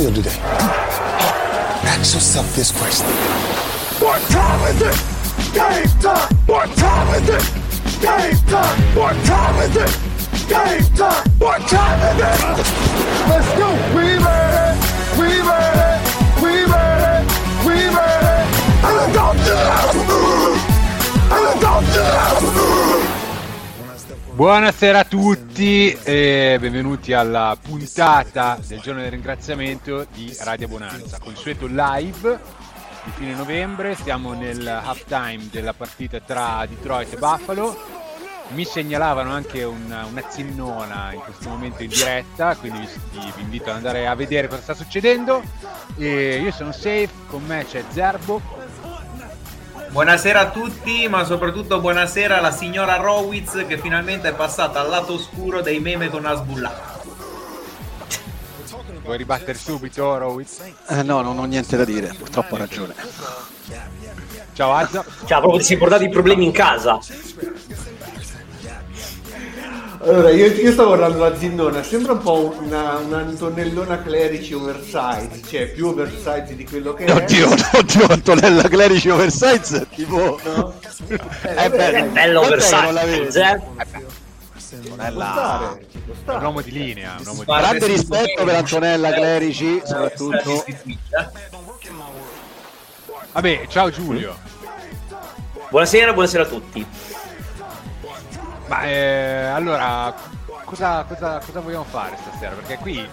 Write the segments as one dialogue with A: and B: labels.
A: That field today, ask yourself this question.
B: What time is it? Game time! What time is it? Game time! What time is it? Game time! What time is it? Let's go! We made it! We made it! We made it! We made it! And it's on to And it's on to
C: Buonasera a tutti e benvenuti alla puntata del giorno del ringraziamento di Radio Bonanza, consueto live di fine novembre, stiamo nel halftime della partita tra Detroit e Buffalo, mi segnalavano anche una, una zinnona in questo momento in diretta, quindi vi, vi invito ad andare a vedere cosa sta succedendo, e io sono Safe, con me c'è Zerbo,
D: Buonasera a tutti, ma soprattutto buonasera alla signora Rowitz che finalmente è passata al lato oscuro dei meme con Asbullah.
C: Vuoi ribattere subito, Rowitz?
E: Eh, no, non ho niente da dire, purtroppo ha ragione.
C: Ciao Azza.
F: Cioè, proprio ti sei portato i problemi in casa.
G: Allora, io, io stavo guardando la zinnona, sembra un po' una, una Antonellona Clerici oversize, cioè più oversize di quello che
E: Oddio,
G: è.
E: oddio, Antonella Clerici oversize, tipo...
G: No?
E: Eh, bello,
F: È bello
E: non la
F: oversize,
E: vedi?
F: eh?
C: È un uomo di linea, un uomo di
E: Grande rispetto per Antonella
D: eh,
E: Clerici,
D: eh,
E: soprattutto.
D: eh, eh,
C: Vabbè, ciao Giulio.
F: Buonasera, buonasera a tutti.
C: Ma eh, allora, cosa, cosa, cosa vogliamo fare stasera? Perché qui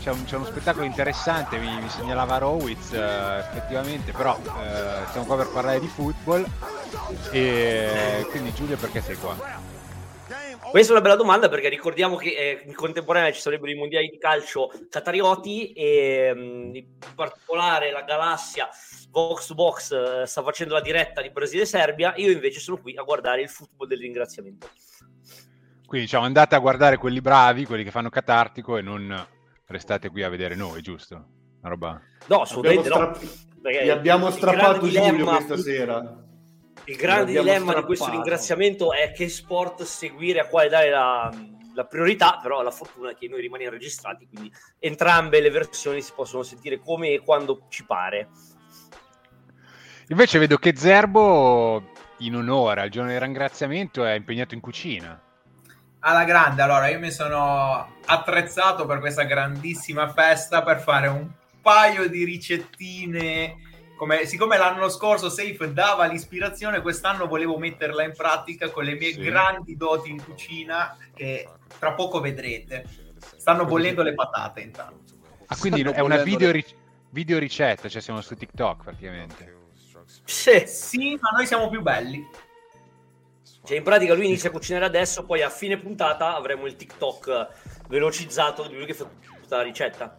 C: c'è, un- c'è uno spettacolo interessante, mi, mi segnalava Rowitz eh, effettivamente, però eh, stiamo qua per parlare di football. E quindi Giulio perché sei qua?
F: Questa è una bella domanda perché ricordiamo che eh, in contemporanea ci sarebbero i mondiali di calcio catarioti e mh, in particolare la galassia Vox Box eh, sta facendo la diretta di Brasile e Serbia. Io invece sono qui a guardare il football del ringraziamento.
C: Quindi diciamo andate a guardare quelli bravi, quelli che fanno catartico e non restate qui a vedere noi, giusto? Una roba...
F: No,
G: Abbiamo
F: assolutamente no.
G: stra-
F: perché
G: Gli abbiamo strappato Giulio
F: dilemma-
G: questa sera.
F: Il grande dilemma di questo
G: strappato.
F: ringraziamento è che sport seguire, a quale dare la, la priorità, però la fortuna è che noi rimaniamo registrati, quindi entrambe le versioni si possono sentire come e quando ci pare.
C: Invece vedo che Zerbo, in onore al giorno del ringraziamento, è impegnato in cucina.
D: Alla grande, allora io mi sono attrezzato per questa grandissima festa per fare un paio di ricettine. Come, siccome l'anno scorso Safe dava l'ispirazione, quest'anno volevo metterla in pratica con le mie
C: Sì.
D: grandi doti in cucina che tra poco vedrete. Stanno bollendo le patate intanto.
C: Ah, quindi
E: Stanno
C: è una video,
E: le-
C: video ricetta, cioè siamo su TikTok praticamente.
F: Sì.
D: Sì, ma noi siamo più belli.
F: Cioè, in pratica lui inizia a cucinare adesso, poi a fine puntata avremo il TikTok velocizzato di lui che fa tutta la ricetta.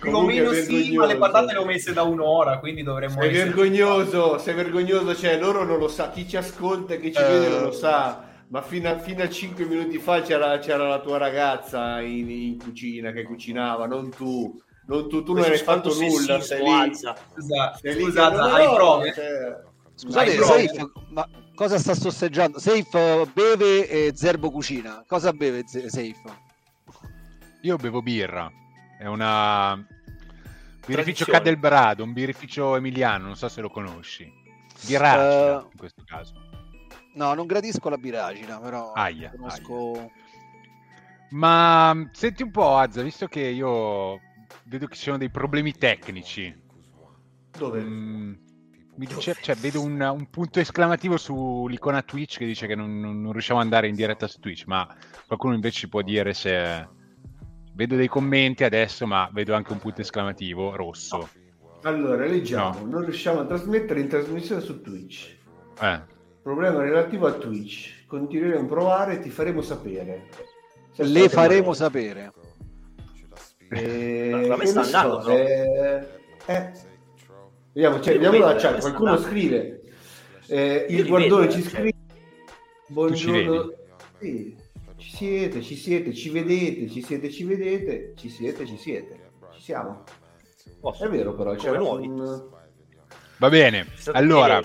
D: Più o
G: Comunque
D: meno sì, ma le patate le ho messe da un'ora, quindi dovremmo
G: Sei
D: essere-
G: vergognoso, sei vergognoso, cioè loro non lo sa, chi ci ascolta e chi ci
E: Eh.
G: vede non lo sa, ma fino a, fino a 5 minuti fa c'era, c'era la tua ragazza in, in cucina che cucinava, non tu, non tu, tu non hai fatto nulla, sei lì.
D: Scusa,
G: sei lì
D: scusa,
G: che- no,
D: hai prove?
G: cioè,
E: Scusate? Safe, ma cosa sta sosseggiando? Safe eh, beve e Zerbo cucina. Cosa beve Safe?
C: Io bevo birra, è una... Birrificio. Cadelbrado, un birrificio emiliano, non so se lo conosci. Birracida,
E: Eh,
C: in questo caso.
E: No, non gradisco la biragina, però
C: Aia,
E: conosco...
C: Ma senti un po', Azza, visto che io vedo che ci sono dei problemi tecnici,
G: dove?
C: mm, mi dice, cioè, vedo un, un punto esclamativo sull'icona Twitch che dice che non, non- non riusciamo ad andare in diretta su Twitch, ma qualcuno invece ci può dire se... Vedo dei commenti adesso, ma vedo anche un punto esclamativo rosso.
G: Allora, leggiamo,
C: No.
G: non riusciamo a trasmettere in trasmissione su Twitch.
C: Eh,
G: Problema relativo a Twitch. Continueremo a provare, ti faremo sapere. Se
E: Le faremo
G: male.
E: sapere.
G: Eh,
F: Ma a me
G: che
F: sta
G: ne so,
F: andando, però.
G: eh, eh. Vediamo, cioè,
F: Io
G: vediamo la chat. Qualcuno
F: andando.
G: scrive. Eh, il guardone ci scrive.
C: ci
G: Buongiorno. Sì, ci siete, ci siete, ci vedete, ci siete, ci vedete, ci siete, ci siete. Ci siamo.
F: Posso?
G: È vero però, c'è un...
C: Va bene, allora,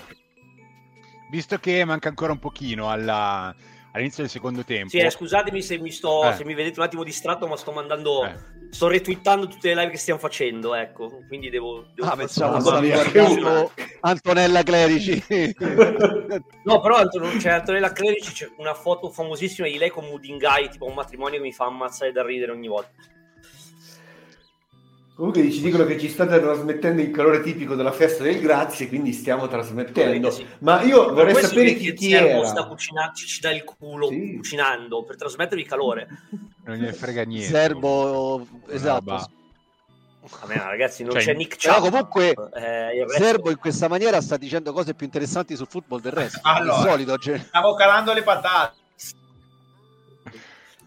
C: visto che manca ancora un pochino alla- all'inizio del secondo tempo,
F: Sì, eh, scusatemi se mi sto,
C: Eh.
F: se mi vedete un attimo distratto, ma sto mandando,
C: Eh.
F: sto retweetando tutte le live che stiamo facendo, ecco, quindi devo... devo
E: Ah, pensavo stavi guardando Antonella Clerici.
F: No, però Anton- c'è Antonella Clerici, c'è una foto famosissima di lei con Mudingai, tipo un matrimonio che mi fa ammazzare da ridere ogni volta.
G: Comunque ci dicono che ci state trasmettendo il calore tipico della festa del grazie, quindi stiamo trasmettendo.
F: Sì.
G: Ma io vorrei
F: si
G: sapere chi, chi
F: Servo
G: era.
F: sta cucinando, ci, dà il culo
G: Sì.
F: cucinando per trasmettere il calore.
C: non gliene frega niente.
E: Serbo,
C: Una
E: esatto.
F: Vabbè, ragazzi, non
C: Cioè,
F: c'è Nick
E: però
F: Chubb.
E: comunque
F: eh, resto-
E: Serbo in questa maniera sta dicendo cose più interessanti sul football del resto.
D: Allora.
E: Di solito, cioè-
D: Stavo calando le patate.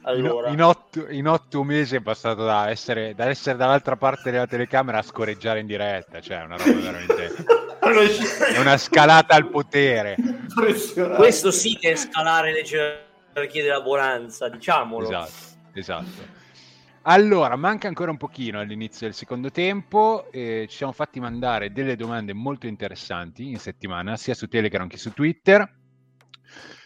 F: Allora,
C: In, otto, in otto mesi è passato da essere, da essere dall'altra parte della telecamera a scorreggiare in diretta, cioè è una roba veramente... è una scalata al potere.
F: Questo sì che è scalare le gerarchie della bonanza, diciamolo.
C: Esatto, esatto. Allora, manca ancora un pochino all'inizio del secondo tempo. eh, ci siamo fatti mandare delle domande molto interessanti in settimana, sia su Telegram che su Twitter.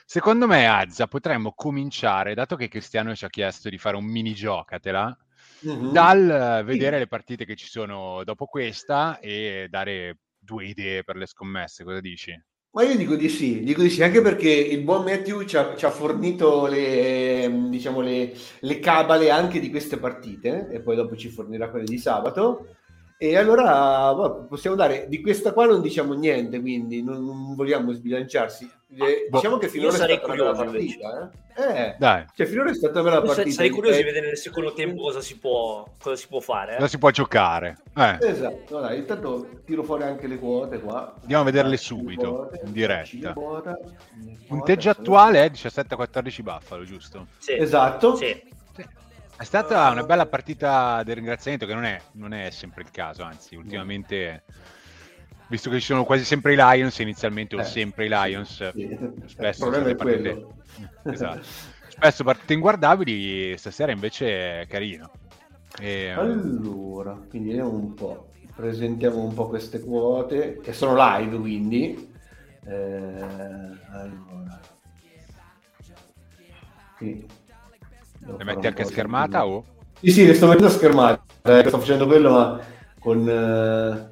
C: Secondo me, Azza, potremmo cominciare, dato che Cristiano ci ha chiesto di fare un mini giocatela,
G: Mhm.
C: dal eh, vedere le partite che ci sono dopo questa e dare due idee per le scommesse. Cosa dici?
G: Ma io dico di sì, dico di sì, anche perché il buon Matthew ci ha, ci ha fornito le, ehm, diciamo, le, le cabale anche di queste partite e poi dopo ci fornirà quelle di sabato. E allora boh, possiamo dare di questa qua non diciamo niente, quindi non, non vogliamo sbilanciarsi. Eh,
C: boh.
G: diciamo che finora è stata una bella
F: curioso,
G: partita. Eh? Eh,
C: Dai,
G: cioè, finora è stata una bella
F: Io
G: partita.
F: sarei curioso di
G: Eh,
F: vedere nel secondo tempo cosa si può, cosa si può fare. eh.
C: cosa si può giocare? Eh.
G: Esatto, dai, intanto tiro fuori anche le quote qua.
C: Andiamo a vederle
G: Le
C: subito,
G: quote,
C: in diretta.
G: quote,
C: Punteggio attuale è 17-14 Buffalo, giusto?
F: Sì.
G: Esatto.
F: Sì.
C: È stata una bella partita del ringraziamento che non è, non è sempre il caso, anzi ultimamente, visto che ci sono quasi sempre i Lions, inizialmente o
G: Eh,
C: sempre i Lions,
G: sì.
C: spesso
G: Il problema
C: sono partite-. Esatto. spesso partite inguardabili, stasera invece è carino. E,
G: Allora, quindi vediamo un po', presentiamo un po' queste quote, che sono live quindi. Eh, allora.
C: Le metti anche schermata o?
G: Sì, sì, le sto mettendo schermata, eh, sto facendo quello ma con, eh,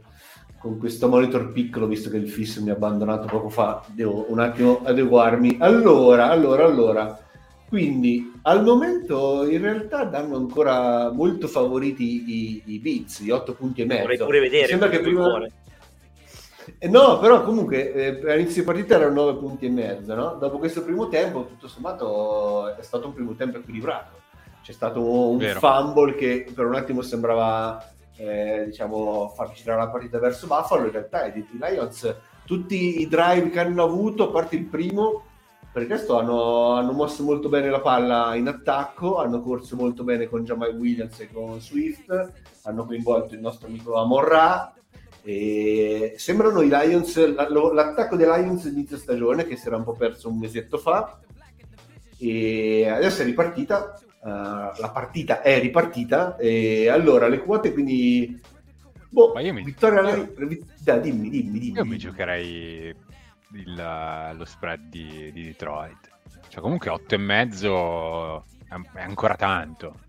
G: con questo monitor piccolo, visto che il fisso mi ha abbandonato poco fa, devo un attimo adeguarmi. Allora, allora, allora, quindi al momento in realtà danno ancora molto favoriti i, i Beats, di 8 punti e mezzo.
F: Vorrei pure vedere.
G: Mi sembra che prima...
F: cuore.
G: Eh, no, però comunque eh, all'inizio di partita erano 9 punti e mezzo, no? Dopo questo primo tempo, tutto sommato, è stato un primo tempo equilibrato. C'è stato un
C: Vero.
G: fumble che per un attimo sembrava, eh, diciamo, far girare la partita verso Buffalo. In realtà i, Lions, tutti i drive che hanno avuto, a parte il primo, per il resto hanno, hanno mosso molto bene la palla in attacco, hanno corso molto bene con Jamal Williams e con Swift, hanno coinvolto il nostro amico Amorra, e sembrano i Lions, l'attacco dei Lions inizio stagione che si era un po' perso un mesetto fa e adesso è ripartita, eh, la partita è ripartita e allora le quote quindi boh,
C: Ma io mi-
G: vittoria
C: io-
G: dai, dimmi, dimmi, dimmi.
C: Io mi giocherei il- lo spread di, di Detroit. Cioè comunque 8 e mezzo è, è ancora tanto.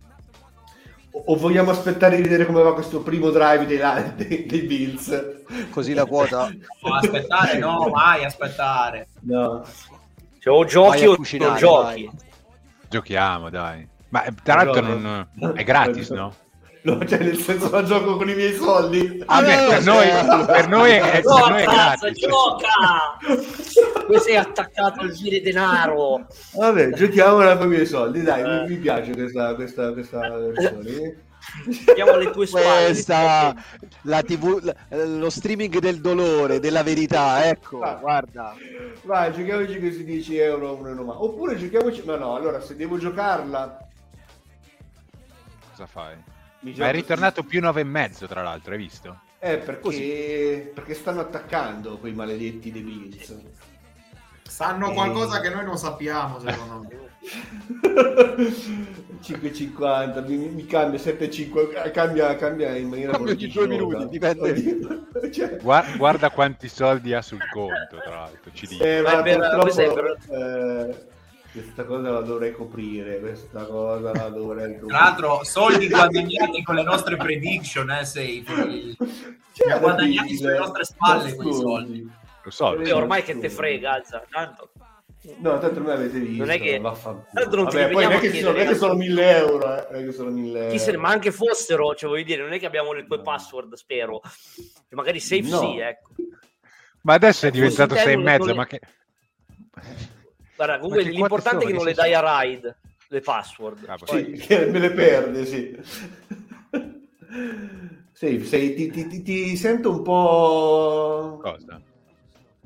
G: O, vogliamo aspettare di vedere come va questo primo drive dei, dei, dei Bills?
E: Così la quota
D: No, aspettare, no, mai aspettare.
G: No.
F: Cioè, o giochi o non
E: cucinare,
F: giochi.
E: vai.
C: Giochiamo, dai. Ma tra l'altro non, è gratis, no?
G: No, cioè nel senso la gioco con i miei soldi.
C: Ah, beh, per noi, per noi è, per
F: No,
C: noi è
F: cazzo,
C: gratis.
F: gioca! Poi sei attaccato al dire denaro.
G: Vabbè, giochiamo con i miei soldi, dai,
F: Eh.
G: mi, mi piace questa, questa, questa versione.
F: Siamo alle tue spalle.
E: Questa, la TV, la- lo streaming del dolore, della verità, ecco,
G: Ah.
E: guarda.
G: Vai, giochiamoci questi 10 euro a 1,90. Oppure giochiamoci... Ma no, allora, se devo giocarla...
C: Cosa fai?
G: Mi
C: Ma è ritornato più 9 e mezzo, tra l'altro, hai visto?
G: Eh, perché... perché stanno attaccando quei maledetti dei Bills.
D: Sanno
G: Eh.
D: qualcosa che noi non sappiamo, secondo me.
G: 5,50 mi, mi cambia 7,5 cambia, cambia in maniera
E: Cambia ogni due minuti, dipende.
G: Cioè,
C: Guarda, guarda quanti soldi ha sul conto, tra l'altro, ci dico.
G: eh,
F: Ma
G: purtroppo, eh, questa cosa la dovrei coprire questa cosa la dovrei coprire
D: Tra l'altro, soldi guadagnati con le nostre prediction, eh, sei.
G: Cioè,
D: ha guadagnati sulle nostre spalle quei soldi.
C: Lo so,
F: E ormai che te frega, alza. Tanto.
G: no tanto non avete visto
F: Non è che-
G: vaffanculo.
F: tanto non ti
G: Vabbè, poi non
F: veniamo
G: è che sono, non è che sono
F: ragazzi.
G: 1000 euro eh, non è che sono 1000
F: Chi se ne, ma anche fossero, cioè voglio dire, non è che abbiamo le tue password, spero. Che magari safe
G: No.
F: sì, ecco.
C: Ma adesso è diventato
F: te,
C: 6 e
F: non-
C: mezzo,
F: non le-
C: ma che...
F: Guarda, comunque
C: che
F: l'importante è che non le dai a Ride le password.
C: Ah,
F: Poi-
G: Sì, che me le perde, sì. Sì, sei- ti, ti- ti- ti sento un po'...
C: Cosa?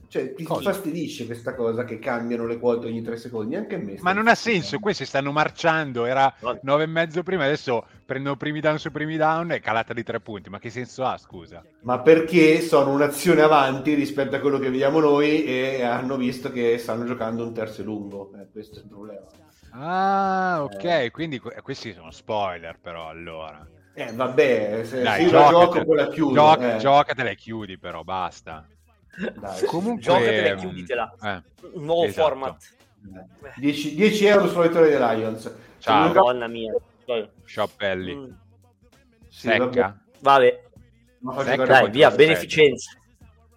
G: Cioè, ti
C: Cosa?
G: fastidisce questa cosa che cambiano le quote ogni tre secondi, anche a me.
C: Ma non ha senso, questi stanno marciando, era 9 e mezzo prima, adesso prendono primi down su primi down e calata di 3 punti, ma che senso ha, scusa?
G: Ma perché sono un'azione avanti rispetto a quello che vediamo noi e hanno visto che stanno giocando un terzo e lungo. Eh, questo è il problema.
C: Ah, ok,
G: Eh.
C: quindi que- questi sono spoiler però allora.
G: Eh, vabbè, se,
C: Dai,
G: io gioco poi la chiudo.
C: gioca-
G: eh.
C: Giocatela e chiudi però, basta.
G: Dai,
C: Comunque...
F: Giocatela e
C: mm,
F: chiuditela.
C: eh,
F: Un nuovo
C: esatto.
F: format.
G: 10, 10 euro sulla vittoria dei Lions.
C: Ciao.
F: Madonna mia. Poi-
C: Sciappelli.
F: Mm,
G: Sì, vabbè.
C: Secca?
F: Vabbè,
C: Secca.
F: dai, via, beneficenza.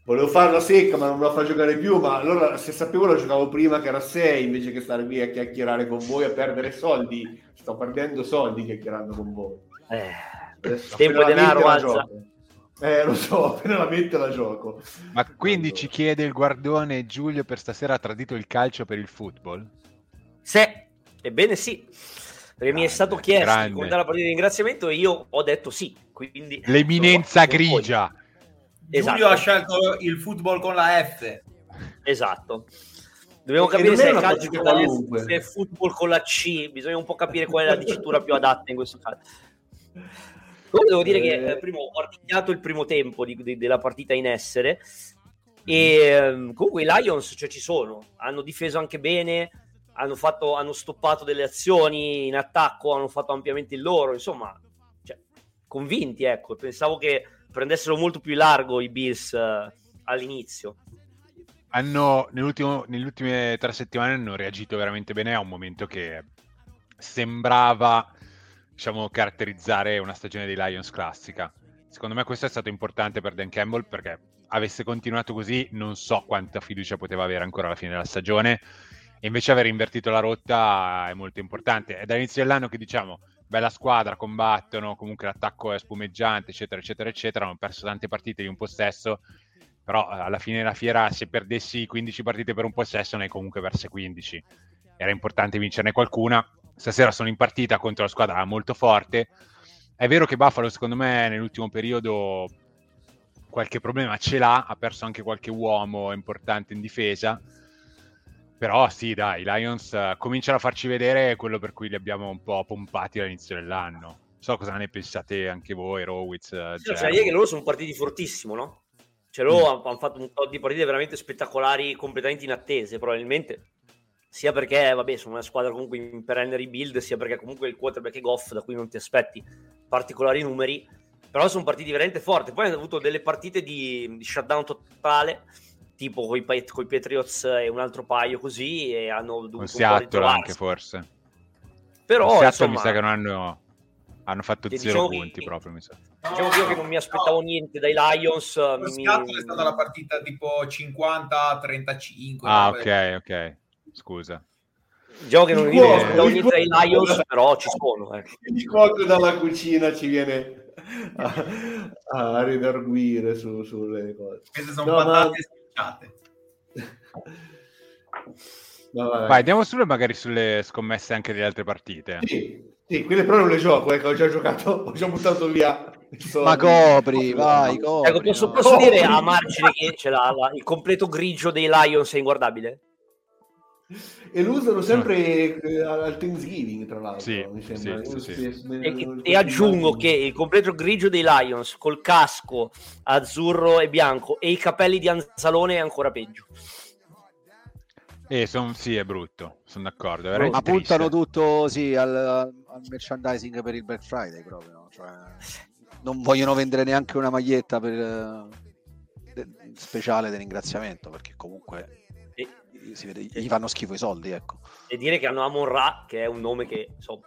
G: Volevo farla secca, ma non me la fa giocare più. Ma allora, se sapevo, la giocavo prima che era 6 invece che stare qui a chiacchierare con voi a perdere soldi. Sto perdendo soldi chiacchierando con voi.
F: Eh,
G: Adesso,
F: Tempo e denaro, alza.
G: gioco. Eh, lo so, appena la mente la gioco.
C: Ma quindi
G: Allora.
C: ci chiede il guardone Giulio per stasera ha tradito il calcio per il football?
F: se, ebbene sì. Perché mi è stato chiesto
C: grande.
F: di commentare la partita di ringraziamento e io ho detto sì. Quindi,
C: L'eminenza grigia.
F: Esatto.
D: Giulio ha scelto il football con la F.
F: Esatto. Dobbiamo capire se
G: è
F: calcio con la. F, se è football con la C. Bisogna un po' capire qual è la dicitura più adatta in questo caso. Comunque devo dire che
G: Eh.
F: eh, prima ho articchiato il primo tempo di- di- della partita in essere e ehm, comunque i Lions cioè, ci sono, hanno difeso anche bene, hanno, fatto, hanno stoppato delle azioni in attacco, hanno fatto ampiamente il loro, insomma, cioè, convinti, ecco. Pensavo che prendessero molto più largo i Bills eh, all'inizio.
C: Hanno, nelle ultime tre settimane hanno reagito veramente bene a un momento che sembrava diciamo, caratterizzare una stagione dei Lions classica. Secondo me questo è stato importante per Dan Campbell perché avesse continuato così non so quanta fiducia poteva avere ancora alla fine della stagione e invece aver invertito la rotta è molto importante. È dall'inizio dell'anno che diciamo bella squadra, combattono, comunque l'attacco è spumeggiante, eccetera, eccetera, eccetera, hanno perso tante partite di un possesso, però eh, alla fine della fiera se perdessi 15 partite per un possesso ne hai comunque perse 15. Era importante vincerne qualcuna. Stasera sono in partita contro la squadra molto forte. È vero che Buffalo, secondo me, nell'ultimo periodo qualche problema ce l'ha, ha perso anche qualche uomo importante in difesa. Però sì, dai, i Lions eh, cominciano a farci vedere quello per cui li abbiamo un po' pompati all'inizio dell'anno. Non so cosa ne pensate anche voi, Rowitz. eh,
F: Sì,
C: Germo.
F: dire che loro sono partiti fortissimo, no? Cioè loro hanno fatto un po' di partite veramente spettacolari, completamente inattese, probabilmente. Sia perché, vabbè, sono una squadra comunque in perenne rebuild, sia perché comunque il quarterback è Goff, da cui non ti aspetti particolari numeri. Però sono partiti veramente forti. Poi hanno avuto delle partite di, di shutdown totale, tipo con i Patriots e un altro paio così, e hanno dovuto un po'
C: Seattle anche forse.
F: Però,
C: Seattle
F: insomma,
C: mi sa che non hanno, hanno fatto zero
F: diciamo che-
C: punti proprio, mi sa.
F: diciamo che io che non mi aspettavo niente dai Lions.
D: Con
F: mi-
D: Seattle è stata la partita tipo 50-35.
C: Ah,
D: no?
C: ok, ok. Scusa.
F: Diciamo che non mi aspettavo niente dai. Lions, però ci sono. ecco.
G: Il cuoco dalla cucina ci viene a, a redarguire su- sulle cose.
D: Queste sono
G: No, ma-
D: patate schiacciate.
G: vai, vai.
C: Vai, andiamo sulle magari sulle scommesse anche delle altre partite.
G: Sì, sì, quelle però non le gioco, ecco, ho già giocato, ho già buttato via. i soldi.
E: Ma copri, vai, copri.
F: Ecco, posso,
E: no.
F: posso dire a margine che ce l'ha la- il completo grigio dei Lions è inguardabile?
G: E lo usano sempre eh, al Thanksgiving, tra l'altro.
C: Sì,
G: mi sembra.
C: sì, sì, sì.
F: E, e aggiungo che il completo grigio dei Lions col casco azzurro e bianco e i capelli di Anzalone è ancora peggio.
C: Eh, son- sì, è brutto, sono d'accordo. è
E: Ma puntano
C: triste.
E: tutto sì, al, al merchandising per il Black Friday proprio. Cioè, non vogliono vendere neanche una maglietta per, eh, de- speciale di ringraziamento perché comunque
F: E,
E: si vede, gli fanno schifo i soldi. Ecco.
F: e dire che hanno Amon Ra, che è un nome che insomma,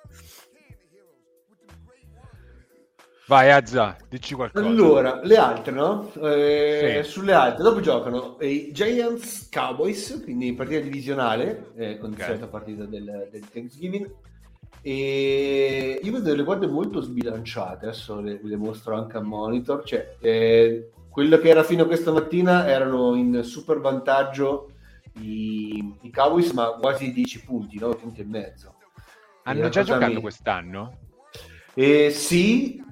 C: Vai, Azza, dici qualcosa.
G: Allora, le altre, no? Eh,
C: Sì.
G: Sulle altre, dopo giocano i Giants Cowboys, quindi partita divisionale, eh, con di
C: Ok.
G: solito partita del, del Thanksgiving. E io vedo delle guardie molto sbilanciate, adesso le, le mostro anche a monitor. Cioè, eh, quello che era fino a questa mattina erano in super vantaggio i, i Cowboys, ma quasi 10 punti, 9 punti e mezzo.
C: Hanno
G: Una
C: già giocato
G: mi-
C: quest'anno?
G: Eh, sì,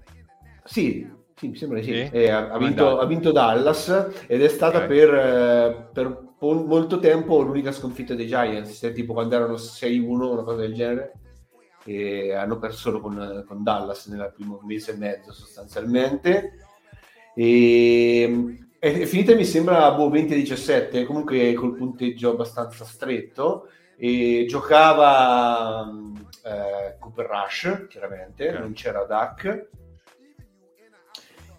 G: sì, sì, mi sembra di sì.
C: Sì?
G: Eh, ha, vinto, ha vinto Dallas ed è stata
C: Ok.
G: per, eh, per molto tempo l'unica sconfitta dei Giants, tipo quando erano 6-1, una cosa del genere, e hanno perso solo con, con Dallas nel primo mese e mezzo sostanzialmente. E, è, finita mi sembra boh, 20-17, comunque col punteggio abbastanza stretto. E giocava mh, eh, Cooper Rush, chiaramente,
C: Ok.
G: non c'era Duck.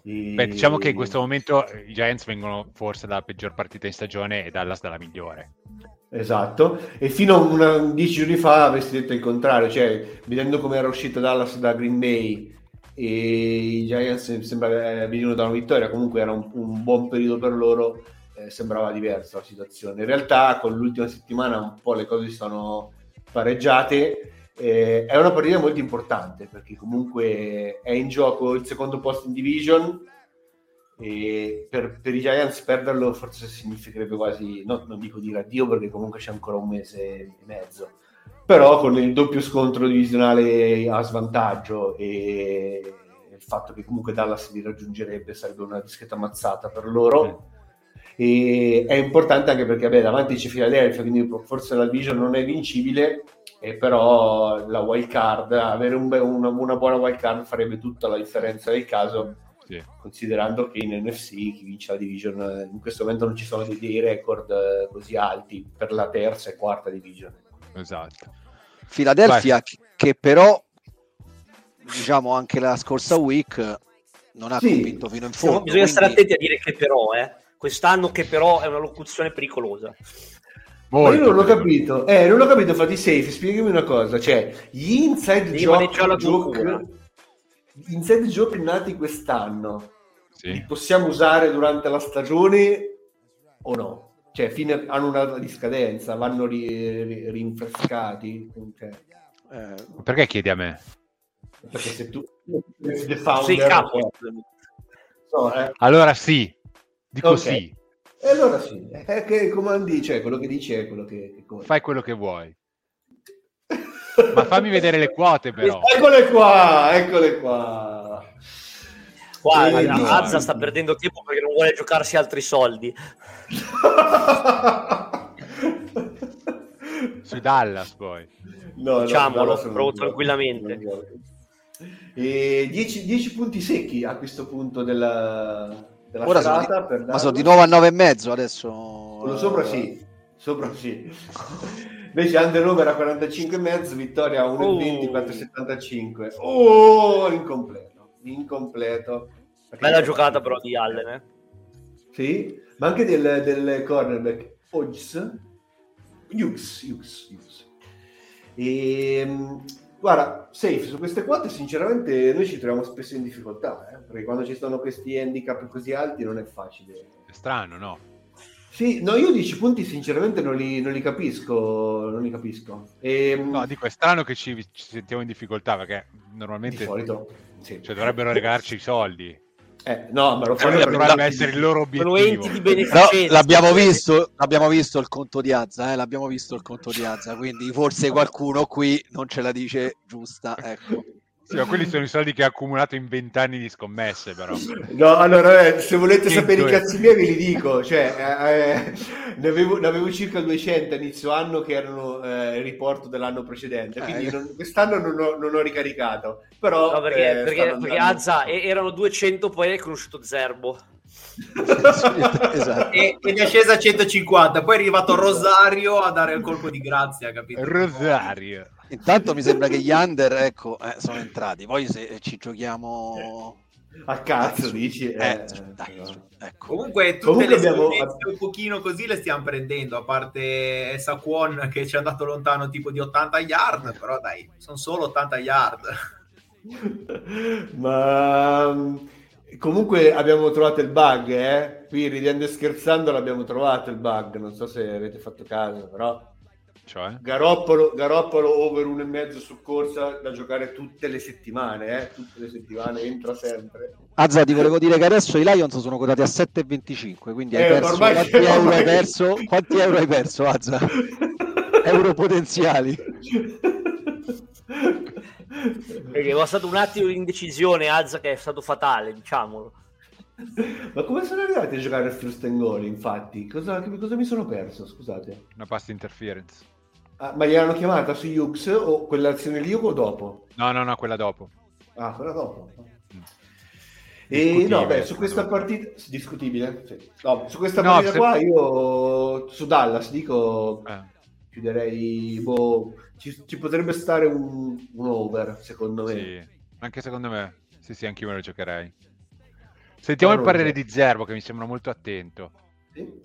G: E-
C: Beh, diciamo che in questo momento i Giants vengono forse dalla peggior partita in stagione e Dallas dalla migliore.
G: Esatto, e fino a una, dieci giorni fa avresti detto il contrario, cioè vedendo come era uscito Dallas da Green Bay e i Giants sembra eh, venivano da una vittoria, comunque era un, un buon periodo per loro, eh, sembrava diversa la situazione. In realtà con l'ultima settimana un po' le cose si sono pareggiate, eh, è una partita molto importante perché comunque è in gioco il secondo posto in division e per, per i Giants perderlo forse significherebbe quasi, no, non dico dire addio perché comunque c'è ancora un mese e mezzo, però con il doppio scontro divisionale a svantaggio e il fatto che comunque Dallas li raggiungerebbe sarebbe una discreta mazzata per loro. E è importante anche perché vabbè, davanti c'è Philadelphia, quindi forse la division non è vincibile, e però la wild card, avere un be- una, una buona wild card farebbe tutta la differenza del caso
C: Sì.
G: considerando che in NFC chi vince la division eh, in questo momento non ci sono dei, dei record eh, così alti per la terza e quarta division.
C: Esatto.
E: Philadelphia che, che però diciamo anche la scorsa week non ha
G: Sì.
E: convinto fino in
F: Siamo-
E: fondo.
F: bisogna stare
E: quindi-
F: attenti a dire che però, eh. Quest'anno che però è una locuzione pericolosa.
G: Ma
C: Molto
G: io non l'ho capito, eh, non l'ho capito, fatti safe, spiegami una cosa, cioè gli inside joke, gli inside joke nati quest'anno li
C: Sì.
G: possiamo usare durante la stagione o no? Cioè, fine, hanno una data di scadenza, vanno ri- ri- rinfrescati? Cioè,
E: eh,
C: Perché chiedi a me?
G: perché se tu the
F: Sei
G: founder,
F: capo.
G: no, eh,
C: Allora sì, dico
G: Ok.
C: sì,
G: E allora sì, è che comandi, cioè quello che dici è quello che, che conta.
C: fai quello che vuoi. Ma fammi vedere le quote però.
G: Eccole qua, eccole qua.
F: Guarda,
G: Eh,
F: Azza sta perdendo tempo perché non vuole giocarsi altri soldi.
C: Su Dallas poi.
G: No, no,
F: Diciamolo,
G: Dallas
F: provo
G: gioca,
F: tranquillamente.
G: E 10, 10 punti secchi a questo punto della, della
E: ora sono
G: serata
E: di,
G: per
E: ma sono di
G: Dallas.
E: 9 a 9 e mezzo adesso.
G: Quello sopra sì, sopra sì. Invece under over a 45 e mezzo, vittoria a 1,20,
F: Oh.
G: 4,75. Oh, incompleto, incompleto. Perché-
F: Bella giocata però di Allen, eh.
G: Sì, ma anche del, del cornerback Hodges. Hughes, Hughes, Hughes. E, mh, guarda, safe, su queste quote sinceramente noi ci troviamo spesso in difficoltà, eh, perché quando ci sono questi handicap così alti non è facile.
C: È strano, no?
G: Sì, no, io 10 punti sinceramente non li, non li capisco, non li capisco. E, mh,
C: No, dico, è strano che ci, ci sentiamo in difficoltà perché
G: di
C: normalmente
G: solito, sì.
C: cioè, dovrebbero regalarci i soldi.
G: Eh, no, ma lo fanno
C: Quello
G: per
C: dovrebbe essere il loro obiettivo.
F: enti di beneficenza.
E: l'abbiamo visto, l'abbiamo visto il conto di Azza, eh, l'abbiamo visto il conto di Azza, quindi forse qualcuno qui non ce la dice giusta, ecco.
C: Sì, ma quelli sono i soldi che ha accumulato in vent'anni di scommesse, però.
G: No, allora, eh, se volete sapere i cazzi miei ve li dico, cioè, eh, eh, ne, avevo, ne avevo circa 200 a inizio anno che erano eh, il riporto dell'anno precedente, quindi
E: Eh.
G: non- quest'anno non ho, non ho ricaricato, però...
F: No, perché,
G: eh,
F: perché, perché Azza erano 200, poi hai conosciuto Zerbo.
E: esatto.
D: E, ed è scesa a 150, poi è arrivato Rosario a dare il colpo di grazia, capito?
C: Rosario.
E: Intanto mi sembra che gli under, ecco, eh, sono entrati, poi se ci giochiamo...
G: A cazzo, dici?
E: Eh,
G: Eh,
E: su- dai,
G: no.
E: su- ecco.
D: Comunque tutte
G: Comunque
D: le
G: abbiamo-
D: un pochino così le stiamo prendendo, a parte Saquon che ci è andato lontano tipo di 80 yard, però dai, sono solo 80 yard.
G: Ma mm, comunque abbiamo trovato il bug, eh? Qui ridendo e scherzando l'abbiamo trovato il bug, non so se avete fatto caso, però
C: Cioè?
G: Garoppolo, Garoppolo over uno e mezzo su corsa da giocare tutte le settimane, eh? Tutte le settimane, entra sempre.
E: Azza, ti volevo dire che adesso i Lions sono quotati a 7,25, quindi hai
G: Eh,
E: perso,
G: ormai-
E: quanti euro
G: ormai-
E: hai perso? Quanti euro hai perso, Azza? Euro potenziali.
F: Perché è stato un attimo di indecisione, Azza, che è stato fatale, diciamolo.
G: Ma come sono arrivati a giocare a first and goal, infatti? Cosa, che- cosa mi sono perso, scusate?
C: Una pass interference.
G: Ah, ma gli hanno chiamata su Hughes o quell'azione lì o dopo?
C: No, no, no, quella dopo.
G: Ah, quella dopo.
C: Mm.
G: E no, beh, su questa partita discutibile. Sì. No, su questa
C: No,
G: partita
C: se-
G: qua io su Dallas dico
C: Eh.
G: chiuderei boh, ci, ci potrebbe stare un, un over, secondo me.
C: Sì, anche secondo me. Sì, sì, anch'io me lo giocherei. Sentiamo il
G: Allora,
C: parere
G: sì.
C: di Zerbo, che mi sembra molto attento.
G: Sì.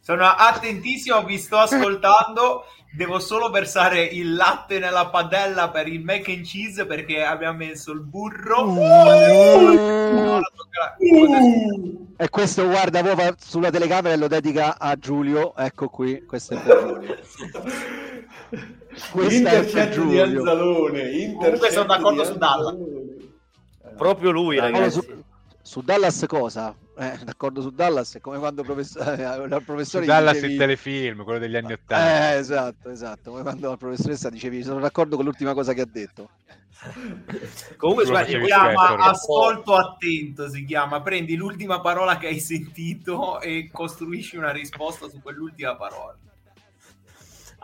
D: Sono attentissimo, vi sto ascoltando. Devo solo versare il latte nella padella per il mac and cheese perché abbiamo messo il burro.
E: E questo guarda proprio sulla telecamera e lo dedica a Giulio. Ecco qui, questo è per Giulio.
G: Intercetto di
E: Giulio.
G: Anzalone.
D: Comunque sono d'accordo su Dalla.
F: Proprio lui,
E: Allora,
F: ragazzi.
E: Su, su Dallas cosa? Eh, d'accordo su Dallas è come quando profess- eh, al
C: Su
E: professore gli
C: Dallas
E: dicevi-
C: il telefilm, quello degli anni Ottanta.
E: Eh, esatto, esatto. Come quando la professoressa dicevi sono d'accordo con l'ultima cosa che ha detto.
F: Comunque,
D: Si chiama ascolto attento, si chiama. Prendi l'ultima parola che hai sentito e costruisci una risposta su quell'ultima parola.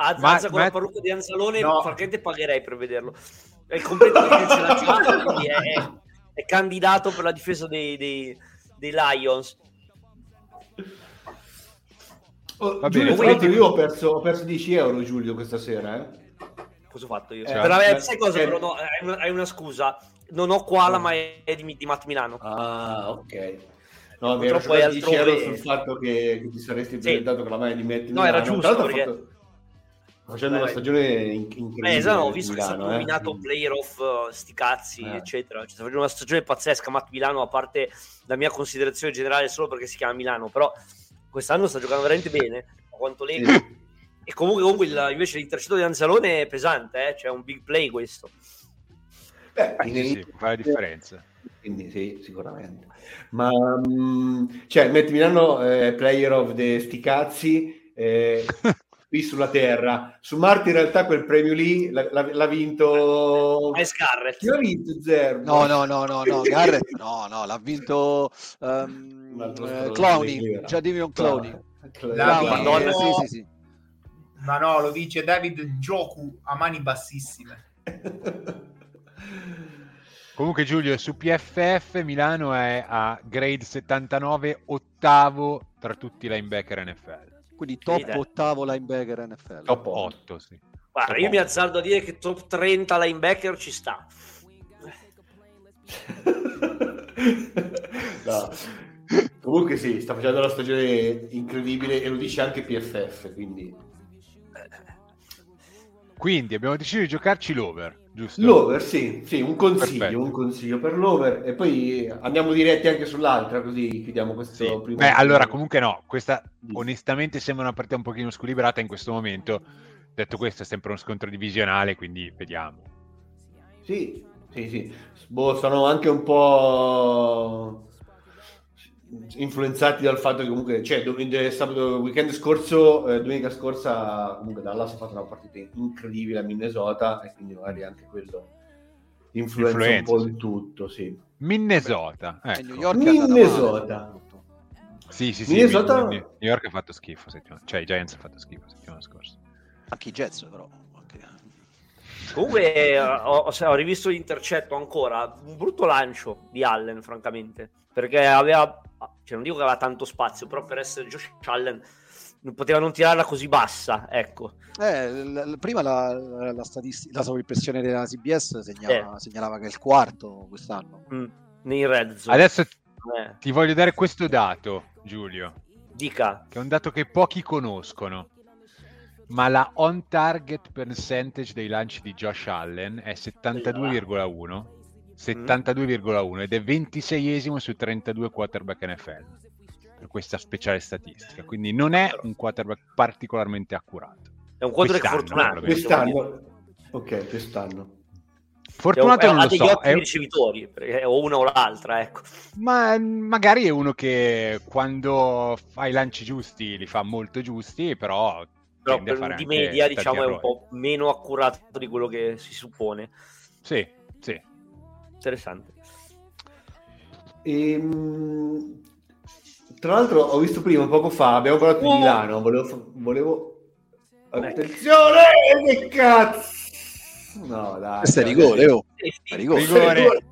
F: Azza,
C: Ma-
F: Azza con
C: ma-
F: la parrucca di Anzalone,
D: No.
F: francamente pagherei per vederlo. È l'ha chiamato, quindi è, è- candidato per la difesa dei, dei- dei Lions.
G: Oh,
C: Va
G: Giulio,
C: bene, quindi-
G: io ho perso, ho perso 10 euro, Giulio, questa sera. Eh?
F: Cosa ho fatto io?
G: Eh,
F: però, eh,
G: beh,
F: sai cosa?
G: eh.
F: Però no, hai, una, hai una scusa. Non ho qua la ma è di, di Matt Milano.
G: Ah, ok. No, mi ero
F: Purtroppo è
G: giocato 10 euro
F: altrove.
G: sul fatto che, che ti saresti
F: Sì.
G: presentato con la maglia di Metti
F: No, era
G: Milano.
F: giusto,
G: Tra l'altro ha
F: perché-
G: fatto- facendo
F: Beh,
G: una stagione in- incredibile.
F: Eh, esatto, ho visto che è stato
G: Milano, eh.
F: nominato player of uh, sti cazzi,
G: Eh.
F: eccetera. Cioè, sta facendo una stagione pazzesca. Matt Milano, a parte la mia considerazione generale solo perché si chiama Milano, però quest'anno sta giocando veramente bene. A quanto leggo.
G: Sì.
F: E comunque, comunque il- invece l'intercetto di Anzalone è pesante, eh? cioè è un big play questo.
G: Beh,
C: Eh,
G: in
C: sì, sì, fa la differenza.
G: Quindi sì, sicuramente. Ma mh, cioè, Matt Milano è player of the sti cazzi eh, qui sulla terra. Su Marte in realtà quel premio lì l'ha, l'ha- vinto...
F: Miles Garrett.
G: Chi l'ha vinto Zerbo?
E: No, no, no, no, no, Garrett, no, no, l'ha vinto
G: altro
E: eh.
D: La
E: Clowney,
D: vinto-
E: eh, sì, sì, sì.
D: Ma no, lo dice David Gioku a mani bassissime.
C: Comunque Giulio, su PFF Milano è a grade 79, ottavo tra tutti i linebacker NFL.
E: Quindi top
F: dai.
E: ottavo linebacker NFL.
C: Top 8, sì.
F: Guarda, io mi azzardo a dire che top 30 linebacker ci sta.
G: No. Comunque sì, sta facendo una stagione incredibile e lo dice anche PFF, quindi...
C: Quindi abbiamo deciso di giocarci l'over, giusto?
G: L'over, sì, sì, un consiglio, un consiglio per l'over e poi andiamo diretti anche sull'altra così chiudiamo questo
C: Sì.
G: primo...
C: Beh, allora comunque no, questa onestamente sembra una partita un pochino squilibrata in questo momento. Detto questo è sempre uno scontro divisionale, quindi vediamo.
G: Sì, sì, sì. Boh, sono anche un po'... influenzati dal fatto che comunque, cioè, domenica, sabato, weekend scorso, eh, domenica scorsa, comunque Dallas ha fatto una partita incredibile a Minnesota e quindi magari anche quello influenza,
C: Influenza,
G: un po' di tutto, sì.
C: Minnesota. Ecco.
G: Minnesota.
C: Sì, sì, sì.
G: Minnesota-
C: New York ha fatto schifo settimana. Cioè, i Giants hanno fatto schifo settimana scorsa.
E: Anche i Jets, però.
F: Comunque eh, ho- ho rivisto l'intercetto ancora, un brutto lancio di Allen francamente, perché aveva, cioè non dico che aveva tanto spazio, però per essere Josh Allen non poteva non tirarla così bassa, ecco.
E: Eh, l- l- prima la, la, la statistica, la sovrimpressione della CBS segnala- segnalava che è il quarto quest'anno.
F: Mm, nei red zone.
C: Adesso
F: Eh,
C: ti voglio dare questo dato, Giulio,
F: dica.
C: che è un dato che pochi conoscono. Ma la on target percentage dei lanci di Josh Allen è 72,1 72,1 ed è 26esimo su 32 quarterback NFL per questa speciale statistica. Quindi non è un quarterback particolarmente accurato.
F: È un quarterback fortunato.
G: Quest'anno, ok, quest'anno.
C: Fortunato
F: È un-
C: non lo so, è-
F: ricevitori, o una o l'altra, ecco.
C: ma magari è uno che quando fa i lanci giusti li fa molto giusti, però,
F: Però per- di media diciamo è un po' meno accurato di quello che si suppone.
C: Sì.
F: Interessante.
G: Ehm, tra l'altro ho visto prima, poco fa, abbiamo parlato
F: Oh.
G: di Milano, volevo... volevo... Attenzione, che cazzo! No, dai.
E: Questo è rigore, oh. È rigore.
C: Rigore.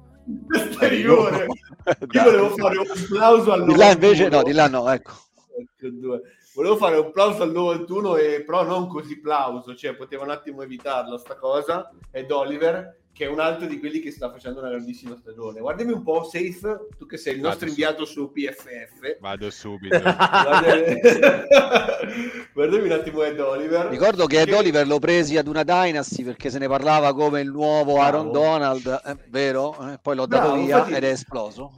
G: Questo è rigore. Io volevo fare un applauso al
E: Di là invece,
G: 91.
E: no, di là no, ecco.
G: Ecco. Volevo fare un applauso al 91, e, però non così plauso, cioè poteva un attimo evitarla sta cosa. Ed Oliver, che è un altro di quelli che sta facendo una grandissima stagione. Guardami un po', Safe, tu che sei il nostro
C: Vado
G: inviato su PFF.
C: Vado subito.
G: Guardami, guardami un attimo Ed Oliver.
E: Ricordo che Ed Oliver lo presi ad una Dynasty perché se ne parlava come il nuovo Aaron
G: Bravo.
E: Donald, eh, vero? Eh, poi l'ho dato
G: Bravo,
E: via
G: infatti-
E: ed è esploso.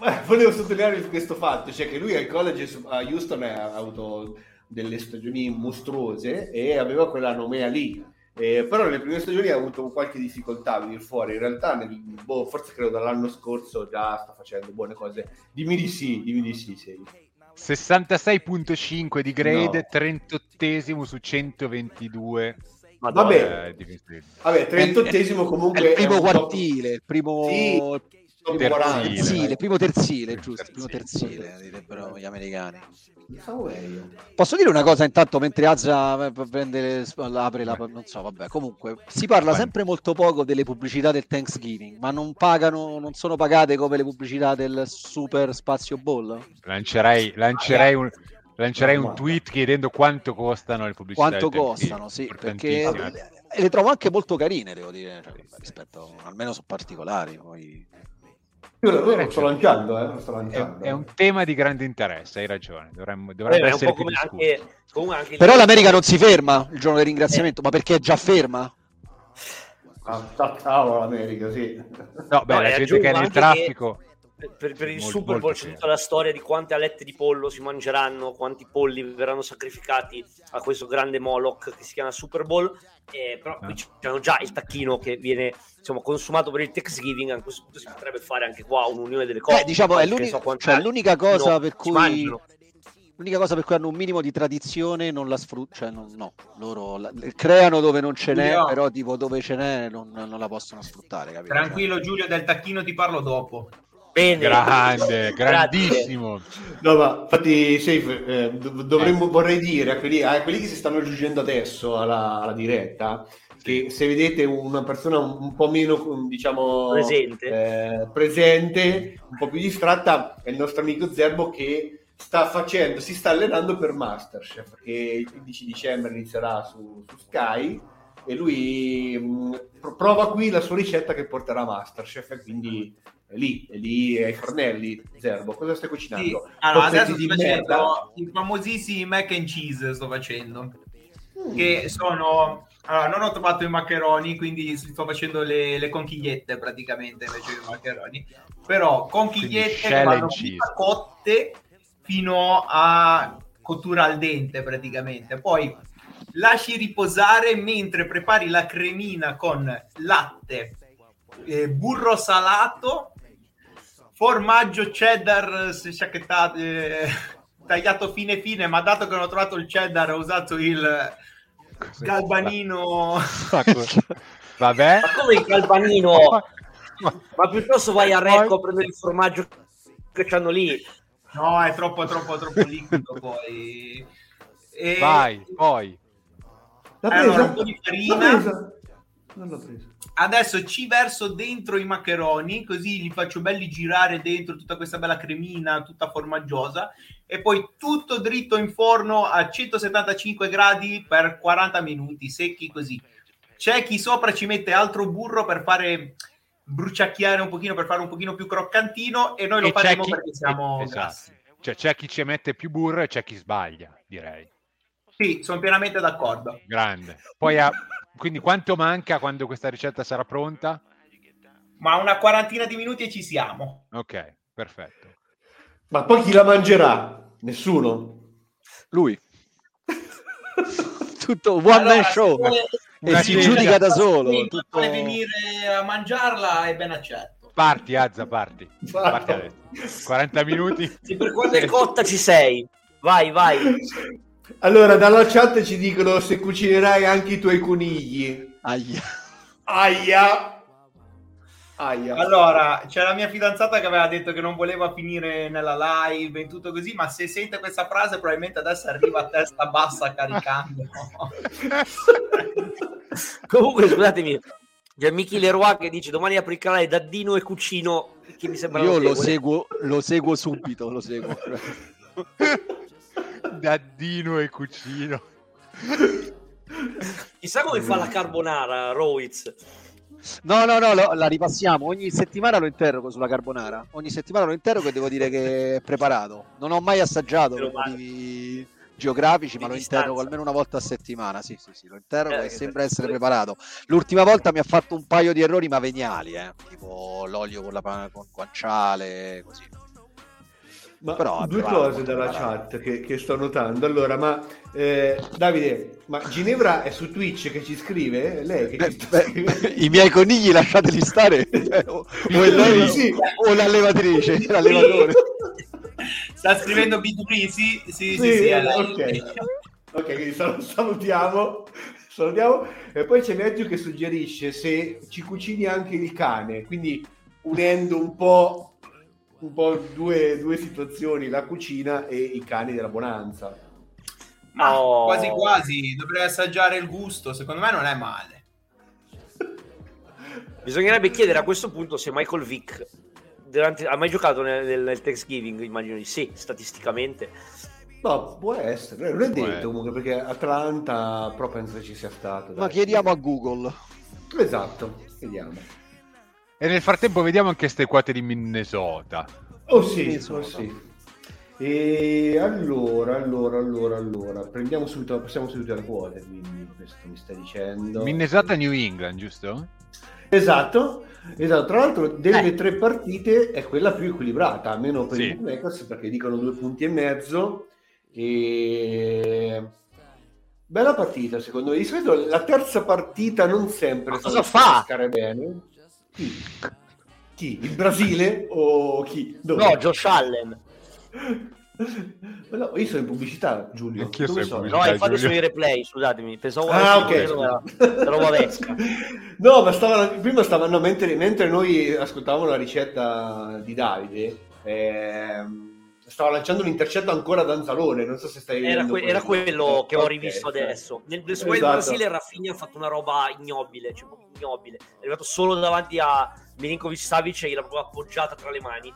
G: Eh, volevo sottolineare questo fatto, cioè che lui al college a Houston ha avuto delle stagioni mostruose e aveva quella nomea lì. Eh, però nelle prime stagioni ha avuto qualche difficoltà a venire fuori. In realtà, nel- boh, forse credo dall'anno scorso già sta facendo buone cose. Dimmi di sì, dimmi di sì. sì.
C: 66.5 di grade,
G: No.
C: 38esimo su 122.
F: Madonna.
G: Vabbè.
C: eh, difensivi.
G: Vabbè, 38esimo comunque
E: È il primo
G: top-
E: quartile, il primo,
G: Sì,
C: Terzile.
G: 40.
E: terzile, il primo terzile, giusto, il primo
C: Terzile.
E: direbbero gli americani. Posso dire una cosa intanto mentre Azza prende le, apre la non so, vabbè, comunque si parla
C: Vai.
E: sempre molto poco delle pubblicità del Thanksgiving, ma non pagano, non sono pagate come le pubblicità del Super Spazio Ball?
C: Lancerei, lancerei un, lancerei un tweet chiedendo quanto costano le pubblicità.
E: Quanto costano, sì, perché
C: Importantissime.
E: e le trovo anche molto carine, devo dire, cioè, rispetto almeno sono particolari, poi
G: Io lo sto lanciando, eh, lo sto
C: È,
G: lanciando.
C: è un tema di grande interesse, hai ragione. Dovremmo,
F: Eh,
C: dovrebbe
F: è un
C: essere più
F: anche, anche
E: Però l'America non si ferma il giorno del ringraziamento, ma perché è già ferma?
G: Ah, ciao l'America, sì.
C: No, beh,
F: No,
C: la gente che è nel traffico.
F: Per, per il
C: Molto-
F: Super Bowl c'è tutta la storia di quante alette di pollo si mangeranno, quanti polli verranno sacrificati a questo grande Moloch che si chiama Super Bowl. Eh, però qui
C: Ah.
F: c'è già il tacchino che viene insomma, consumato per il Thanksgiving. A questo punto si potrebbe fare anche qua un'unione delle cose.
E: Eh, diciamo, è l'unica,
F: so
E: cioè, l'unica cosa
F: no,
E: per cui
F: mangiano.
E: l'unica cosa per cui hanno un minimo di tradizione non la sfruttano, cioè no, loro la- creano dove non ce n'è,
D: Giulio.
E: però tipo dove ce n'è non, non la possono sfruttare, capito?
D: Tranquillo Giulio del tacchino ti parlo dopo.
F: Bene,
C: Grande, grandissimo.
G: No, ma infatti, Safe, eh, dov- dovremmo, vorrei dire a quelli, a quelli che si stanno aggiungendo adesso alla, alla diretta che se vedete una persona un, po' meno, diciamo,
F: Presente.
G: eh, presente, un po' più distratta, è il nostro amico Zerbo che sta facendo, si sta allenando per Masterchef, che il 15 dicembre inizierà su, su Sky e lui mh, pro- prova qui la sua ricetta che porterà a Masterchef e quindi è lì, è lì ai fornelli, Zerbo, cosa stai
D: Sì,
G: cucinando?
D: allora,
G: Cozzetti
D: adesso
G: di
D: sto
G: merda?
D: facendo i famosissimi mac and cheese sto facendo
G: Mm.
D: che sono allora non ho trovato i maccheroni quindi sto facendo le, le conchigliette praticamente invece dei maccheroni però conchigliette che vanno cotte fino a cottura al dente praticamente poi lasci riposare mentre prepari la cremina con latte eh, burro salato formaggio cheddar eh, sciacchettato, eh, tagliato fine fine, ma dato che non ho trovato il cheddar ho usato il galbanino.
C: Vabbè.
F: Ma come il galbanino? Ma piuttosto vai a Recco a prendere il formaggio che c'hanno lì.
D: No, è troppo, troppo, troppo liquido poi. E...
C: Vai, poi.
D: Allora,
G: presa?
D: un po' di farina.
G: Non l'ho presa.
D: Adesso ci verso dentro i maccheroni, così li faccio belli girare dentro tutta questa bella cremina, tutta formaggiosa, e poi tutto dritto in forno a 175 gradi per 40 minuti, secchi così. C'è chi sopra ci mette altro burro per fare bruciacchiare un pochino, per fare un pochino più croccantino, e noi lo
C: E c'è
D: faremo
C: chi-
D: perché siamo
C: esatto.
D: grassi.
C: Cioè, c'è chi ci mette più burro e c'è chi sbaglia, direi.
D: Sì, sono pienamente d'accordo.
C: Grande. Poi ha- Quindi quanto manca quando questa ricetta sarà pronta?
D: Ma una quarantina di minuti e ci siamo.
C: Ok, perfetto.
G: Ma poi chi la mangerà? Nessuno.
E: Lui. Tutto one
D: Allora,
E: man
D: se
E: show.
D: vuole-
E: E si giudica da
D: se
E: solo.
D: vuole
E: tutto-
D: venire a mangiarla è ben accetto.
C: Parti, Azza, parti. Parti adesso. 40 minuti.
F: Sì, per quando è cotta ci sei. Vai, vai.
G: Allora, dalla chat ci dicono se cucinerai anche i tuoi conigli.
E: Aia.
G: Aia. Aia.
D: Allora, c'è la mia fidanzata che aveva detto che non voleva finire nella live e tutto così, ma se sente questa frase probabilmente adesso arriva a testa bassa caricando.
F: Comunque, scusatemi, c'è Michi Leroy che dice domani apri il canale da Dino e Cucino, che mi sembra
E: Io lo seguo, lo seguo subito, lo seguo.
C: Daddino e cucino.
F: Chissà come fa la carbonara, Rowiz.
E: No, no, no, lo- la ripassiamo. Ogni settimana lo interrogo sulla carbonara. Ogni settimana lo interrogo e devo dire che è preparato. Non ho mai assaggiato
F: Meno
E: per
F: male.
E: motivi geografici, ma
F: Di
E: lo
F: distanza.
E: interrogo almeno una volta a settimana. Sì, sì, sì, lo interrogo
F: Eh,
E: e
F: che-
E: sembra essere preparato. L'ultima volta mi ha fatto un paio di errori, ma veniali, eh. tipo l'olio con la pa- con guanciale, così.
G: Ma
E: Però,
G: due
E: bravo,
G: cose dalla
E: bravo.
G: chat che, che sto notando. Allora, ma eh, Davide, ma Ginevra è su Twitch che ci scrive? Lei che
E: Beh,
G: ci sta
E: beh,
G: scrivendo?
E: I miei conigli lasciateli stare, o, o è lei
G: Sì.
E: o l'allevatrice, l'allevatore.
D: Sta scrivendo B2B? Sì, sì, sì,
G: Sì,
D: sì,
G: ok. Ok, quindi sal- salutiamo. Salutiamo. E poi c'è Matthew che suggerisce se ci cucini anche il cane, quindi unendo un po', un po' due, due situazioni, la cucina e i cani della bonanza.
D: Ma
F: Oh.
D: quasi quasi, dovrei assaggiare il gusto, secondo me non è male.
F: Bisognerebbe chiedere a questo punto se Michael Vick durante- ha mai giocato nel, nel- nel Thanksgiving, immagino di sì, statisticamente.
G: No, può essere, non è
C: Può
G: detto comunque perché Atlanta però penso ci sia stato.
E: Ma chiediamo a Google.
G: Esatto, vediamo.
C: E nel frattempo vediamo anche ste quote di Minnesota.
G: Oh sì,
E: Minnesota.
G: oh sì. E allora, allora, allora, allora, prendiamo subito, passiamo subito alle quote, quindi questo mi stai dicendo.
C: Minnesota New England, giusto?
G: Esatto, esatto. Tra l'altro delle
C: Eh.
G: tre partite è quella più equilibrata, almeno per
C: Sì.
G: i bookmakers, perché dicono due punti e mezzo. E... Bella partita, secondo me. Di solito la terza partita non sempre
F: Ma
G: sa
F: cosa fa?
G: pescare bene. Chi? Chi? Il Brasile o chi? Dove?
F: No, Josh Allen.
G: Ma no, io sono in pubblicità, Giulio.
C: Anch'io
G: Dove
C: sono in
G: sono?
F: No, infatti sono i replay, scusatemi, pensavo
G: Ah, ok.
F: roba vecchia.
G: No, ma stavano, prima stavano, mentre, mentre noi ascoltavamo la ricetta di Davide, ehm, stava lanciando un intercetto ancora ad Anzalone, non so se stai
F: Era,
G: vedendo
F: que- era quello che ho rivisto
G: ok.
F: adesso. Nel, nel
G: Esatto.
F: Brasile Rafinha ha fatto una roba ignobile, cioè ignobile. È arrivato solo davanti a Milinkovic Savic e gliel'ha proprio appoggiata tra le mani.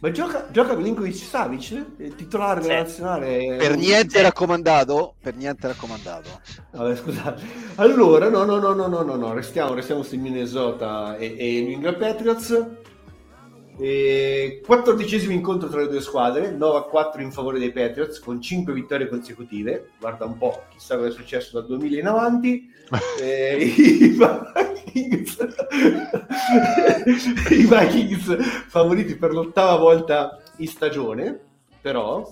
G: Ma gioca, gioca Milinkovic Savic, il titolare della
F: Sì.
G: nazionale?
E: Per niente raccomandato, per niente raccomandato.
G: Vabbè, scusate. Allora, no, no, no, no, no, no, no, restiamo, restiamo su Minnesota e, e New England Patriots. E quattordicesimo incontro tra le due squadre, 9 a 4 in favore dei Patriots con 5 vittorie consecutive. Guarda un po', chissà cosa è successo dal 2000 in avanti. Eh, I Vikings, i Vikings favoriti per l'ottava volta in stagione, però,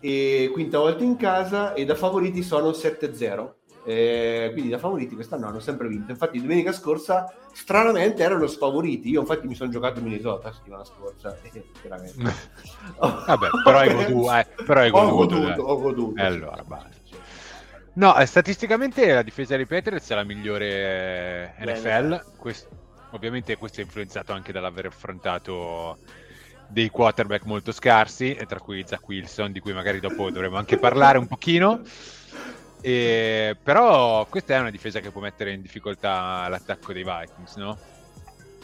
G: e quinta volta in casa e da favoriti sono 7-0. Eh, quindi da favoriti quest'anno hanno sempre vinto. Infatti, domenica scorsa, stranamente, erano sfavoriti. Io, infatti, mi sono giocato in Minnesota la settimana scorsa. Eh, veramente.
C: Vabbè, però hai goduto. Eh, però hai
G: Ho
C: goduto,
G: goduto,
C: dai.
G: ho goduto.
C: E allora, basta. No, eh, statisticamente la difesa dei Patriots è la migliore eh,
F: Bene.
C: NFL. Quest- ovviamente questo è influenzato anche dall'aver affrontato dei quarterback molto scarsi, e tra cui Zach Wilson, di cui magari dopo dovremo anche parlare un pochino. E- però questa è una difesa che può mettere in difficoltà l'attacco dei Vikings, no?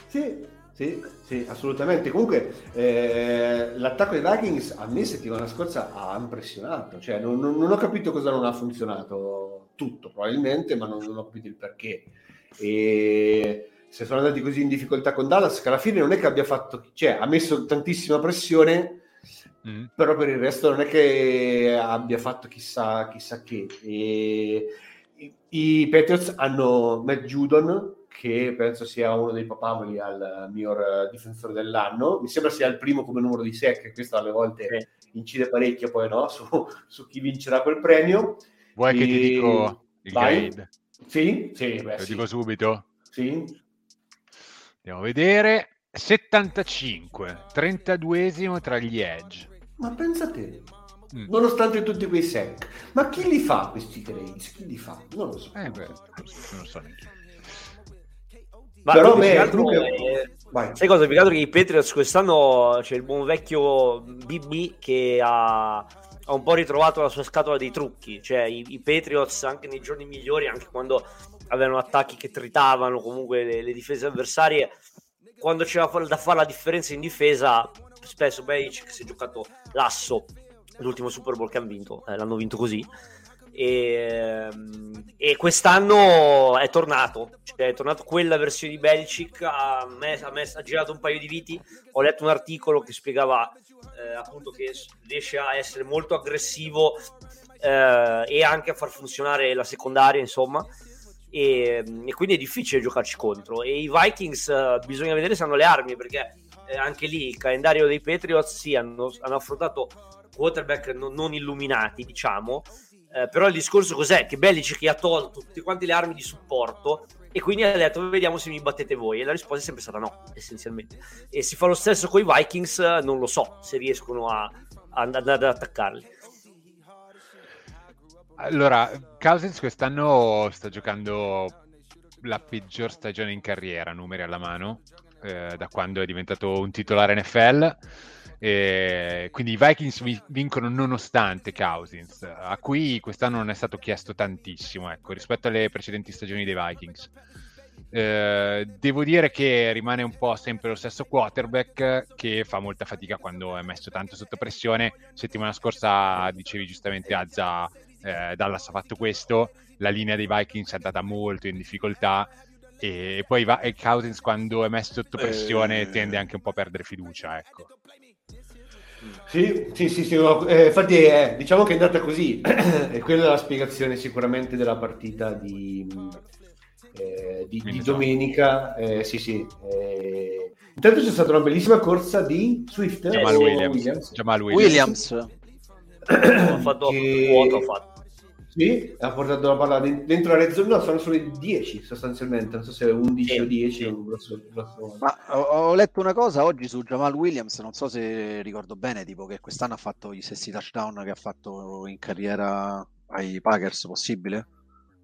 G: Sì, sì, sì, assolutamente. Comunque, eh, l'attacco dei Vikings a me settimana scorsa ha impressionato. Cioè, non, non- non ho capito cosa non ha funzionato. Tutto, probabilmente, ma non, non ho capito il perché. E se sono andati così in difficoltà con Dallas, che alla fine non è che abbia fatto... Cioè, ha messo tantissima pressione,
C: Mm.
G: però per il resto non è che abbia fatto chissà, chissà che. E i, I Patriots hanno Matt Judon, che penso sia uno dei papamoli al miglior difensore dell'anno. Mi sembra sia il primo come numero di sec, e questo alle volte incide parecchio poi no? su, su chi vincerà quel premio.
C: Vuoi che ti
G: E-
C: dico il
G: Vai.
C: grade?
G: Sì, sì, beh,
C: Lo
G: sì.
C: dico subito.
G: Sì.
C: Andiamo a vedere. 75, 32esimo tra gli Edge.
G: Ma pensa a te,
C: Mm.
G: nonostante tutti quei sec, ma chi li fa questi grades? Chi li fa? Non lo so.
C: Eh, beh, non lo so neanche.
F: Ma
G: Però, beh,
F: altro, eh,
G: Vai.
F: sai cosa? Più che altro che i Patriots quest'anno c'è il buon vecchio BB che ha, ha un po' ritrovato la sua scatola dei trucchi. Cioè, i, i Patriots anche nei giorni migliori, anche quando avevano attacchi che tritavano comunque le, le difese avversarie, quando c'era da fare la differenza in difesa, spesso Belichick si è giocato l'asso l'ultimo Super Bowl che hanno vinto, eh, l'hanno vinto così. E, e quest'anno è tornato, cioè è tornato quella versione di Belichick. Ha, me- ha messo- ha girato un paio di viti. Ho letto un articolo che spiegava eh, appunto che riesce a essere molto aggressivo eh, e anche a far funzionare la secondaria, insomma. E, e quindi è difficile giocarci contro. E i Vikings eh, bisogna vedere se hanno le armi perché anche lì il calendario dei Patriots sì, hanno, hanno affrontato quarterback non, non illuminati, diciamo. Eh, però il discorso cos'è? Che Belichick ha tolto tutte quante le armi di supporto e quindi ha detto vediamo se mi battete voi e la risposta è sempre stata no essenzialmente e si fa lo stesso con i Vikings eh, non lo so se riescono a, a andare ad attaccarli
C: Allora, Cousins quest'anno sta giocando la peggior stagione in carriera, numeri alla mano, eh, da quando è diventato un titolare NFL. E quindi i Vikings vi- vincono nonostante Cousins, a cui quest'anno non è stato chiesto tantissimo, ecco, rispetto alle precedenti stagioni dei Vikings. Eh, devo dire che rimane un po' sempre lo stesso quarterback che fa molta fatica quando è messo tanto sotto pressione. Settimana scorsa dicevi giustamente Azza, eh, Dallas ha fatto questo, la linea dei Vikings è andata molto in difficoltà e poi va- e Cousins quando è messo sotto pressione
G: Eh.
C: tende anche un po' a perdere fiducia, ecco.
G: Sì, sì, sì, sì, no, eh, infatti eh, diciamo che è andata così e quella è la spiegazione sicuramente della partita di, eh, di- di
C: Minnesota.
G: domenica. eh, sì, sì. eh. Intanto c'è stata una bellissima corsa di Swift
C: Jamal
G: o
C: Williams. Jamal Williams.
E: Williams.
F: ha fatto
G: Che-
F: vuoto ha fatto
G: Sì, ha portato la palla de- dentro la red zone, no, sono solo i 10 sostanzialmente, non so se 11
F: Sì,
G: o 10.
F: sì.
G: un grosso- grosso-
E: Ma ho, ho letto una cosa oggi su Jamal Williams, non so se ricordo bene, tipo che quest'anno ha fatto gli stessi touchdown che ha fatto in carriera ai Packers, possibile?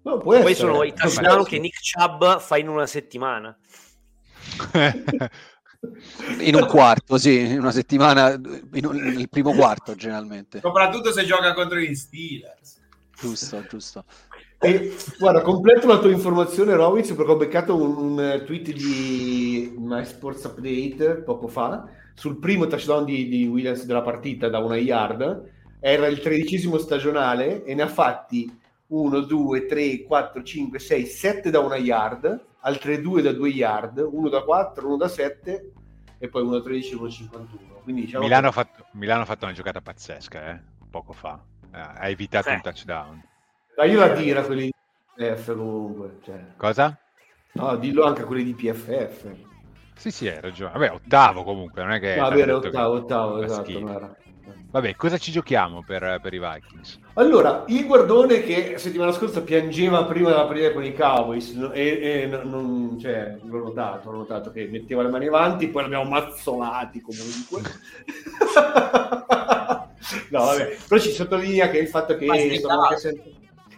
G: No, può
F: poi
G: essere.
F: sono i touchdown che Nick Chubb fa in una settimana
E: In un quarto, sì, in una settimana, in un- nel primo quarto generalmente.
D: Soprattutto se gioca contro gli Steelers.
E: Giusto, giusto.
G: E, guarda, completo la tua informazione, Rovitz, perché ho beccato un, un tweet di My Sports Update poco fa sul primo touchdown di, di Williams della partita da una yard. Era il tredicesimo stagionale e ne ha fatti 1, 2, 3, 4, 5, 6, 7 da una yard, altre 2 da 2 yard, uno da 4, uno da 7 e poi uno da 13 e uno da 51. Quindi diciamo
C: Milano, ha
G: che-
C: fatto, Milano ha fatto una giocata pazzesca, eh, poco fa. Eh, ha evitato
F: Sì.
C: un touchdown.
G: Dai, io la dire a quelli di PFF comunque. Cioè.
C: Cosa?
G: No, dillo anche a quelli di PFF.
C: Sì, sì, hai ragione. Vabbè, ottavo comunque, non è che...
G: Va bene, ottavo, ottavo, esatto.
C: schifo.
G: non era.
C: Vabbè, cosa ci giochiamo per, per i Vikings?
G: Allora, il guardone che settimana scorsa piangeva prima della partita con i Cowboys e, e non- non, cioè, l'ho notato, l'ho notato che metteva le mani avanti, poi l'abbiamo mazzolati comunque. no, vabbè, però ci sottolinea che il fatto che sono anche, senza,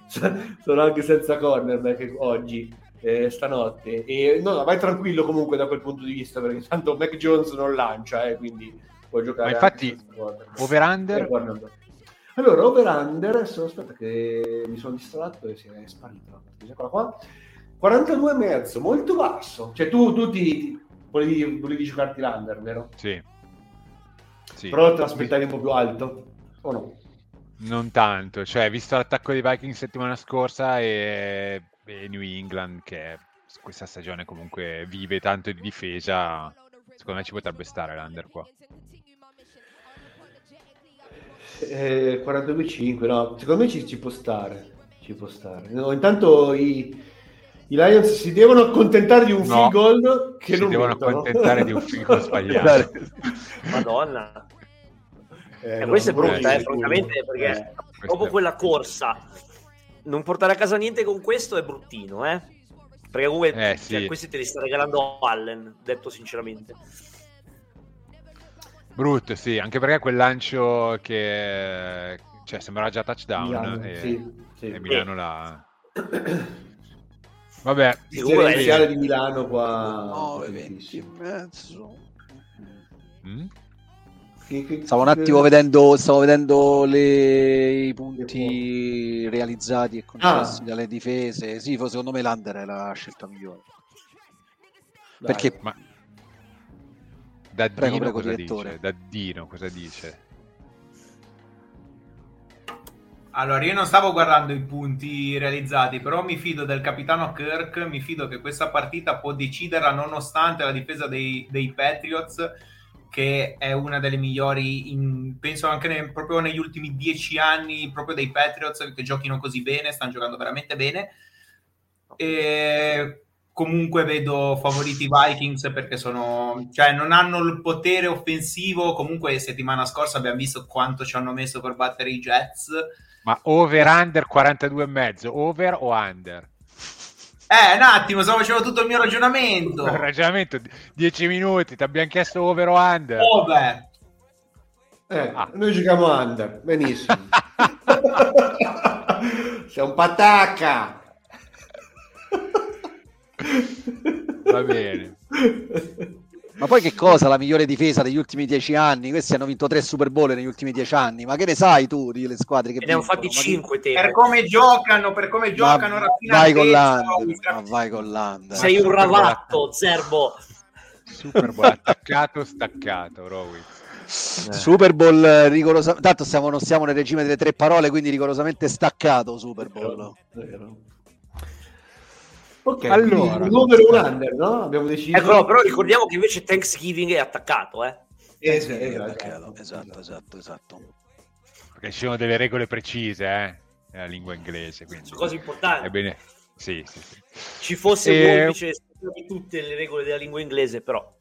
G: sono anche senza cornerback oggi, eh, stanotte. E no, no, vai tranquillo comunque da quel punto di vista, perché tanto Mac Jones non lancia, eh, quindi può giocare
C: Ma infatti, over-under?
G: Eh. Allora, over-under, aspetta che mi sono distratto e si è sparito. Eccola qua. 42 e mezzo, molto basso. Cioè tu, tu ti volevi, volevi giocarti l'under, vero?
C: Sì. Sì.
G: Però te l'aspettavi un po' più alto, o no?
C: Non tanto, cioè, visto l'attacco dei Vikings settimana scorsa e, e New England che questa stagione comunque vive tanto di difesa, secondo me ci potrebbe stare l'under qua.
G: Eh, 42,5, no, secondo me ci, ci può stare. Ci può stare. No, intanto i, i Lions si devono accontentare di un
C: No,
G: field goal che
C: si
G: non
C: devono
G: mettono.
C: accontentare di un field goal sbagliato.
F: Madonna.
G: Eh,
F: Eh,
G: no,
F: questo è brutto,
G: brutto
F: eh, francamente, perché
G: Eh,
F: dopo
C: è-
F: quella corsa, non portare a casa niente con questo è bruttino, eh? Perché comunque
C: Eh,
F: cioè,
C: sì.
F: questi te li sta regalando Allen, detto sinceramente.
C: Brutto, sì, anche perché quel lancio che cioè, sembrava già touchdown
G: Milano,
C: e,
G: sì, sì.
C: e Milano l'ha... Vabbè,
G: Il differenziale di Milano qua
E: 9, 20 e mezzo.
C: mm?
E: Stavo un attimo vedendo, stavo vedendo le- i punti realizzati e concessi
G: Ah.
E: dalle difese. Sì, secondo me l'Under è la scelta migliore.
G: Dai.
E: Perché
C: Ma da
E: Prego,
C: Dino
E: prego,
C: cosa
E: direttore.
C: dice? Da Dino cosa dice?
D: Allora, io non stavo guardando i punti realizzati, però mi fido del capitano Kirk, mi fido che questa partita può deciderla nonostante la difesa dei, dei Patriots, che è una delle migliori, in- penso anche ne- proprio negli ultimi dieci anni, proprio dei Patriots che giochino così bene, stanno giocando veramente bene. E comunque vedo favoriti i Vikings perché sono, cioè non hanno il potere offensivo. Comunque, settimana scorsa abbiamo visto quanto ci hanno messo per battere i Jets.
C: Ma over under 42 e mezzo, over o under?
D: Eh, un attimo, stavo facendo tutto il mio ragionamento.
C: Il ragionamento 10 minuti, ti abbiamo chiesto over o under.
D: Over.
G: Eh,
C: Ah.
G: Noi giochiamo under, benissimo. Sei un patacca.
C: Va bene.
E: Ma poi che cosa la migliore difesa degli ultimi dieci anni? Questi hanno vinto tre Super Bowl negli ultimi dieci anni. Ma che ne sai tu delle squadre che
F: ne hanno fatti
E: che-
F: 5
D: Per
F: te.
D: come giocano, per come giocano,
E: Ma vai con
D: fra-
E: Ma vai con l'Under.
F: Sei un ravatto, Zerbo.
C: Super Bowl attaccato, staccato, Rowitz.
E: Super Bowl eh, rigorosamente. Tanto stiamo, non siamo nel regime delle tre parole, quindi rigorosamente staccato Super Bowl.
G: Vero. Ok,
C: Allora.
G: un over e un under, no? Abbiamo deciso.
F: Ecco, però ricordiamo che invece Thanksgiving è attaccato, eh.
G: Eh, esatto,
E: esatto, esatto, esatto, esatto.
C: Perché ci sono delle regole precise, eh? Nella lingua inglese, quindi.
F: Sono cose importanti.
C: Ebbene, sì, sì, sì.
F: Ci fosse
C: Eh,
F: un di tutte le regole della lingua inglese, però.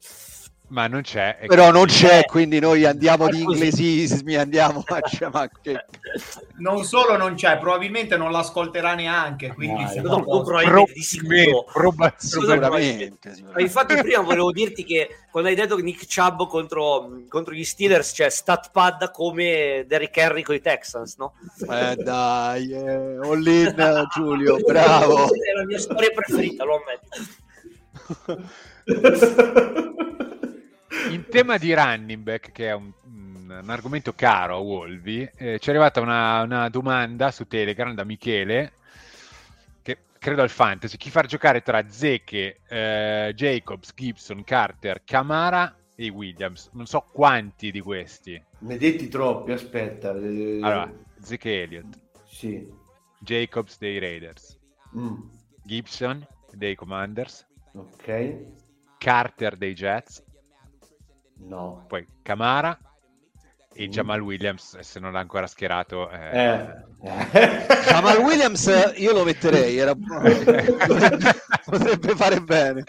C: Ma non c'è.
E: Però non c'è, quindi noi andiamo di inglesismi, andiamo a cioè,
D: Non solo non c'è, probabilmente non l'ascolterà neanche. Quindi siamo
F: No,
D: posto.
F: probabilmente, di
C: Probabilmente,
F: sicuro.
E: sicuramente,
F: infatti prima volevo dirti che quando hai detto che Nick Chubb contro, contro gli Steelers c'è stat pad come Derrick Henry con i Texans, no?
E: Eh dai, eh, all in, Giulio, bravo.
F: È la mia storia preferita, lo ammetto.
C: In tema di running back, che è un, un- argomento caro a Wolvi, eh, ci è arrivata una, una domanda su Telegram da Michele, che credo al fantasy, chi far giocare tra Zecche, eh, Jacobs, Gibson, Carter, Camara e Williams. Non so quanti di questi.
G: Ne detti troppi, aspetta.
C: Allora, Zecche Elliott,
G: Sì.
C: Jacobs dei Raiders,
G: Mm,
C: Gibson dei Commanders,
G: Ok.
C: Carter dei Jets,
G: No.
C: poi Camara e
G: Mm.
C: Jamal Williams, se non l'ha ancora schierato. eh,
G: Eh.
E: Jamal Williams io lo metterei, era... potrebbe, fare bene.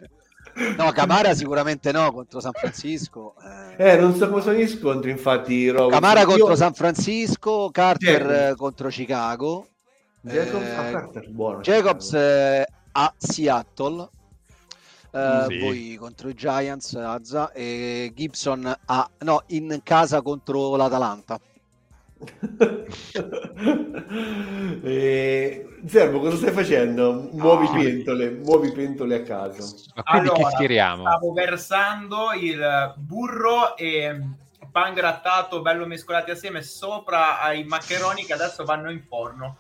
E: No, Camara sicuramente no contro San Francisco. Eh,
G: Eh, non so come sono gli scontri, infatti, Robinson.
E: Camara
G: Io-
E: contro San Francisco, Carter
G: Jacobs.
E: eh, contro Chicago.
G: Jacobs,
E: Eh,
G: ah, Carter, buono.
E: Jacobs eh, a Seattle. Eh,
C: Sì.
E: Poi contro i Giants Azza, e Gibson a, no, in casa contro l'Atalanta.
G: Eh, Zerbo, cosa stai facendo? Muovi
C: Ah.
G: pentole, muovi pentole a caso.
C: Ma quindi
D: Allora,
C: chi tiriamo?
D: Stavo versando il burro e pan grattato bello mescolati assieme sopra ai maccheroni che adesso vanno in forno.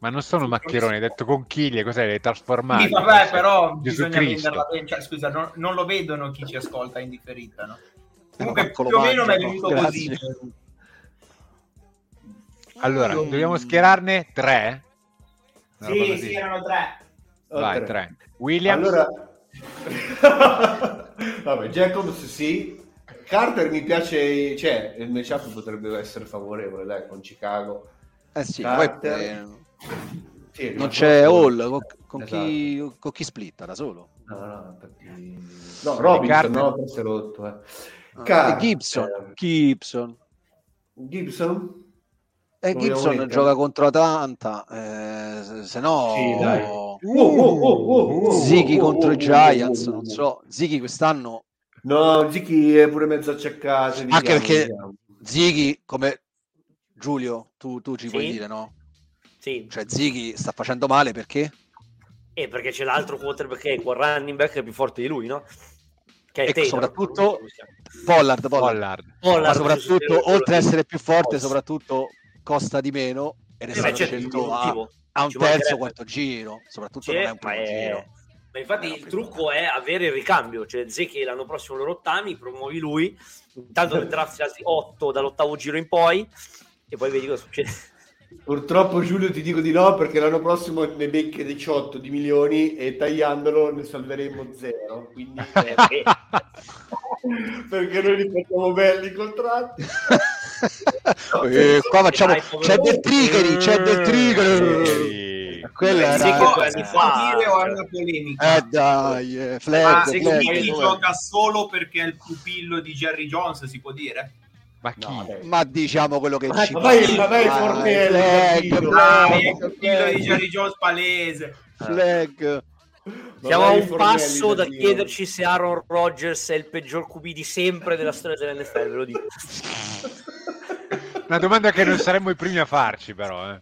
C: Ma non sono maccheroni, hai detto conchiglie, cos'è? Le trasformate?
D: Sì, vabbè, però
C: Gesù
D: bisogna
C: Cristo.
D: venderla bene. Cioè, scusa, non, non lo vedono chi ci ascolta in differita, no? Comunque, più o meno mi è venuto così.
C: Allora, dobbiamo schierarne tre? Una
D: Sì, sì, erano tre.
C: Vai,
G: Ok.
C: tre. Williams?
G: Allora, vabbè, Jacobs sì. Carter mi piace, cioè il matchup potrebbe essere favorevole, dai, con Chicago.
E: Eh sì, poi,
G: Carter.
E: eh,
G: Sì,
E: non c'è Hall, con, con
G: Esatto.
E: chi, con chi splitta da solo.
G: No, no, infatti... No, Robinson,
C: Carter.
G: no, è rotto. Eh.
E: Ah, Gibson, Gibson.
G: Gibson?
E: E Gibson
G: vogliamo mettere?
E: gioca contro Atlanta, eh, se- no
G: Sì, dai.
E: Oh,
G: Oh, oh,
E: Ziggy contro i Giants, non so. Ziggy quest'anno,
G: No, Zicchi è pure mezzo acciaccato.
E: anche perché. Ziggy, come Giulio, tu, tu ci puoi
F: Sì.
E: dire, no?
F: Sì,
E: Cioè Ziggy sta facendo male perché?
F: e perché c'è l'altro quarterback che è quel running back che è più forte di lui, no? Che è
E: E
F: Taylor.
E: soprattutto Pollard, Pollard.
C: Pollard.
F: Pollard,
E: Ma soprattutto, oltre a
F: sì.
E: essere più forte, soprattutto costa di meno ed è
F: beh,
E: stato
F: certo,
E: scelto a, a un
F: Ci
E: terzo quarto giro, soprattutto
F: Sì,
E: non è un
F: ma,
E: primo
F: è-
E: giro.
F: ma infatti il trucco è avere il ricambio, cioè Zecchi l'anno prossimo lo rottami, promuovi lui, intanto ne drafti altri 8 dall'ottavo giro in poi e poi vedi cosa succede.
G: Purtroppo Giulio ti dico di no perché l'anno prossimo ne becchi 18 di milioni e tagliandolo ne salveremo zero. Quindi, eh,
F: Eh,
G: perché noi li facciamo belli i contratti.
E: Eh, qua facciamo c'è del triggeri, c'è del triggeri.
C: Sì.
E: Quella era eh,
D: si può dire o è una polemica?
E: eh, dai, eh,
D: Ma
E: flag,
D: se
E: flag,
D: Kiki
E: dov'è?
D: gioca solo perché è il pupillo di Jerry Jones, si può dire?
C: Ma chi?
G: No,
E: ma diciamo quello che
G: Ma
E: ci
G: vai-
E: pare.
G: ma vai,
E: Dai,
G: Fornello,
E: flag?
D: Ah,
E: flag,
D: il pupillo di
E: flag,
D: Jerry Jones palese.
E: flag.
F: Siamo a un passo da chiederci se Aaron Rodgers è il peggior QB di sempre della storia dell'NFL, ve lo dico.
C: Una domanda che non saremmo i primi a farci, però. Eh.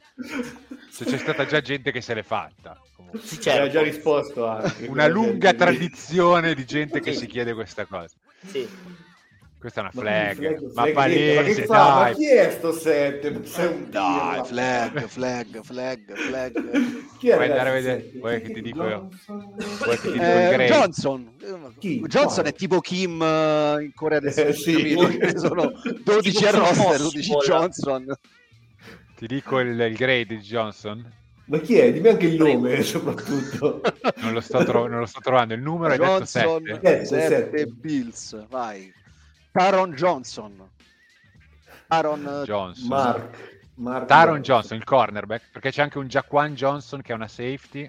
C: Se c'è stata già gente che se l'è fatta.
F: Sì, certo.
G: già risposto anche.
C: Una lunga tradizione di gente che
F: Sì.
C: si chiede questa cosa.
F: Sì.
C: Questa è una
G: Ma
C: flag, ma
G: flag
C: palese,
G: ma fa? Ma
C: dai.
G: chi è sto 7? Ma sei un
E: Dai,
G: pirla.
E: flag, flag, flag, flag.
G: Chi è
C: Vuoi andare a vedere? Vuoi che ti dico io?
G: Johnson?
C: Vuoi che ti dico il
E: Eh,
C: grade?
E: Johnson
G: Chi?
E: Johnson
G: Quale?
E: è tipo Kim eh, in Corea del Sud
G: Eh, sì.
E: sono 12
F: Tipo
E: a roster
F: Impossible.
E: 12 Johnson
C: Ti dico il, il grade di Johnson?
G: Ma chi è? Dimmi anche il nome, soprattutto.
C: Non lo sto, tro- non lo sto trovando. Il numero è detto
E: Johnson
C: 7.
G: Sette,
E: 7
G: sette.
E: Bills vai Taron Johnson Taron
C: Johnson.
G: Mark. Mark
C: Taron Johnson, il cornerback, perché c'è anche un Jaquan Johnson che è una safety.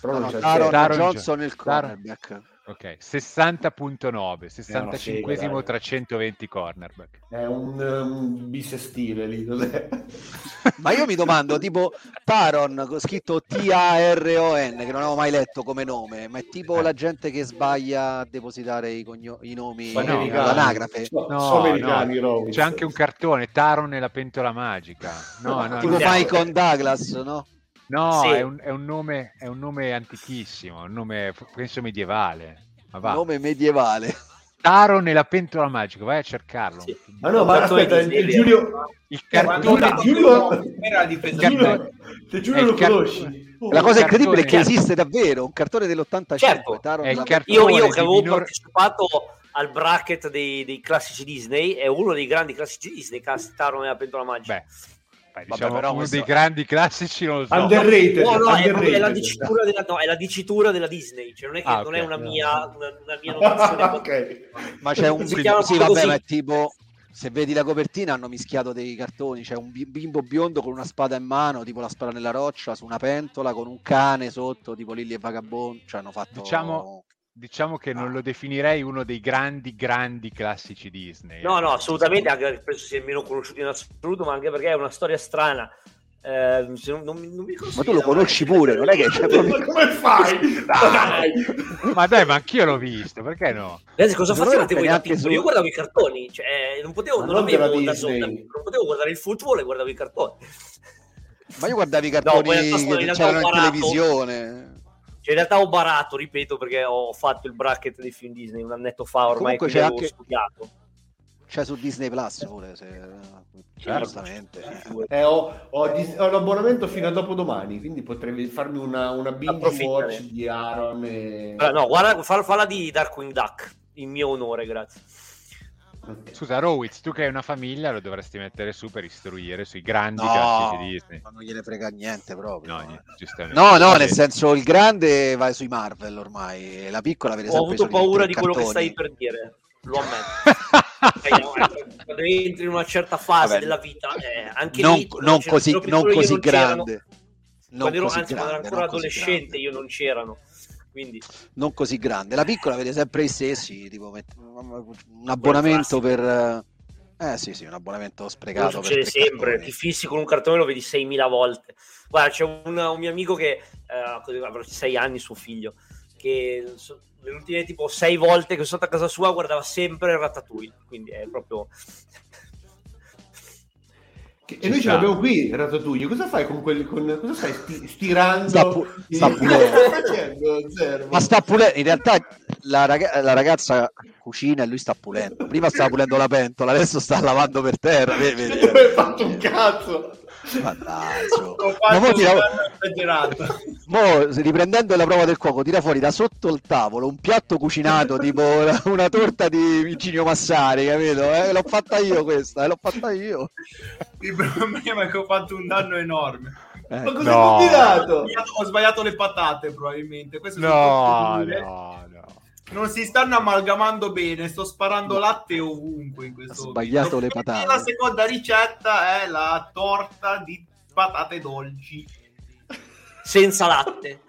G: Però
E: no,
G: non
E: no,
G: c'è
E: Taron
C: Taron
E: Johnson il
C: Taron-
E: cornerback
C: Ok, 60.9,
G: una
C: 65
G: sega, dai.
C: tra 120 cornerback.
G: È un, un bisestile lì, cos'è?
E: ma io mi domando tipo Taron scritto T-A-R-O-N che non avevo mai letto come nome ma è tipo
C: Eh.
E: la gente che sbaglia a depositare i, cogno- i nomi
C: no,
E: all'anagrafe
G: No,
C: No, no. C'è anche un cartone, Taron e la pentola magica. No, no,
E: tipo
C: no.
F: no.
E: Mike Douglas no?
C: No,
F: Sì.
C: è, un, è un nome, è un nome antichissimo, un nome penso medievale. Ma va.
E: nome medievale
C: Taron e la pentola magica, vai a cercarlo.
F: Sì.
G: Ma no, ma aspetta,
F: Disney,
G: il Giulio...
C: Il cartone
G: Giulio-
C: di...
G: Giulio-
D: era
C: Cartone-
G: Giulio, te Giulio
C: il
G: lo
C: car-
G: conosci? Oh,
E: la cosa incredibile è che esiste davvero un cartone dell'85
F: Certo,
E: Taron
C: è il
E: la-
C: cartone
F: Io, io
C: di
F: che avevo
C: minor-
F: partecipato al bracket dei, dei classici Disney, è uno dei grandi classici Disney, Taron e la pentola magica.
C: Beh, beh, diciamo
E: però
C: uno
E: questo-
C: dei grandi classici non lo so.
G: Underrated.
F: No, no, è, proprio- è la
G: underrated.
F: dicitura della, no, è la dicitura della Disney, cioè non è che
C: Ah,
F: non è una mia, una, una mia notazione.
G: ok.
E: ma c'è un
F: chiama
E: sì vabbè
F: così.
E: ma è tipo se vedi la copertina hanno mischiato dei cartoni c'è un bi- bimbo biondo con una spada in mano tipo la spada nella roccia su una pentola con un cane sotto tipo Lilli e Vagabondo cioè hanno fatto
C: Diciamo- diciamo che non lo definirei uno dei grandi, grandi classici Disney.
F: No,
C: eh.
F: no, assolutamente, anche perché penso sia il meno conosciuto in assoluto, ma anche perché è una storia strana. Eh, non, non mi- non mi
E: Ma tu lo conosci pure, non è che c'è proprio...
G: Ma come fai? Dai!
C: Ma dai, ma anch'io l'ho visto, perché no?
F: Ragazzi, cosa facevate voi da piccoli?
E: su-
F: Io guardavo i cartoni, cioè non potevo,
G: Ma
F: non
G: non
F: avevo da zona, non potevo guardare il football e guardavo i cartoni.
E: Ma io guardavo i
F: No,
E: cartoni
F: in
E: che c'erano in televisione.
F: Cioè, in realtà ho barato, ripeto, perché ho fatto il bracket dei film Disney un annetto fa ormai,
E: Comunque c'è anche-
F: studiato.
E: C'è su Disney Plus pure, se... giustamente. eh.
G: Eh, ho, ho dis- ho l'abbonamento fino a dopodomani, quindi potrei farmi una, una binge watch di Aaron. E...
F: Allora, no, guarda, fa- falla di Darkwing Duck, in mio onore, grazie.
C: Scusa, Rowitz, tu che hai una famiglia lo dovresti mettere su per istruire sui grandi
E: No,
C: classici Disney.
E: ma non gliene frega niente proprio.
C: No, niente, giustamente.
E: No, no, nel senso il grande va sui Marvel ormai, la piccola vede
F: Ho
E: sempre
F: avuto
E: sui
F: paura di quello che
E: cartoni.
F: stai per dire, lo ammetto. Eh, eh, Quando entri in una certa fase
E: Vabbè.
F: della vita, eh, anche
E: non,
F: lì,
E: non così, non così grande. Non
F: Quando ero,
E: così
F: anzi, quando ero
E: grande,
F: ancora adolescente
E: grande.
F: io non c'erano. Quindi
E: non così grande. La piccola vede sempre i stessi, tipo un abbonamento per... Eh sì, sì, un abbonamento sprecato.
F: succede
E: per tre
F: sempre, ti fissi con un cartone lo vedi 6.000 volte. Guarda, c'è un, un mio amico che eh, avrà 6 anni, suo figlio, che le ultime tipo 6 volte che sono stato a casa sua guardava sempre Ratatouille, quindi è proprio...
G: Che- e noi ce
C: sta.
G: l'abbiamo qui, Ratatouille. Cosa fai con quelli? Con, cosa stai sti- stirando?
E: Sta pu- sta pulendo.
G: Zero.
E: Ma sta pulendo, in realtà la, raga- la ragazza cucina e lui sta pulendo. Prima stava pulendo la pentola, adesso sta lavando per terra. Vedi, vedi.
G: Non hai fatto un cazzo.
E: Mannaggia. Ma mo tira-. Mo, riprendendo la prova del cuoco, tira fuori da sotto il tavolo un piatto cucinato, tipo una, torta di Virginio Massari, capito? Eh, l'ho fatta io questa, eh, l'ho fatta io.
D: Il problema è che ho fatto un danno enorme.
E: Eh,
G: Ma cosa
C: No.
D: Ho sbagliato, ho sbagliato le patate, probabilmente. Dure.
C: no, no.
D: Non si stanno amalgamando bene. Sto sparando latte ovunque in questo
E: Ha sbagliato
D: momento.
E: le patate.
D: E La seconda ricetta è la torta di patate dolci.
F: senza latte.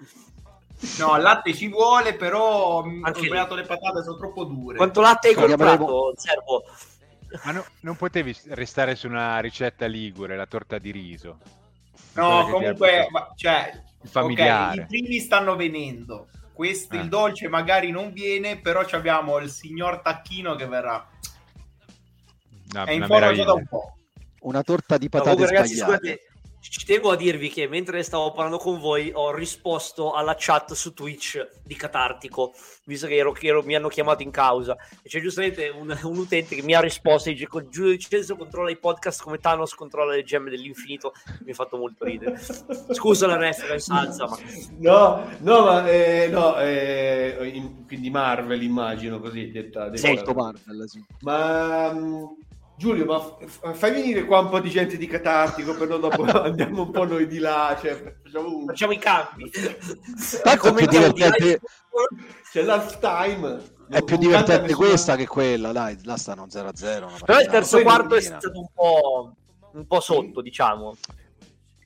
D: No, il latte ci vuole, però ho
F: Anche lì.
D: sbagliato le patate, sono troppo dure.
F: Quanto latte hai comprato, Servo?
C: Ma no- non potevi restare su una ricetta ligure, la torta di riso.
D: No, comunque, ma- cioè,
C: familiare.
D: ok, i primi stanno venendo. Questo,
C: Eh.
D: il dolce magari non viene, però ci abbiamo il signor Tacchino che verrà.
C: Una,
D: È in forma da un po'.
E: Una torta di
F: No,
E: patate
F: comunque, ragazzi,
E: sbagliate.
F: scusate, ci tengo a dirvi che mentre stavo parlando con voi ho risposto alla chat su Twitch di Catartico, visto che, ero, che ero- mi hanno chiamato in causa. E c'è giustamente un, un utente che mi ha risposto e dice "Con- Giulio Vincenzo controlla i podcast come Thanos controlla le gemme dell'infinito. Mi ha fatto molto ridere. Scusa la reference, alza, ma...
G: No, no, ma eh, no, eh, in- quindi Marvel immagino così detta. detta-
E: Molto Marvel, sì.
G: Ma mm, Giulio, ma f- fai venire qua un po' di gente di catartico, però dopo andiamo un po' noi di là, cioè facciamo un...
F: Facciamo i.
E: Tanto è
F: di
E: divertente,
G: C'è l'halftime.
E: è più divertente questa che quella, dai, là stanno 0-0. una
F: Però il terzo quarto è stato un po', un po' sotto, diciamo.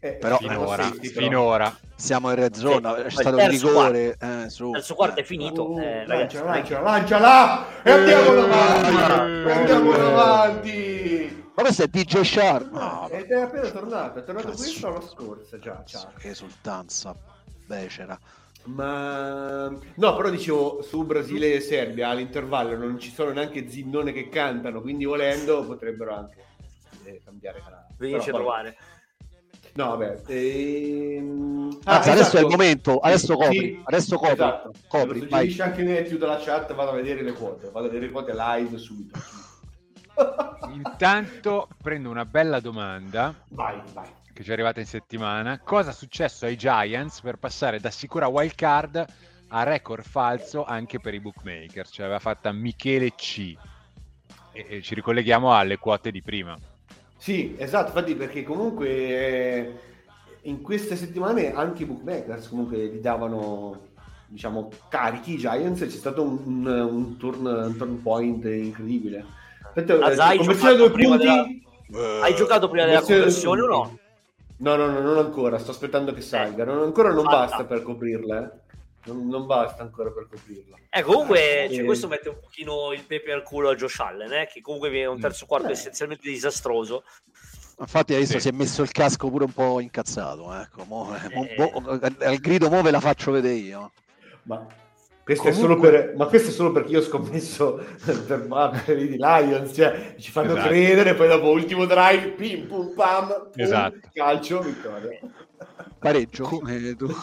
G: Eh,
E: Però-
C: Finora,
G: però.
C: finora.
E: Siamo in red zone,
F: Sì,
E: c'è
F: il
E: stato un rigore. Eh, su.
F: Il terzo quarto è
E: Eh.
F: finito.
G: Uh,
F: eh, ragazzi,
G: lanciala, lanciala, lanciala! E andiamo davanti! E andiamo davanti!
E: Ma questo è DJ Sharp. No,
G: Ed è appena tornato, è tornato
E: Cazzo.
G: questa o la scorsa già,
E: che esultanza becera.
G: Ma no, però dicevo su Brasile e Serbia all'intervallo non ci sono neanche zinnone che cantano, quindi volendo potrebbero anche eh, cambiare canale.
F: Venirci a
G: Però, vabbè. No, vabbè. ehm, ah,
E: Anzi, adesso è il
G: esatto.
E: momento, adesso copri,
G: Sì,
E: adesso copri,
G: esatto.
E: copri,
G: Lo
E: vai.
G: anche Matthew dalla chat, vado a vedere le quote, vado a vedere le quote live subito.
C: Intanto prendo una bella domanda
G: vai, vai.
C: che ci è arrivata in settimana. Cosa è successo ai Giants per passare da sicura wild card a record falso anche per i bookmaker? Ce l'aveva fatta Michele C. E, e ci ricolleghiamo alle quote di prima.
G: Sì, esatto, infatti perché comunque eh, in queste settimane anche i bookmakers comunque li davano diciamo carichi i Giants c'è stato un, un, un turn, un turn point incredibile. Aspetta,
F: Ma
G: eh,
F: Zai
G: conversione
F: giocato
G: punti.
F: Hai giocato prima della
G: Conversione
F: o no?
G: No, no, no, non ancora, sto aspettando che salga. Non, ancora non
F: Fatta.
G: basta per coprirla. eh. Non, non basta ancora per coprirla.
F: Eh, comunque, cioè,
G: Eh,
F: questo mette un pochino il pepe al culo a Josh Allen, eh, che comunque viene un terzo quarto
G: Eh.
F: essenzialmente disastroso.
E: Infatti adesso
C: Sì.
E: si è messo il casco pure un po' incazzato. Ecco, mo- mo-
F: Eh.
E: mo- al grido mo ve la faccio vedere io.
G: Ma questo, è solo
C: Comunque-
G: per, ma questo è solo perché io ho scommesso per, per i Lions, cioè ci fanno
C: Esatto.
G: credere, poi dopo ultimo drive, pim pum pam, pum,
C: Esatto.
G: calcio, vittoria.
E: Pareggio. come tu.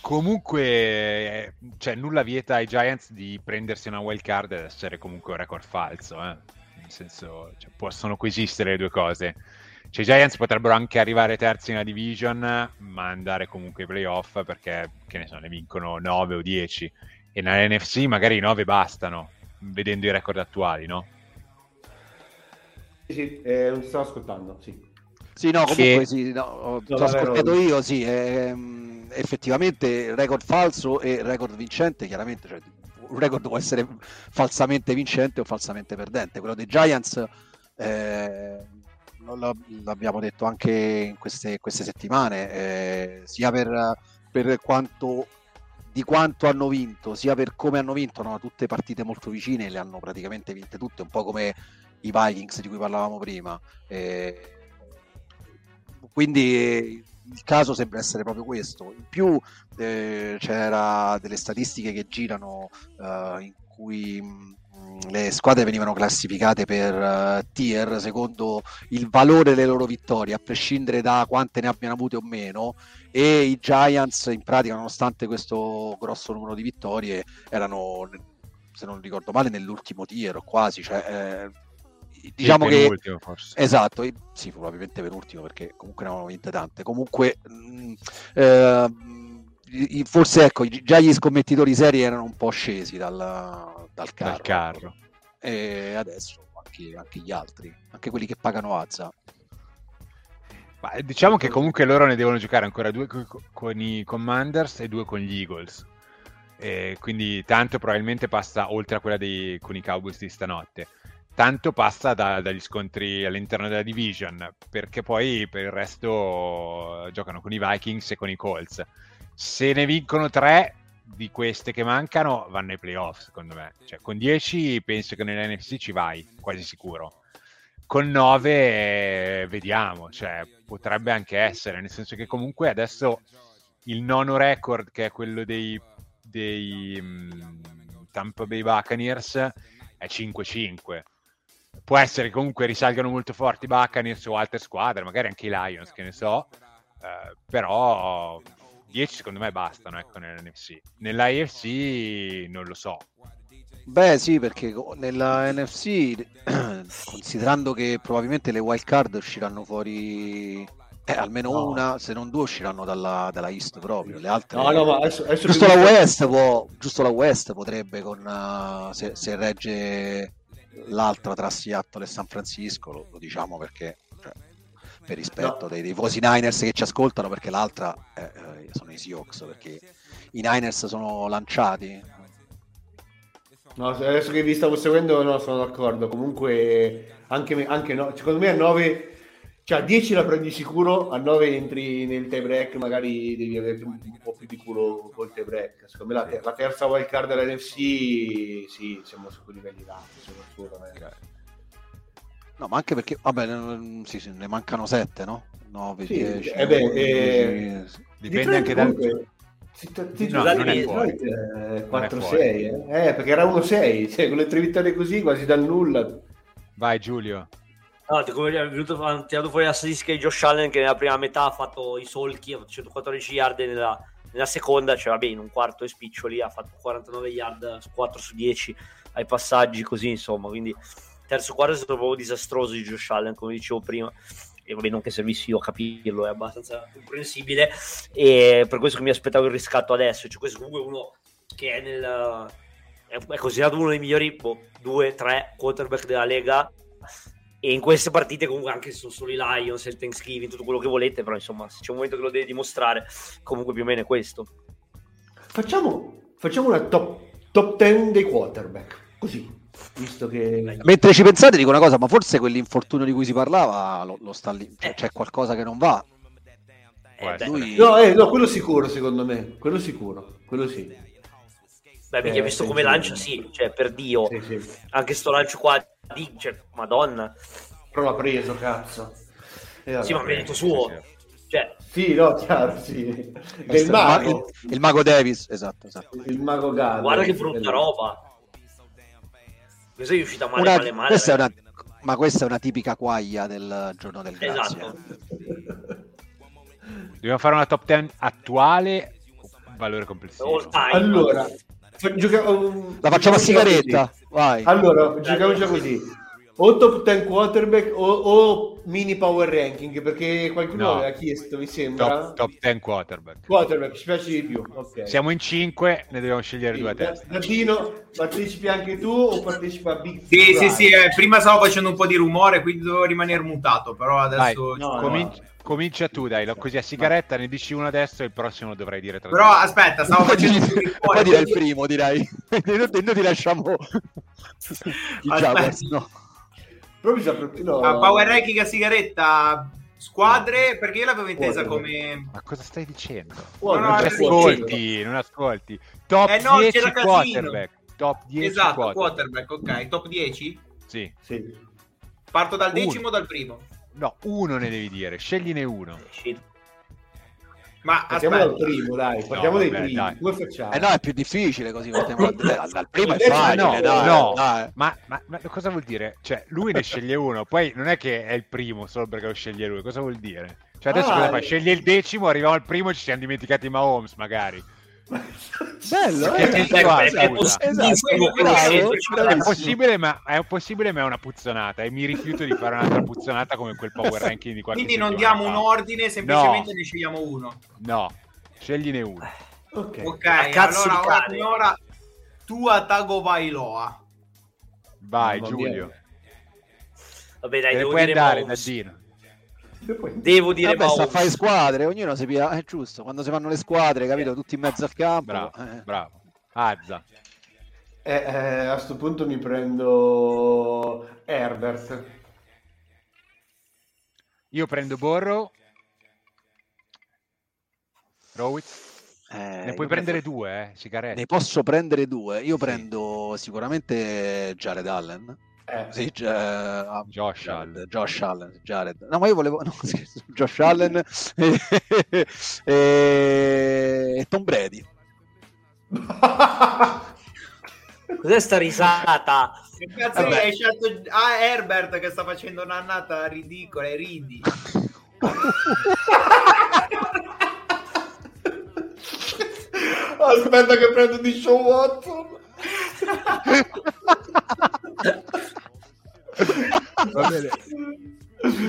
C: Comunque, eh, cioè, nulla vieta ai Giants di prendersi una wild card ed essere comunque un record falso. eh. Nel senso, cioè, possono coesistere le due cose. Cioè, i Giants potrebbero anche arrivare terzi nella division, ma andare comunque ai playoff perché, che ne so, ne vincono 9 o 10. E nella NFC magari i 9 bastano, vedendo i record attuali, no?
G: Sì, sì, eh, non ti stavo ascoltando, sì.
E: Sì, no, comunque
C: Che-
E: sì, no, ho,
G: No,
E: ascoltato io, sì, ehm, effettivamente record falso e record vincente, chiaramente, cioè, un record può essere falsamente vincente o falsamente perdente. Quello dei Giants, eh, l'abbiamo detto anche in queste, queste settimane, eh, sia per, per quanto di quanto hanno vinto, sia per come hanno vinto, no? tutte partite molto vicine, le hanno praticamente vinte tutte, un po' come i Vikings di cui parlavamo prima. Eh, quindi il caso sembra essere proprio questo. In più eh, c'era delle statistiche che girano eh, in cui mh, le squadre venivano classificate per eh, tier secondo il valore delle loro vittorie, a prescindere da quante ne abbiano avute o meno. E i Giants, in pratica, nonostante questo grosso numero di vittorie, erano, se non ricordo male, nell'ultimo tier quasi. Cioè, eh, diciamo
C: Sì,
E: che
C: penultimo, forse.
E: Esatto, sì, probabilmente penultimo perché comunque ne avevano vinte tante. Comunque, mh, i- i- forse ecco, già gli scommettitori seri erano un po' scesi dal, dal carro.
C: Dal carro.
E: E adesso anche, anche gli altri, anche quelli che pagano Azza.
C: Ma eh, diciamo che comunque loro ne devono giocare ancora due co- co- con i Commanders e due con gli Eagles. E quindi tanto probabilmente passa oltre a quella dei, con i Cowboys di stanotte. Tanto passa da- dagli scontri all'interno della division, perché poi per il resto giocano con i Vikings e con i Colts. Se ne vincono tre di queste che mancano, vanno ai playoff, secondo me. Cioè, con 10 penso che nell'NFC ci vai, quasi sicuro con 9 vediamo, cioè potrebbe anche essere, nel senso che comunque adesso il nono record che è quello dei, dei mm, Tampa Bay Buccaneers è 5-5. Può essere che comunque risalgano molto forti i Buccaneers o altre squadre, magari anche i Lions, che ne so, eh, però 10 secondo me bastano ecco, nell'NFC. Nell'AFC non lo so,
E: Beh, sì, perché nella NFC, considerando che probabilmente le wild card usciranno fuori, eh, almeno
G: No.
E: una, se non due, usciranno dalla, dalla East proprio. Le altre,
G: No, no, ma adesso, adesso
E: giusto la West, può, giusto la West potrebbe, con, eh, se, se regge l'altra tra Seattle e San Francisco, lo, lo diciamo perché cioè, per rispetto
G: No.
E: dei, dei tifosi Niners che ci ascoltano, perché l'altra eh, eh, sono i Seahawks, perché i Niners sono lanciati.
G: No, adesso che vi stavo seguendo, no, sono d'accordo. Comunque, anche, me- anche no, secondo me a 9, cioè a 10 la prendi sicuro, a 9 entri nel tie break, magari devi avere un, un po' più di culo col tie break. Secondo me la, te- la terza wild card dell'NFC, sì, siamo su quei livelli là, sono assolutamente.
E: No, ma anche perché, vabbè, sì, sì, ne mancano 7, no? 9,
G: Sì,
E: 10.
G: eh beh,
E: 11,
G: eh,
C: dipende anche dal...
G: Ti, ti,
C: No,
F: non è
C: fuori.
G: eh,
C: è
G: 4-6,
C: fuori.
G: eh. Eh, perché era 1-6, cioè con le tre vittorie così, quasi dal nulla.
C: Vai Giulio.
F: No, è venuto ha tirato fuori la statistica di Josh Allen che nella prima metà ha fatto i solchi, ha fatto 114 yard nella, nella seconda, cioè vabbè, in un quarto e spiccioli ha fatto 49 yard su 4 su 10 ai passaggi così, insomma, quindi terzo quarto è stato proprio disastroso di Josh Allen, come dicevo prima. E vabbè, non che servissi io a capirlo, è abbastanza comprensibile. E per questo che mi aspettavo il riscatto adesso. Cioè, questo comunque è uno che è nel. È considerato uno dei migliori boh, due, tre quarterback della Lega. E in queste partite, comunque, anche se sono solo i Lions, il Thanksgiving, tutto quello che volete, però insomma, se c'è un momento che lo deve dimostrare, comunque più o meno è questo.
G: Facciamo, facciamo una top, top 10 dei quarterback, così, visto che...
E: Mentre ci pensate, dico una cosa, ma forse quell'infortunio di cui si parlava lo, lo sta lì, cioè,
F: Eh.
E: c'è qualcosa che non va.
F: Eh,
E: lui-
G: No, eh, no, quello sicuro, secondo me. Quello sicuro. Quello sì.
F: Beh, mica
G: Eh,
F: visto come
G: sì.
F: lancia, sì, cioè, per Dio.
G: Sì, sì.
F: Anche sto lancio qua, cioè, madonna.
G: Però l'ha preso, cazzo. E vabbè.
F: Sì, ma merito suo. Cioè,
G: Sì, no, chiaro, sì. Del
E: il,
G: mago.
E: il- il mago Davis, esatto, esatto.
G: Il mago Gandalf.
F: guarda che brutta roba. Questa è uscita male,
E: Una-
F: male, male.
E: questa è una, ma questa è una tipica quaglia del giorno del grazie.
F: Esatto.
C: Dobbiamo fare una top 10 attuale valore complessivo?
F: Time.
G: Allora, gioca-
E: La facciamo a sigaretta, vai.
G: Allora, giochiamo già così. O top 10 quarterback o, o mini power ranking, perché qualcuno
C: No.
G: aveva chiesto, mi sembra.
C: Top, top 10 quarterback.
G: Quarterback, ci piace di più. Ok.
C: Siamo in 5, ne dobbiamo scegliere due a testa.
G: Dadino, partecipi anche tu o partecipa a Big
D: Sì, sì,
G: Drive?
D: sì, eh, prima stavo facendo un po' di rumore, quindi dovevo rimanere mutato, però adesso...
G: no, no.
C: cominci- comincia tu, dai, lo- così a sigaretta ne dici uno adesso e il prossimo lo dovrai dire tra
D: Però
C: due.
D: aspetta, stavo
E: Poi
D: facendo
E: poi direi il primo, direi. noi, noi ti lasciamo i. Jaguars, no.
G: Però mi sa proprio- no.
D: Ah, power ranking a sigaretta, squadre, perché io l'avevo intesa come...
C: Ma cosa stai dicendo?
G: Oh,
D: No, no,
C: non
D: no,
C: ci
D: sì,
C: ascolti, non ascolti. Top
D: Eh no,
C: 10
D: c'era casino.
C: quarterback. Top 10
D: Esatto,
C: quarterback.
D: quarterback, ok. Top 10?
C: Sì.
G: Sì.
D: Parto dal decimo o dal primo?
C: No, uno ne devi dire, scegliene uno.
D: Ma
G: Partiamo
D: aspetta,
G: dal primo, dai. Partiamo
C: No,
G: dai
C: vabbè,
G: primi.
C: dai.
G: Come facciamo?
E: Eh no, è più difficile così. partiamo dal, dal primo è facile,
G: no,
E: dai,
C: no,
E: dai.
C: Ma, ma- ma cosa vuol dire? Cioè, lui ne sceglie uno, poi non è che è il primo solo perché lo sceglie lui. Cosa vuol dire? Cioè, adesso
G: Ah,
C: cosa fa?
G: eh.
C: Sceglie il decimo, arriviamo al primo e ci siamo dimenticati Mahomes, magari.
E: Bello,
C: Che
E: eh?
F: è
C: È possibile, ma è possibile, ma è una puzzonata. E mi rifiuto di fare un'altra puzzonata come quel power ranking di qualche
D: quindi non diamo un ordine, semplicemente ne scegliamo uno.
C: No, scegliene uno.
G: Ok.
D: Ok,
F: A cazzo
D: allora ora,
F: cane.
D: ora tu a Tago Vailoa.
C: Vai, Giulio.
F: Vabbè, dai,
C: Te
F: devo
C: puoi
F: dire
C: andare,
F: Mahomes.
C: Daddino.
F: Devo dire
E: Vabbè, sta a
F: Mahomes.
E: fare squadre, ognuno si pia... è giusto, quando si fanno le squadre, capito, tutti in mezzo al campo.
C: Bravo,
E: eh.
C: bravo. Azza.
G: Eh, eh, a sto punto mi prendo Herbert.
C: Io prendo Borrow. Rowitz.
E: Eh,
C: Ne puoi prendere due, eh, sigarette.
E: Ne posso prendere due. Io
C: Sì.
E: prendo sicuramente Jared Allen.
G: Eh,
E: Sì, ah,
C: Josh Allen.
E: Josh Allen, Jared. No, ma io volevo no, scherzo, Josh Allen e, e- e Tom Brady.
F: Cos'è sta risata?
D: Che cazzo
E: Vabbè.
D: hai scelto ah, Herbert che sta facendo un'annata ridicola e ridi.
G: Aspetta che prendo di show Watson.
C: Va bene.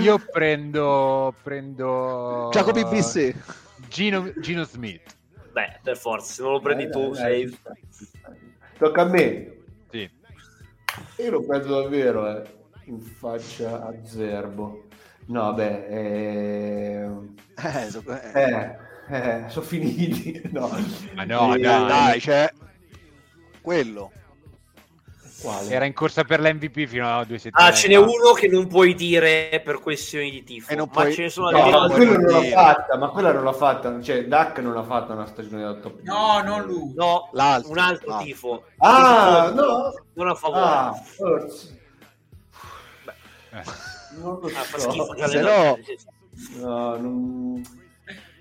C: Io prendo prendo
E: Jacoby BC.
C: Gino, Gino Smith.
F: Beh, per forza, se non lo prendi tu,
G: Eh,
F: sei...
G: eh, Tocca a me.
C: Sì.
G: Io lo prendo davvero, eh. In faccia a Zerbo. No, beh, eh...
E: Eh, so- eh.
G: Eh, eh, sono finiti. No.
C: Ma no,
G: Eh,
C: dai.
E: Dai, c'è quello.
G: Quale?
C: Era in corsa per l'MVP fino a due settimane.
F: Ah, ce n'è uno che non puoi dire per questioni di tifo,
E: E non
F: ma
E: puoi-
F: ce ne sono
E: No,
G: ma quello non l'ha fatta, ma quella non l'ha fatta, cioè Duck non l'ha fatta una stagione da top.
D: No, non lui.
F: No,
E: L'altro,
F: un altro
E: l'altro.
F: tifo.
G: Ah,
F: Tifo
G: no.
F: Non a favore.
G: Ah, forse.
C: Eh.
G: Non lo
F: Ah, fa
G: so.
F: schifo.
E: Se no-
G: No, non...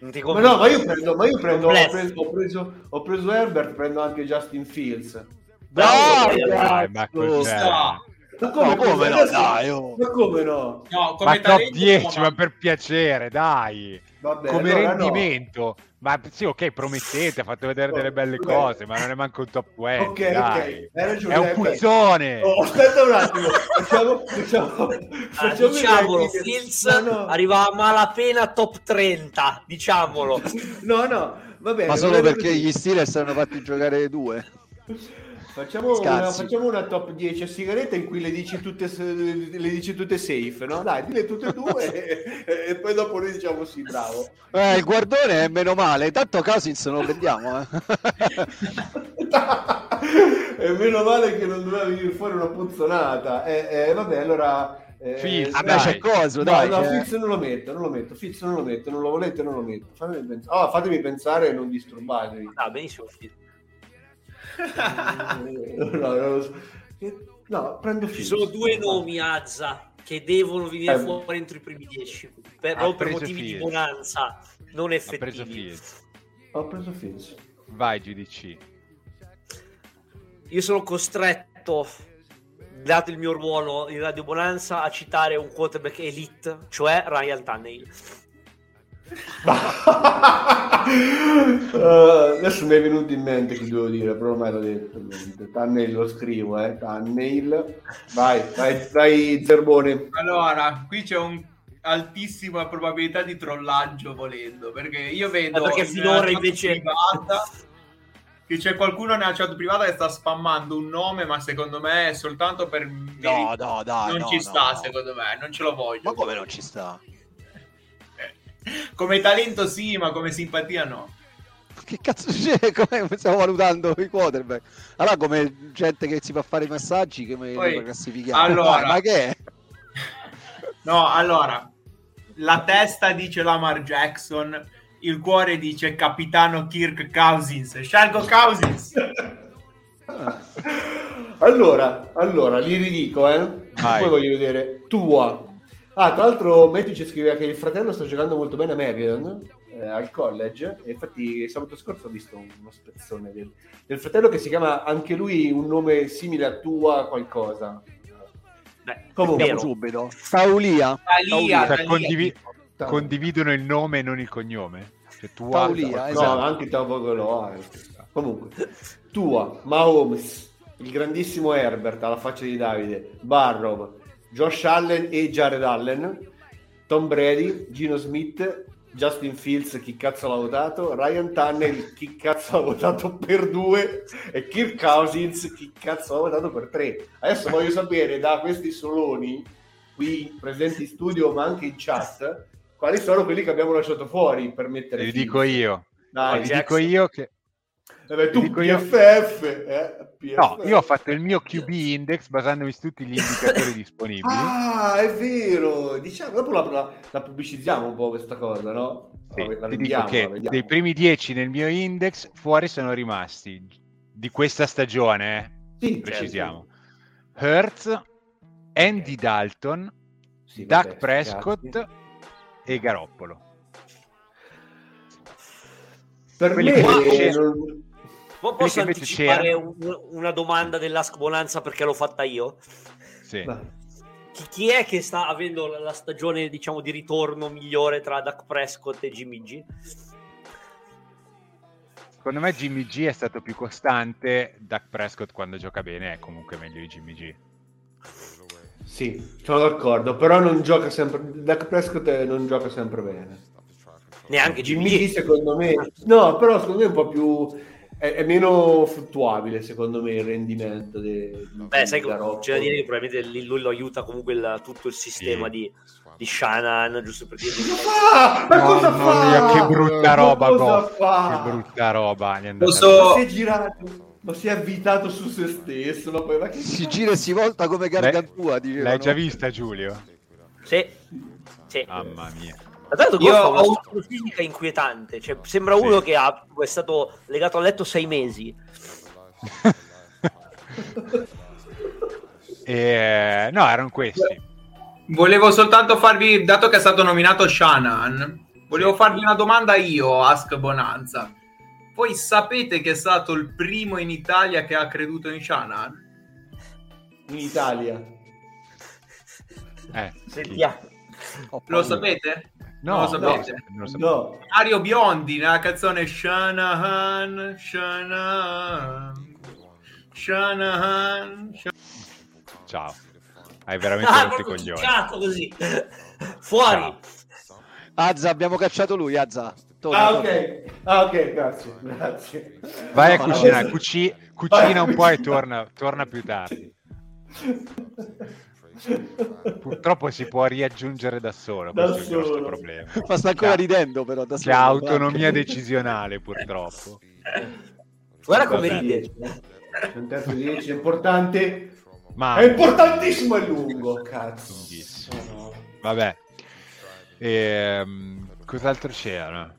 G: Ma no, ma io prendo, ma io prendo, ho preso, ho preso, ho preso Herbert, prendo anche Justin Fields.
E: Dai,
C: Dai, ma cos'è?
D: No,
G: Ma
E: No, come no,
G: adesso-
E: dai, oh.
G: Ma come no?
D: no,
C: Ma
D: come
C: top
D: talento
C: 10,
D: no,
C: ma per piacere, dai.
G: Vabbè,
C: Come
G: allora no.
C: rendimento. Ma sì, ok, promettete, ha fatto vedere delle belle
G: Vabbè.
C: cose, ma non è manco un top 20,
G: Ok,
C: dai.
G: ok, hai ragione.
C: È un puzzone.
G: Oh, aspetta un attimo, facciamo, facciamo,
F: Ah,
G: facciamo
F: diciamolo,
G: vedere che-
F: Fields
G: No, no.
F: arriva a malapena top 30, diciamolo.
G: No, no, va bene.
E: Ma solo perché gli Steelers hanno fatti giocare due.
G: Facciamo una, facciamo una top 10 a sigaretta in cui le dici tutte, le dici tutte safe, no? Dai, dille tutte e due e, e poi dopo noi diciamo sì, bravo.
E: Eh, il guardone è meno male, tanto Cousins non lo prendiamo. Eh.
G: e meno male che non doveva venire fuori una puzzonata. E, e vabbè, allora Eh,
C: Fizz,
E: Vabbè,
C: dai.
E: c'è coso,
G: No,
E: dai.
G: no,
E: c'è-
G: Fizz non lo metto, non lo metto, Fizz non lo metto, non lo volete, non lo metto. Fatemi pensare, Ah, fatemi pensare e non disturbatevi.
F: Ah, benissimo. Fizz.
G: Eh, no, non lo so. No, prendo
F: Ci sono due nomi, Azza, che devono venire
G: Eh.
F: fuori entro i primi dieci. Per, proprio per motivi di
C: Fizz.
F: bonanza non
C: Ha preso
F: effettivi.
G: Ho preso Fizz.
C: Vai GDC.
F: Io sono costretto, dato il mio ruolo in Radio Bonanza, a citare un quarterback elite, cioè Ryan Tannehill.
G: Eh, adesso mi è venuto in mente chi devo dire, però ormai l'ho detto. niente. Tannehill lo scrivo, eh. Tannehill. Vai, vai, vai Zerbone.
D: Allora, qui c'è un altissima probabilità di trollaggio volendo, perché io vedo
F: Eh, perché
D: in
F: finora
D: chat
F: invece-
D: privata che c'è qualcuno nella chat privata che sta spammando un nome, ma secondo me è soltanto per
E: No, no, dai.
D: non
E: no,
D: ci
E: no,
D: sta,
E: no.
D: secondo me, non ce lo voglio.
E: Ma come non ci sta?
D: Come talento sì, ma come simpatia no.
E: Che cazzo c'è? Come stiamo valutando i quarterback? Allora, come gente che si fa fare i massaggi, come
D: Poi,
E: classifichiamo?
D: allora-
E: ma che è?
D: No, allora, la testa dice Lamar Jackson, il cuore dice capitano Kirk Cousins. Scelgo Cousins.
G: Allora, allora, li ridico, eh.
C: Vai.
G: Poi voglio vedere. Tua. Ah, tra l'altro Matthew ci scriveva che il fratello sta giocando molto bene a Maryland, eh, al college, e infatti sabato scorso ho visto uno spezzone del, del fratello che si chiama anche lui un nome simile a Tua qualcosa.
F: Beh,
G: Comunque,
E: subito. Paulia.
D: Talia,
C: Cioè, condivi- condividono il nome e non il cognome. Cioè, tua...
E: Paulia,
G: No,
E: esatto.
G: anche Tavo lo ha. Comunque, Tua, Mahomes, il grandissimo Herbert alla faccia di Davide, Barrow, Josh Allen e Jared Allen, Tom Brady, Gino Smith, Justin Fields, chi cazzo l'ha votato, Ryan Tunnell, chi cazzo l'ha votato per due, e Kirk Cousins, chi cazzo l'ha votato per tre. Adesso voglio sapere da questi soloni, qui presenti in studio ma anche in chat, quali sono quelli che abbiamo lasciato fuori per mettere
C: Li dico io.
G: Dai,
C: Vi dico io che...
G: beh, tu
C: dico io-
G: PFF, eh? PFF.
C: No, io ho fatto il mio QB index basandomi su tutti gli indicatori disponibili.
G: Ah, è vero. Diciamo, dopo la, la- la pubblicizziamo un po' questa cosa, no?
C: Sì,
G: La
C: ti dico che dei primi 10 nel mio index fuori sono rimasti di questa stagione, eh,
G: Sì,
C: precisiamo. Hertz, Andy Dalton,
G: Sì, vabbè,
C: Prescott
G: ragazzi.
C: e Garoppolo.
G: Per
C: quelli
G: me non-
C: Quelli
F: Posso anticipare un- una domanda dell'Ask Bonanza perché l'ho fatta io?
C: Sì.
F: Chi, chi è che sta avendo la, la stagione, diciamo, di ritorno migliore tra Dak Prescott e Jimmy G?
C: Secondo me Jimmy G è stato più costante, Dak Prescott quando gioca bene è comunque meglio di Jimmy G.
G: Sì, sono d'accordo, però non gioca sempre Dak Prescott non gioca sempre bene.
F: Neanche Jimmy,
G: G. secondo me No, però secondo me è un po' più è, è meno fluttuabile secondo me il rendimento de,
F: Beh, sai che c'è da dire che probabilmente lì lui lo aiuta comunque il- tutto il sistema
C: Sì.
F: di, di Shanahan, giusto per dire.
G: Ah, ma cosa
C: Mamma
G: fa?
C: mia, che brutta roba,
G: cosa
C: Goff.
G: fa?
C: Che brutta roba.
D: Posso-
G: Ma si è girato, ma si è avvitato su se stesso. Ma poi, ma che
E: Si gira e si volta come Gargantua,
C: L'hai-. L'hai già vista Giulio?
F: Sì. sì.
C: Mamma mia.
F: Tanto
D: Io
F: ha una
D: ho-
F: struttura fisica inquietante, cioè, sembra
C: Sì.
F: uno che ha, è stato legato a letto sei mesi.
C: E, no, erano questi.
D: Volevo soltanto farvi, dato che è stato nominato Shanahan, volevo farvi una domanda io, Ask Bonanza. Voi sapete che è stato il primo in Italia che ha creduto in Shanahan?
G: in Italia.
C: Eh,
F: Sentiamo.
E: Ho
D: Lo sapete?
C: No,
D: Non lo sapete?
C: non lo sapevo.
G: No,
D: Mario Biondi nella canzone Shanahan, Shanahan, Shanahan, Shanahan.
C: Ciao. Hai veramente
F: Ah,
C: rotto i coglioni.
F: così. Fuori.
C: Ciao.
E: Azza, abbiamo cacciato lui, Azza. Torna,
G: Ah,
E: torna.
G: ok. Ah, ok, grazie. Grazie.
C: Vai a
E: No,
C: cucinare, cuci- cucina un po' e torna, torna più tardi. Purtroppo si può riaggiungere da solo,
G: Da
C: questo è il
G: solo.
C: problema.
E: Ma sta ancora
C: C'ha-
E: ridendo, però. Da
C: C'è
E: solo.
C: autonomia decisionale, purtroppo.
F: Guarda come ride.
G: C'è un terzo di 10, è importante.
C: Ma
G: È importantissimo e lungo, cazzo.
C: Vabbè. Ehm, cos'altro c'era?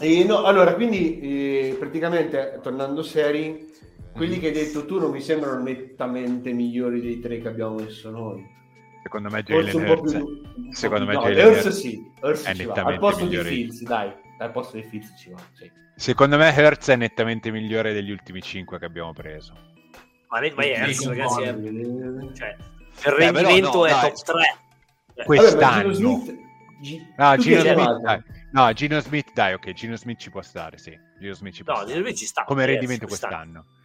G: E no, allora, quindi eh, praticamente tornando seri, quelli che hai detto tu non mi sembrano nettamente migliori dei tre che abbiamo messo noi.
C: Secondo me Jalen Hurts.
G: più.
C: Secondo me
G: no,
C: Jalen
G: Hurts
C: Hurts
G: sì, Hurts
C: è
G: ci va. Al
C: nettamente
G: posto di
C: migliore.
G: Fields, dai, al posto di Fields ci va. Sì.
C: Secondo me Hertz è nettamente migliore degli ultimi 5 che abbiamo preso.
F: Ma, ne- ma
G: Sì,
F: ragazzi, è,
G: concordo.
F: cioè, il rendimento
E: no,
F: è top 3.
G: Vabbè, ma
C: Quest'anno.
G: Gino Smith- Gi-
C: No, Gino Smith, dai. no, Gino Smith, dai, ok, Gino Smith ci può stare, sì. Gino Smith ci può
F: No,
C: stare.
F: Gino Smith ci sta.
C: Come
F: Yes,
C: rendimento
F: quest'anno.
C: quest'anno.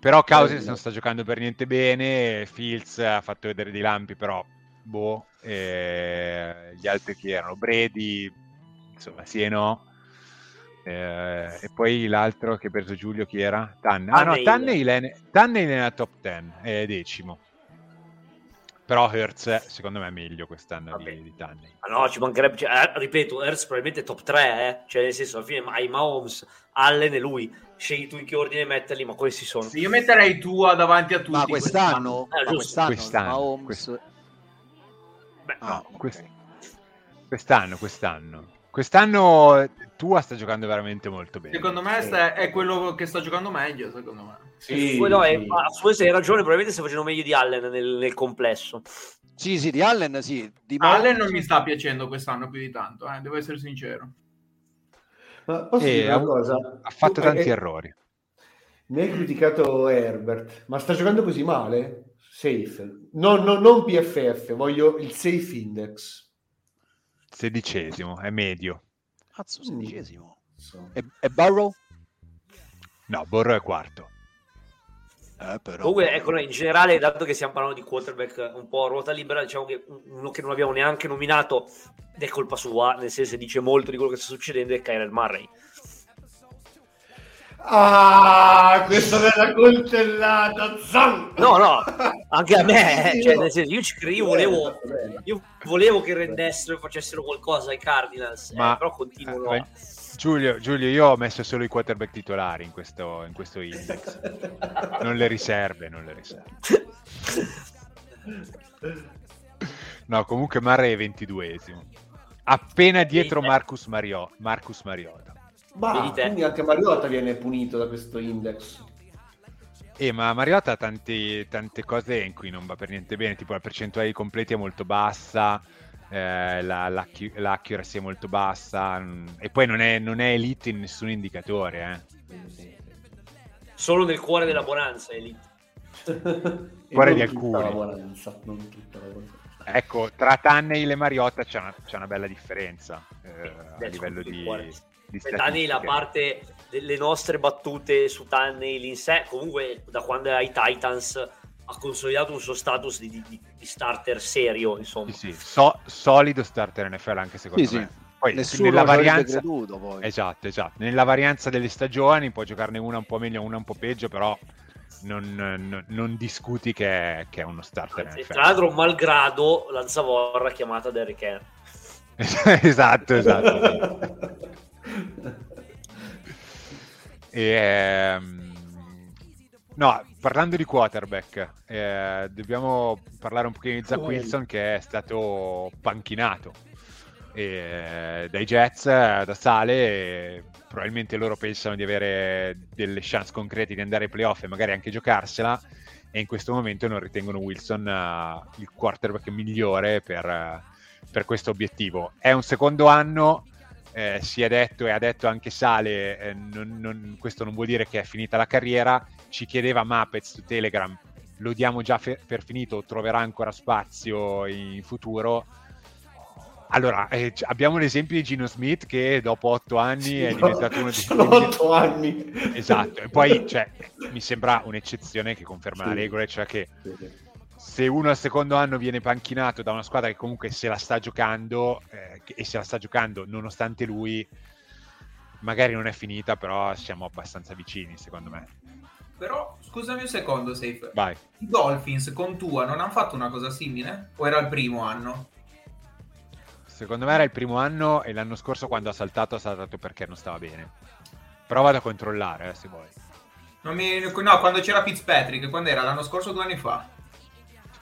C: Però Cousins non sta giocando per niente bene, Fields ha fatto vedere dei lampi, però boh, eh, gli altri chi erano? Brady, insomma, sì e no. Eh, e poi l'altro che ha preso Giulio chi era? Tanne. Ah no,
F: Tannehill.
C: È, è nella top 10, è decimo. Però Hertz secondo me è meglio quest'anno di, di Tannehill.
F: Ma no, ci mancherebbe. cioè, eh, ripeto, Hertz probabilmente top 3, eh? cioè nel senso, alla fine hai Mahomes, Allen e lui. Scegli tu in che ordine metterli, ma questi sono.
D: Sì, io metterei Tua davanti a tutti.
E: Ma quest'anno,
F: Eh,
E: ma
F: giusto.
E: quest'anno,
C: Quest'anno,
E: Mahomes-
C: quest-
F: Beh,
E: Ah,
C: No,
E: ok.
C: quest- quest'anno, quest'anno. Quest'anno Tua sta giocando veramente molto bene.
D: Secondo me sta- è quello che sta giocando meglio, secondo me.
G: Sì,
F: no, eh,
G: sì.
F: questo hai ragione, probabilmente stai facendo meglio di Allen nel, nel complesso.
E: Sì, sì, di Allen sì. Di
D: Allen non mi sta piacendo quest'anno più di tanto, eh, devo essere sincero.
G: Ma posso
C: E
G: dire
C: ha,
G: una cosa?
C: ha fatto
G: Tu-
C: tanti
G: eh,
C: errori.
G: Mi hai criticato Herbert, ma sta giocando così male? Safe. No, no, non PFF, voglio il safe index.
C: Sedicesimo, è medio.
E: Cazzo, sedicesimo.
G: So.
E: E, e Barrow?
C: No, Borro è quarto.
E: Eh, però...
F: Comunque, ecco, noi in generale, dato che stiamo parlando di quarterback un po' a ruota libera, diciamo che uno che non abbiamo neanche nominato, ed è colpa sua, nel senso che dice molto di quello che sta succedendo, è Kyler Murray.
G: Ah, questa bella coltellata! Zan!
F: No, no, anche a me, cioè, nel senso, io ci credo, io
G: Eh,
F: volevo,
G: bene.
F: io volevo che rendessero e facessero qualcosa ai Cardinals, eh,
C: Ma-
F: però continuano
C: eh,
F: a...
C: Giulio, Giulio, io ho messo solo i quarterback titolari in questo, in questo index. Non le riserve, non le riserve. No, comunque Murray è ventiduesimo. Appena dietro
F: eh.
C: Marcus, Mario- Marcus Mariota.
F: Te.
G: quindi anche Mariota viene punito da questo index.
C: Eh, ma Mariota ha tanti- tante cose in cui non va per niente bene, tipo la percentuale di completi è molto bassa, eh, la, l'accu- l'accuracy è molto bassa, mm, e poi non è, non è elite in nessun indicatore. eh.
F: Solo nel cuore della bonanza, Elite.
G: E
C: Cuore di alcuni.
G: la buonanza, non tutta la buonanza.
C: Ecco, tra Tannehill e Mariota c'è una, c'è una bella differenza eh, a livello di,
F: cuore.
C: Di
F: Beh, Tannehill, a
C: statistiche.
F: parte delle nostre battute su Tannehill in sé, comunque da quando è ai Titans ha consolidato un suo status di, di- di starter serio, insomma.
C: Sì, sì, so- solido starter NFL anche secondo
E: Sì,
C: me.
E: sì.
C: Poi
E: Nessuno
C: nella varianza...
E: creduto poi.
C: Esatto, esatto. Nella varianza delle stagioni può giocarne una un po' meglio, una un po' peggio, però non, non- non discuti che è, che è uno starter
F: Anzi,
C: NFL.
F: tra l'altro, malgrado la Zavorra chiamata Derrick Henry.
C: esatto, esatto. E, ehm, no, parlando di quarterback, eh, dobbiamo parlare un pochino di Zach. Wilson che è stato panchinato eh, dai Jets eh, da Sale. e probabilmente loro pensano di avere delle chance concrete di andare ai playoff e magari anche giocarsela. E in questo momento non ritengono Wilson eh, il quarterback migliore per, eh, per questo obiettivo. È un secondo anno, eh, si è detto e ha detto anche Sale, eh, non- non- questo non vuol dire che è finita la carriera, ci chiedeva Muppets su Telegram, lo diamo già fe- per finito, troverà ancora spazio in futuro. Allora, eh, abbiamo l'esempio di Gino Smith che dopo otto anni è diventato uno dei
G: Sono otto anni.
C: Esatto, e poi cioè, mi sembra un'eccezione che conferma la
G: Sì.
C: regola, cioè che se uno al secondo anno viene panchinato da una squadra che comunque se la sta giocando eh, e se la sta giocando nonostante lui, magari non è finita, però siamo abbastanza vicini secondo me.
D: Però, scusami un secondo, Safe.
C: Vai.
D: I Dolphins con Tua non hanno fatto una cosa simile? O era il primo anno?
C: Secondo me era il primo anno e l'anno scorso quando ha saltato ha saltato perché non stava bene. Però vado a controllare eh, se vuoi.
D: Non mi- No, quando c'era Fitzpatrick, quando era? L'anno scorso o due anni fa?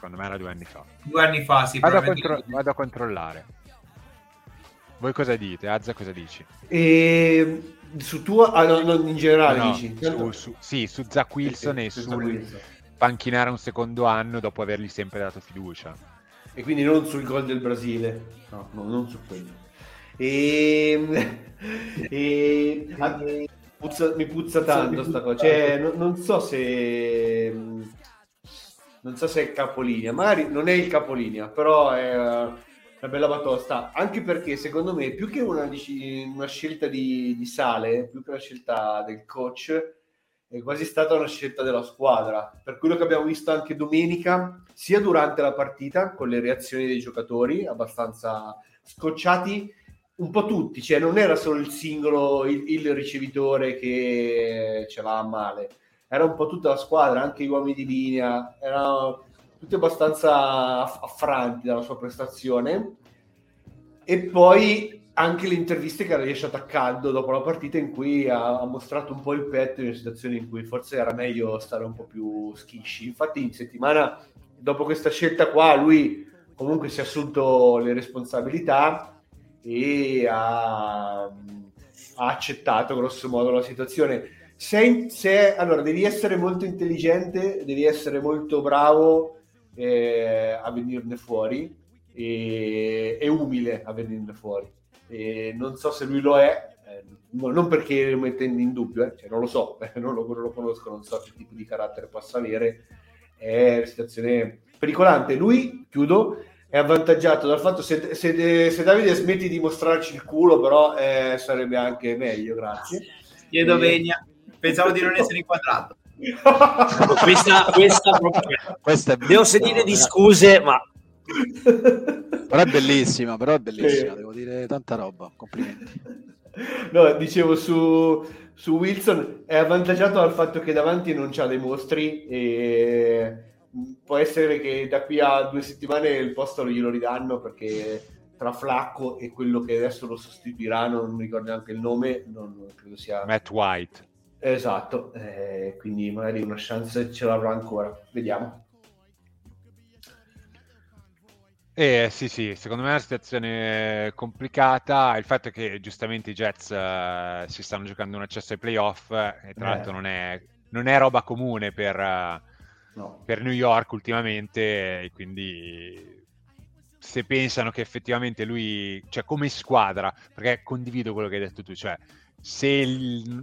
C: Secondo me era due anni fa.
D: Due anni fa, sì.
C: Vado a, contro- vado a controllare. Voi cosa dite? Azza cosa dici?
G: E su tua, ah, no, no, in generale
C: No,
G: dici?
C: su, su- sì, su Zach Wilson e
G: Su
C: sul
G: Wilson.
C: panchinare un secondo anno dopo avergli sempre dato fiducia.
G: E quindi non sul gol del Brasile, no, no, non su quello. E, e- puzza- mi puzza tanto sta cosa. Cioè, non, non so se non so se è il capolinea, magari non è il capolinea, però è uh, una bella batosta. Anche perché secondo me, più che una, una scelta di, di sale, più che una scelta del coach, è quasi stata una scelta della squadra. Per quello che abbiamo visto anche domenica, sia durante la partita, con le reazioni dei giocatori abbastanza scocciati, un po' tutti, cioè non era solo il singolo, il, il ricevitore che ce l'ha male, era un po' tutta la squadra, anche gli uomini di linea, erano tutti abbastanza aff- affranti dalla sua prestazione. E poi anche le interviste che ha rilasciato a caldo dopo la partita in cui ha, ha mostrato un po' il petto in una situazione in cui forse era meglio stare un po' più schisci. Infatti in settimana, dopo questa scelta qua, lui comunque si è assunto le responsabilità e ha, ha accettato grosso modo la situazione. Se, se- allora, devi essere molto intelligente, devi essere molto bravo eh, a venirne fuori e, e umile a venirne fuori. E non so se lui lo è, eh, no- non perché lo mettendo in dubbio, eh, cioè, non lo so, non lo, non lo conosco, non so che tipo di carattere possa avere, è una situazione pericolante. Lui, chiudo, è avvantaggiato dal fatto se, se, se Davide smetti di mostrarci il culo, però eh, sarebbe anche meglio, grazie.
D: Chiedo vegna. Pensavo di non essere inquadrato.
F: questa, questa proprio...
E: Questa è
F: Devo sentire di scuse, ma
E: Però è bellissima, però è bellissima,
G: Sì.
E: devo dire tanta roba, complimenti.
G: No, dicevo su, su Wilson è avvantaggiato dal fatto che davanti non c'ha dei mostri e può essere che da qui a due settimane il posto glielo ridanno perché tra Flacco e quello che adesso lo sostituirà, non mi ricordo neanche il nome, non, non credo sia...
C: Matt White.
G: Esatto, eh, quindi magari una chance ce l'avrà ancora, vediamo.
C: Eh sì, sì, secondo me è una situazione complicata. Il fatto è che giustamente i Jets eh, si stanno giocando un accesso ai playoff eh, e tra
G: Eh.
C: l'altro non è, non è roba comune per, eh,
G: No.
C: per New York ultimamente e quindi se pensano che effettivamente lui, cioè come squadra, perché condivido quello che hai detto tu, cioè se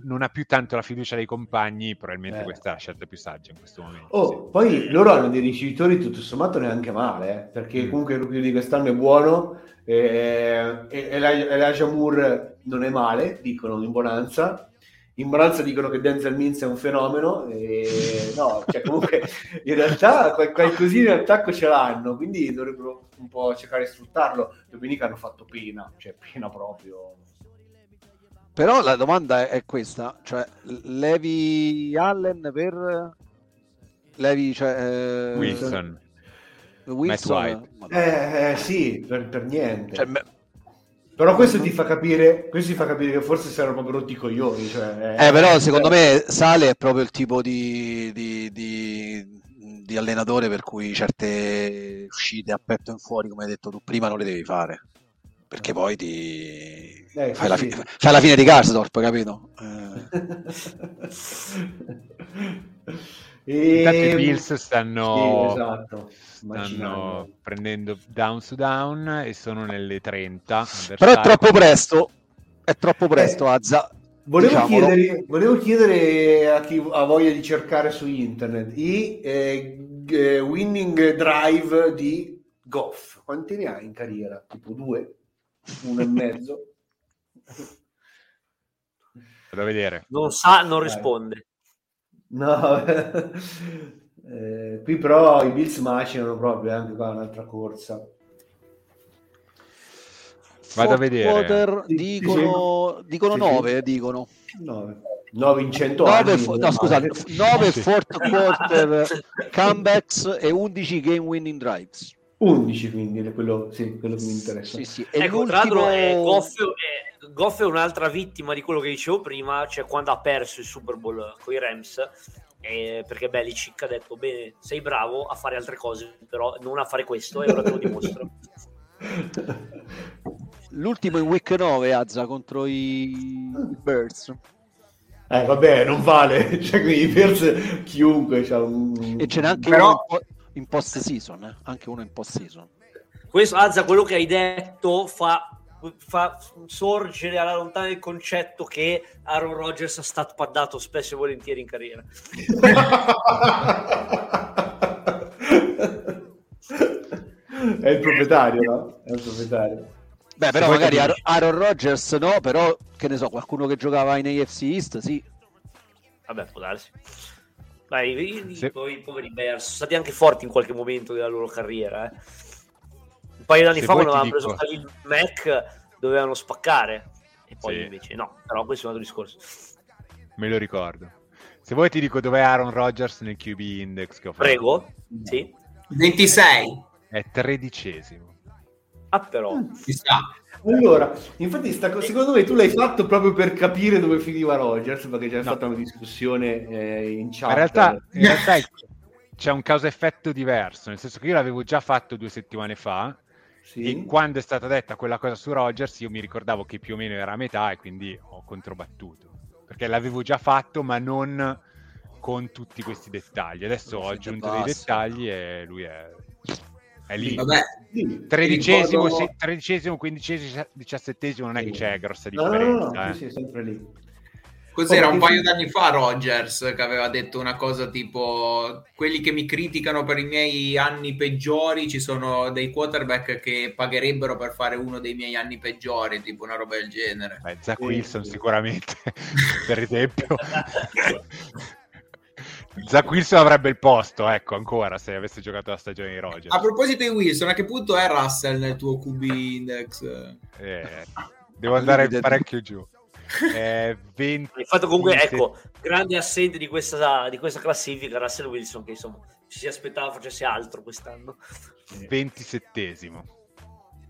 C: non ha più tanto la fiducia dei compagni, probabilmente
G: Eh.
C: questa è la scelta più saggia in questo momento.
G: Oh,
C: sì.
G: poi loro hanno dei ricevitori tutto sommato neanche male, eh, perché
C: Mm.
G: comunque il rookie di quest'anno è buono, eh, e Eli- Elijah Moore non è male, dicono in bonanza. In bonanza dicono che Denzel Mims è un fenomeno, e no, cioè comunque in realtà qual- qualcosina in attacco ce l'hanno, quindi dovrebbero un po' cercare di sfruttarlo. Domenica hanno fatto pena, cioè pena proprio.
E: Però la domanda è, questa, cioè Levi Allen per Levi, cioè, eh,
C: Wilson.
E: Wilson.
G: Eh, eh, sì, per, per niente.
E: Cioè, me-
G: Però questo ti fa capire, questo ti fa capire che forse si erano proprio rotti i coglioni. Cioè,
E: Eh, però secondo me Sale è proprio il tipo di, di- di- di allenatore per cui certe uscite a petto in fuori, come hai detto tu prima, non le devi fare. Perché poi ti...
G: Eh,
E: fai, la fi- fai la fine di Karsdorp, capito? Eh,
G: e...
C: Intanto i Bills stanno,
G: Sì, esatto.
C: stanno prendendo down su down e sono nelle 30.
E: Però è troppo presto, è troppo presto,
G: Eh,
E: Azza.
G: Volevo, chiedere, volevo chiedere a chi ha voglia di cercare su internet i eh, eh, winning drive di Goff. Quanti ne ha in carriera? Tipo due? Uno e mezzo?
C: Vado a vedere.
F: non sa, non
G: Dai.
F: risponde.
G: No, Eh, qui però i Bills macinano proprio, eh, anche qua un'altra corsa.
C: Vado a vedere.
E: quarter
G: Sì,
E: dicono, dicono
G: Sì,
E: 9,
G: sì.
E: dicono.
G: 9, 9 in 100
E: 9,
G: anni.
E: no, scusate, 9
C: Sì.
E: fourth quarter comebacks e 11 game winning drives.
G: 11 quindi, è quello, sì, quello che mi interessa.
E: Sì, sì. E
F: Ecco, tra l'altro eh, Goff, eh, Goff è un'altra vittima di quello che dicevo prima, cioè quando ha perso il Super Bowl con i Rams, eh, perché Belichick ha detto, bene, sei bravo a fare altre cose, però non a fare questo, e ora te lo dimostro.
E: L'ultimo in week 9 Azza contro i Birds.
G: Eh, vabbè, non vale. Cioè, quindi Bears chiunque c'ha un...
E: E ce n'è anche
D: Però-
E: uno in, po- in post season, eh? anche uno in post season.
F: Questo, Azza, quello che hai detto fa, fa sorgere alla lontana il concetto che Aaron Rodgers è stato paddato spesso e volentieri in carriera.
G: È il proprietario, no? È il proprietario.
E: Beh, però magari
C: dici.
E: Aaron Rodgers no, però che ne so, qualcuno che giocava in AFC East, sì.
F: Vabbè, può darsi. Dai, i, i-
C: Sì.
F: i poveri Bears sono stati anche forti in qualche momento della loro carriera. eh. Un paio d'anni
C: Se
F: fa, quando avevano preso
C: dico-
F: Khalil Mac, dovevano spaccare. E poi
C: Sì.
F: invece no, però questo è un altro discorso.
C: Me lo ricordo. Se vuoi ti dico dov'è Aaron Rodgers nel QB Index che ho fatto.
F: Prego. Sì.
D: 26.
C: È tredicesimo.
F: Ah, però.
D: Ci sta.
G: Allora, infatti, sta co- secondo me tu l'hai fatto proprio per capire dove finiva Rogers, perché c'è
C: No.
G: stata una discussione eh, in chat.
C: In realtà, in realtà c'è un causa-effetto diverso, nel senso che io l'avevo già fatto due settimane fa
G: Sì.
C: e quando è stata detta quella cosa su Rogers io mi ricordavo che più o meno era a metà e quindi ho controbattuto. Perché l'avevo già fatto ma non con tutti questi dettagli. Adesso ho aggiunto dei dettagli e lui è, è lì.
D: Vabbè,
C: Tredicesimo,
G: ricordo-
C: se- tredicesimo, quindicesimo, diciassettesimo non è che c'è grossa
G: No, no, no,
C: differenza.
G: no,
C: eh.
G: sì, sempre lì.
D: cos'era un paio d'anni fa Rogers che aveva detto una cosa tipo quelli che mi criticano per i miei anni peggiori ci sono dei quarterback che pagherebbero per fare uno dei miei anni peggiori, tipo una roba del genere.
C: Beh, Zach
G: Sì,
C: Wilson
G: sì.
C: sicuramente, per esempio. Zach Wilson avrebbe il posto, ecco, ancora, se avesse giocato la stagione di Rogers.
D: A proposito di Wilson, a che punto è Russell nel tuo QB index?
C: Eh, devo andare parecchio giù. Eh, 20...
F: Il fatto comunque, ecco, grande assente di questa, di questa classifica, Russell Wilson, che insomma ci si aspettava facesse altro quest'anno.
C: 27esimo.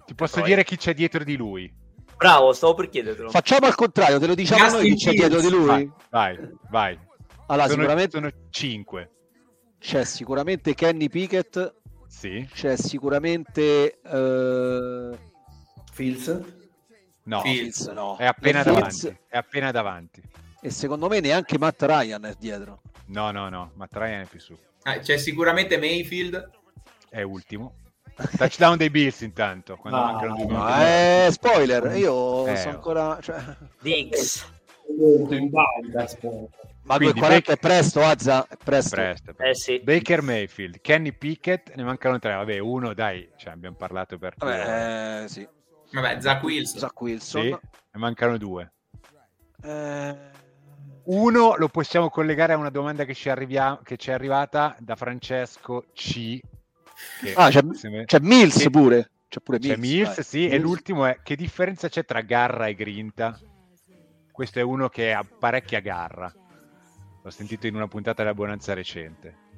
C: Ti posso
F: Poi-
C: dire chi c'è dietro di lui?
F: Bravo, stavo per chiedertelo.
E: Facciamo al contrario, te lo diciamo
D: Justin
E: noi chi c'è dietro di lui.
C: Vai, vai, vai.
E: Allora,
C: sono,
E: sicuramente
C: sono 5.
E: c'è sicuramente Kenny Pickett,
C: Sì?
E: c'è sicuramente eh,
G: Fields?
C: No,
D: Fields.
E: no.
C: è appena
E: Fields,
C: davanti. È appena davanti.
E: E secondo me neanche Matt Ryan è dietro.
C: No, no, no, ma Ryan è più su.
D: Ah, c'è sicuramente Mayfield.
C: È ultimo. Touchdown dei Bills intanto, quando
G: Ah,
C: mancano due minuti.
E: Ma è spoiler, io
C: Eh,
E: sono
C: oh.
E: ancora... Cioè...
G: Molto in banda, aspetta.
E: Ma
C: Quindi
E: 240 è presto, Azza, è presto.
C: Presto,
F: Eh
C: presto.
F: sì.
C: Baker Mayfield, Kenny Pickett, ne mancano tre. Vabbè, uno, dai, cioè, abbiamo parlato per.
E: Vabbè, eh, sì.
D: Vabbè, Zach Wilson.
E: Zach Wilson.
C: Sì, ne mancano due.
E: Eh,
C: Uno lo possiamo collegare a una domanda che ci, arrivia- che ci è arrivata da Francesco C. che
E: Ah, c'è,
C: sembra-
E: c'è Mills
C: Sì.
E: pure. C'è pure
C: C'è
E: Mills.
C: Mills,
E: dai.
C: sì, e
E: Mills.
C: l'ultimo è che differenza c'è tra garra e grinta? Questo è uno che ha parecchia garra. L'ho sentito in una puntata della Bonanza recente.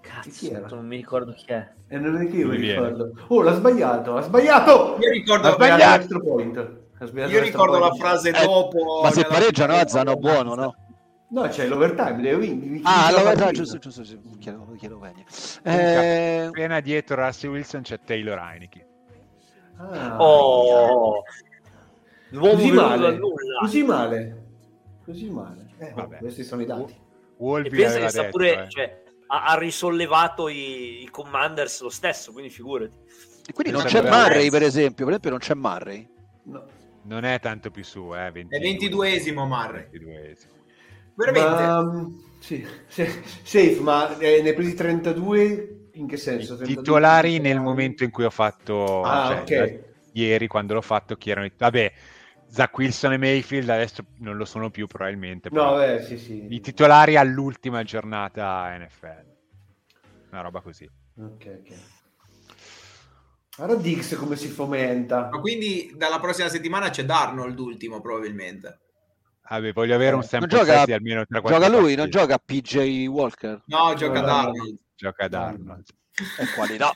G: Chi
F: Cazzo,
G: era?
F: non mi ricordo chi è.
G: E non è che io mi
C: viene.
G: ricordo. Oh, l'ha sbagliato, ha sbagliato!
D: Io ricordo,
C: Ha sbagliato.
G: Point. Ha sbagliato
D: io ricordo la
G: point.
D: frase
E: Eh,
D: dopo.
E: Ma se Azza, no, buono, no?
G: No, c'è l'overtime, deve win.
E: Ah,
G: la partita.
E: giusto, giusto, giusto. Chiedo, chiedo bene. Eh,
C: Appena dietro Russell Wilson c'è Taylor Heineke.
G: Ah,
F: Oh, l'uomo
G: così male.
F: nulla.
G: Così male. Così male. Eh,
C: Vabbè.
G: Questi sono i dati.
F: E
C: Wolby
F: pensa che sta
C: detto,
F: pure,
C: eh.
F: cioè, ha, ha risollevato i, i Commanders lo stesso, quindi figurati.
E: e quindi non
C: Pensa
E: c'è Murray, per esempio. Per esempio, non c'è Murray.
G: No.
C: Non è tanto più su, eh, 22,
D: È 22esimo Murray.
C: 22esimo.
D: Veramente.
G: Ma, um, sì, safe, ma eh, ne hai presi 32 in che senso?
C: I
G: 32?
C: titolari nel momento in cui ho fatto
G: Ah,
C: cioè,
G: ok.
C: ieri quando l'ho fatto chi erano i- vabbè Zach Wilson e Mayfield adesso non lo sono più probabilmente
G: No, beh, sì, sì.
C: i titolari all'ultima giornata NFL una roba così
G: Ok, ok. Guarda Dix come si fomenta.
D: Ma quindi dalla prossima settimana c'è Darnold ultimo probabilmente.
C: vabbè voglio avere un
G: Eh,
C: sample
E: non gioca-
C: almeno 3
E: Gioca lui, non gioca PJ Walker.
D: No, gioca
G: No, no,
D: Darnold.
C: gioca Darnold
E: qualità,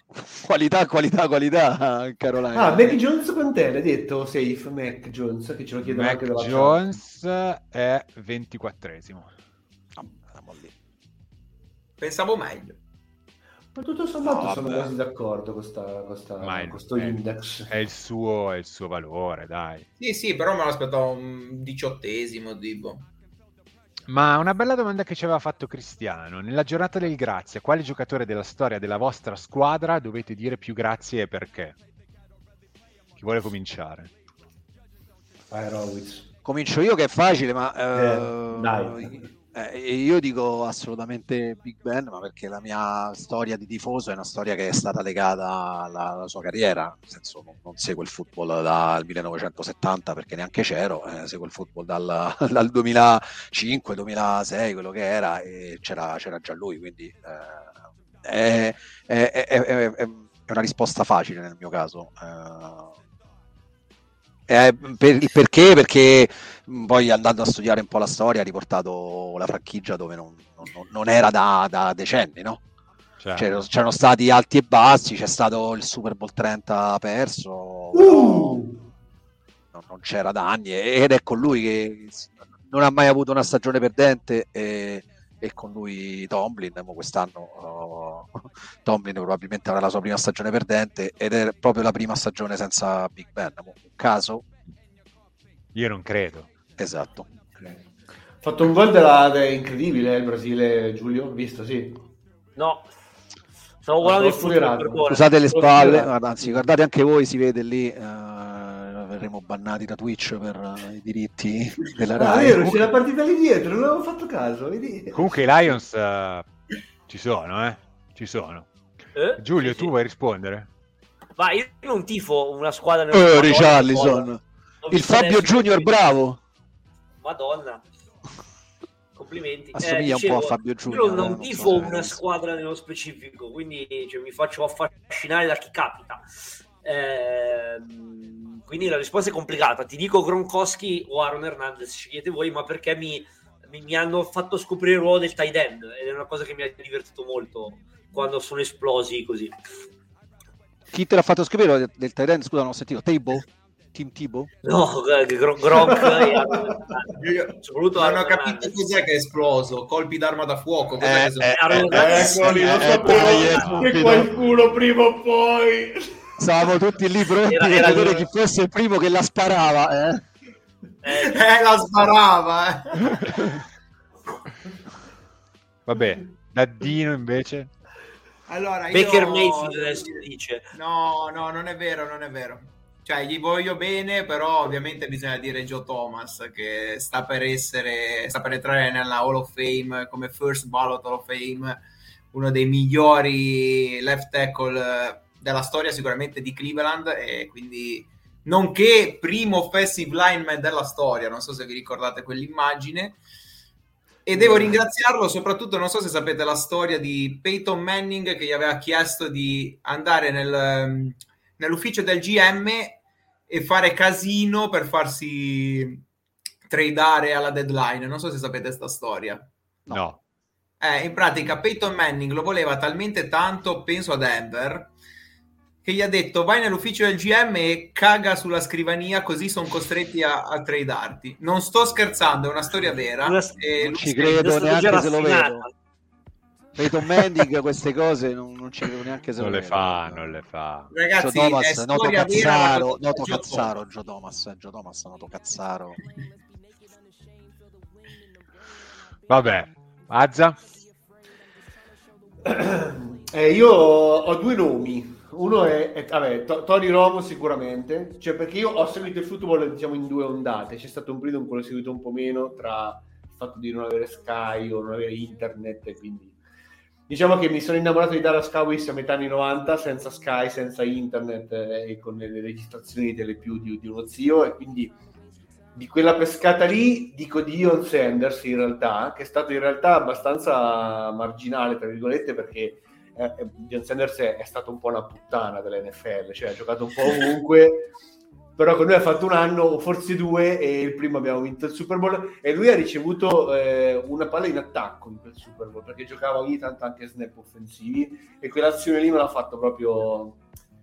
E: qualità, qualità, qualità, Carolina.
G: Ah, Mac Jones quant'è? L'hai detto safe, Mac Jones, che ce lo chiedono
C: Mac
G: anche dalla chat.
C: Jones è 24esimo.
D: Pensavo meglio.
G: Ma tutto sommato
E: No,
G: sono quasi d'accordo con sta- con sta-
C: il-
G: questo
C: è-
G: index.
C: È il, suo, è il suo valore, dai.
D: Sì, sì, però me lo aspettavo un diciottesimo, tipo.
C: Ma una bella domanda che ci aveva fatto Cristiano. Nella giornata del grazie, quale giocatore della storia della vostra squadra dovete dire più grazie e perché? Chi vuole cominciare?
G: Vai, Horowitz.
E: Comincio io che è facile, ma
G: Eh,
E: eh,
G: dai.
E: Eh, io dico assolutamente Big Ben, ma perché la mia storia di tifoso è una storia che è stata legata alla, alla sua carriera, nel senso non, non seguo il football dal 1970 perché neanche c'ero, eh, seguo il football dal, dal 2005-2006, quello che era, e c'era, c'era già lui, quindi eh, è, è- è- è- è una risposta facile nel mio caso. Eh. Per- il perché? Perché poi andando a studiare un po' la storia ha riportato la franchigia dove non, non- non era da, da decenni, no?
C: Cioè,
E: C'erano, c'erano stati alti e bassi, c'è stato il Super Bowl 30 perso,
G: Uh!
E: non, non c'era da anni ed è con lui che non ha mai avuto una stagione perdente e, e con lui Tomlin, quest'anno oh, Tomlin probabilmente avrà la sua prima stagione perdente ed è proprio la prima stagione senza Big Ben, un caso
C: io non credo.
E: esatto.
G: Ha fatto un gol della, de- incredibile eh, il Brasile, Giulio, visto, sì.
F: No, stavo guardando il
G: sfiorato.
F: per ora.
E: Scusate le spalle, anzi guardate anche voi, si vede lì, eh, verremo bannati da Twitch per eh, i diritti della
G: Ah,
E: Rai.
G: vero, c'è la partita lì dietro, non avevo fatto caso, vedi?
C: Comunque i Lions eh, ci sono, eh? Ci sono.
F: Eh?
C: Giulio,
F: Sì,
C: tu
F: sì.
C: vuoi rispondere?
F: Ma io non tifo una squadra nel
E: Eh, Richarlison, il Fabio Junior bravo.
F: Madonna. Complimenti.
E: Assomiglia un po' a Fabio Junior,
F: Io
E: eh,
F: non
E: non
F: tifo
E: so
F: una squadra nello specifico, quindi cioè, mi faccio affascinare da chi capita. Ehm, quindi la risposta è complicata. Ti dico Gronkowski o Aaron Hernandez, scegliete voi, ma perché mi, mi- mi hanno fatto scoprire il ruolo del tight end ed è una cosa che mi ha divertito molto quando sono esplosi così.
E: Chi te l'ha fatto scoprire del, del tight end? Scusa, non ho sentito. Table? Team Tibo?
F: No, eh, Gro- Gronk e Hernandez. Soprattutto
D: Non ho capito
F: Hernandez.
D: cos'è che è esploso. Colpi d'arma da fuoco. Cos'è
E: Eh,
D: che sono-
E: eh,
F: Aaron
E: eh,
F: Hernandez.
G: Eccoli, lo
E: eh,
G: sapevo
E: dai, eh,
G: che
E: subito.
G: qualcuno prima o poi...
E: Stavamo tutti lì pronti
F: Era-
E: per
F: era
E: vedere
F: lui.
E: chi fosse il primo che la sparava. Eh?
F: Eh,
D: Eh, la sparava. eh.
C: Vabbè, Daddino invece.
D: Allora, io...
F: Baker Mayfield adesso dice.
D: No, no, non è vero, non è vero. Cioè, gli voglio bene, però ovviamente bisogna dire Joe Thomas che sta per essere, sta per entrare nella Hall of Fame come first ballot Hall of Fame, uno dei migliori left tackle eh, della storia sicuramente di Cleveland e quindi nonché primo offensive lineman della storia, non so se vi ricordate quell'immagine. E devo ringraziarlo soprattutto, non so se sapete la storia di Peyton Manning che gli aveva chiesto di andare nel, ehm, nell'ufficio del GM e fare casino per farsi tradare alla deadline. Non so se sapete sta storia.
C: No.
D: Eh, in pratica Peyton Manning lo voleva talmente tanto, penso a Denver, che gli ha detto vai nell'ufficio del GM e caga sulla scrivania così sono costretti a, a tradarti. Non sto scherzando, è una storia vera.
F: Una-
D: E
E: Non ci credo neanche se lo vedo. Peyton Manning queste cose non, non ci credo neanche se
C: Non
E: lo
C: le fa, non le fa.
E: Joe
D: Ragazzi, è
E: Thomas, noto
D: vera. la
E: cazzaro, noto
D: Joe
E: cazzaro, Joe Thomas, Joe Thomas, noto cazzaro.
C: Vabbè, Azza?
G: Eh, io ho due nomi. Uno è, è- vabbè, To- Tony Romo sicuramente, cioè perché io ho seguito il football diciamo in due ondate. C'è stato un periodo in cui l'ho seguito un po' meno tra il fatto di non avere Sky o non avere internet e quindi diciamo che mi sono innamorato di Dallas Cowboys a metà anni 90 senza Sky, senza internet eh, e con le registrazioni delle più di, di uno zio e quindi di quella pescata lì dico di Ion Sanders in realtà, che è stato in realtà abbastanza marginale, tra virgolette, perché eh, Dion Sanders è, è stato un po' una puttana dell'NFL, cioè ha giocato un po' ovunque però con noi ha fatto un anno o forse due e il primo abbiamo vinto il Super Bowl e lui ha ricevuto eh, una palla in attacco in quel Super Bowl perché giocava ogni tanto anche snap offensivi e quell'azione lì me l'ha fatto proprio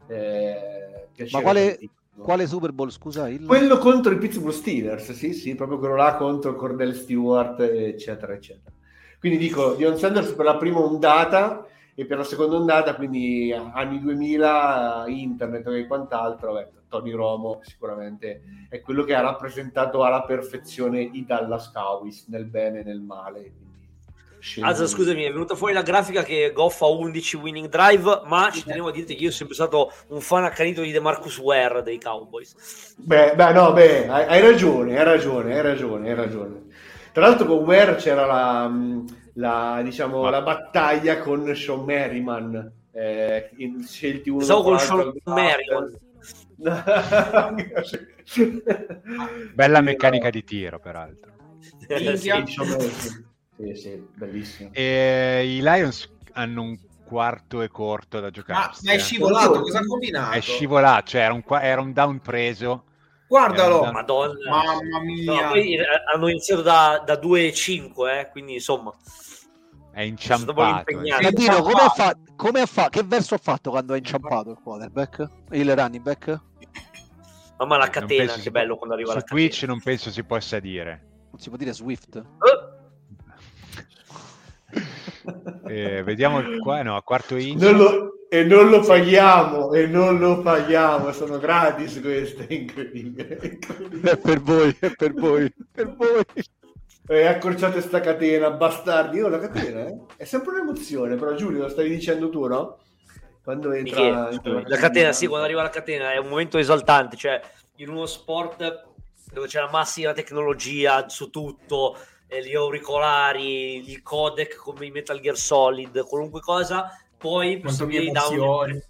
G: eh, piacere.
E: Ma quale, quale Super Bowl, scusa? Il...
G: Quello contro i Pittsburgh Steelers, sì, sì, proprio quello là contro Cordell Stewart, eccetera, eccetera. Quindi dico, Dion Sanders per la prima ondata e per la seconda ondata, quindi anni 2000, internet e quant'altro, beh, Tony Romo sicuramente è quello che ha rappresentato alla perfezione i Dallas Cowboys, nel bene e nel male. lì.
F: scusami, è venuta fuori la grafica che Goff ha 11 winning drive, ma ci tenevo a dirti che io sono sempre stato un fan accanito di DeMarcus Ware dei Cowboys.
G: Beh, beh, no, beh, hai, hai ragione, hai ragione, hai ragione, hai ragione. Tra l'altro con Ware c'era la, la, diciamo,
C: Ma-
G: la battaglia con Sean Merriman, eh, in- scelti uno
F: Pensavo con Sean
G: draft.
C: Bella meccanica di tiro, peraltro.
F: Sì.
G: Sì, Merriman. Bellissimo.
C: E I Lions hanno un quarto e corto da
D: Ma,
C: giocare.
D: ma è scivolato, cosa ha combinato?
C: È scivolato, cioè era un, era un down preso.
D: Guardalo,
F: Madonna.
D: mamma mia.
F: No, poi eh, hanno iniziato da, da 2-5, eh, quindi insomma.
C: È inciampato.
F: l'impegnato.
E: Candino, come ha, fa- come ha fa- che verso ha fatto quando ha inciampato il quarterback? Il running back?
F: Mamma la catena, che bello quando arriva
C: Su
F: la
C: Twitch non penso si possa dire.
E: Non si può dire Swift?
F: Catena.
C: Eh, vediamo qua, no, a quarto inch.
G: Non lo- e non lo paghiamo, e non lo paghiamo, sono gratis queste, è incredibile. è incredibile.
E: È per voi, è per voi, per voi.
G: Eh, accorciate sta catena, bastardi. Io la catena, eh? È sempre un'emozione, però Giulio, lo stavi dicendo tu, no? Quando entra,
F: Michele,
G: entra
F: la catena, sì, quando arriva la catena è un momento esaltante, cioè in uno sport dove c'è la massima tecnologia su tutto, gli auricolari, il codec come i Metal Gear Solid, qualunque cosa, poi possibili down-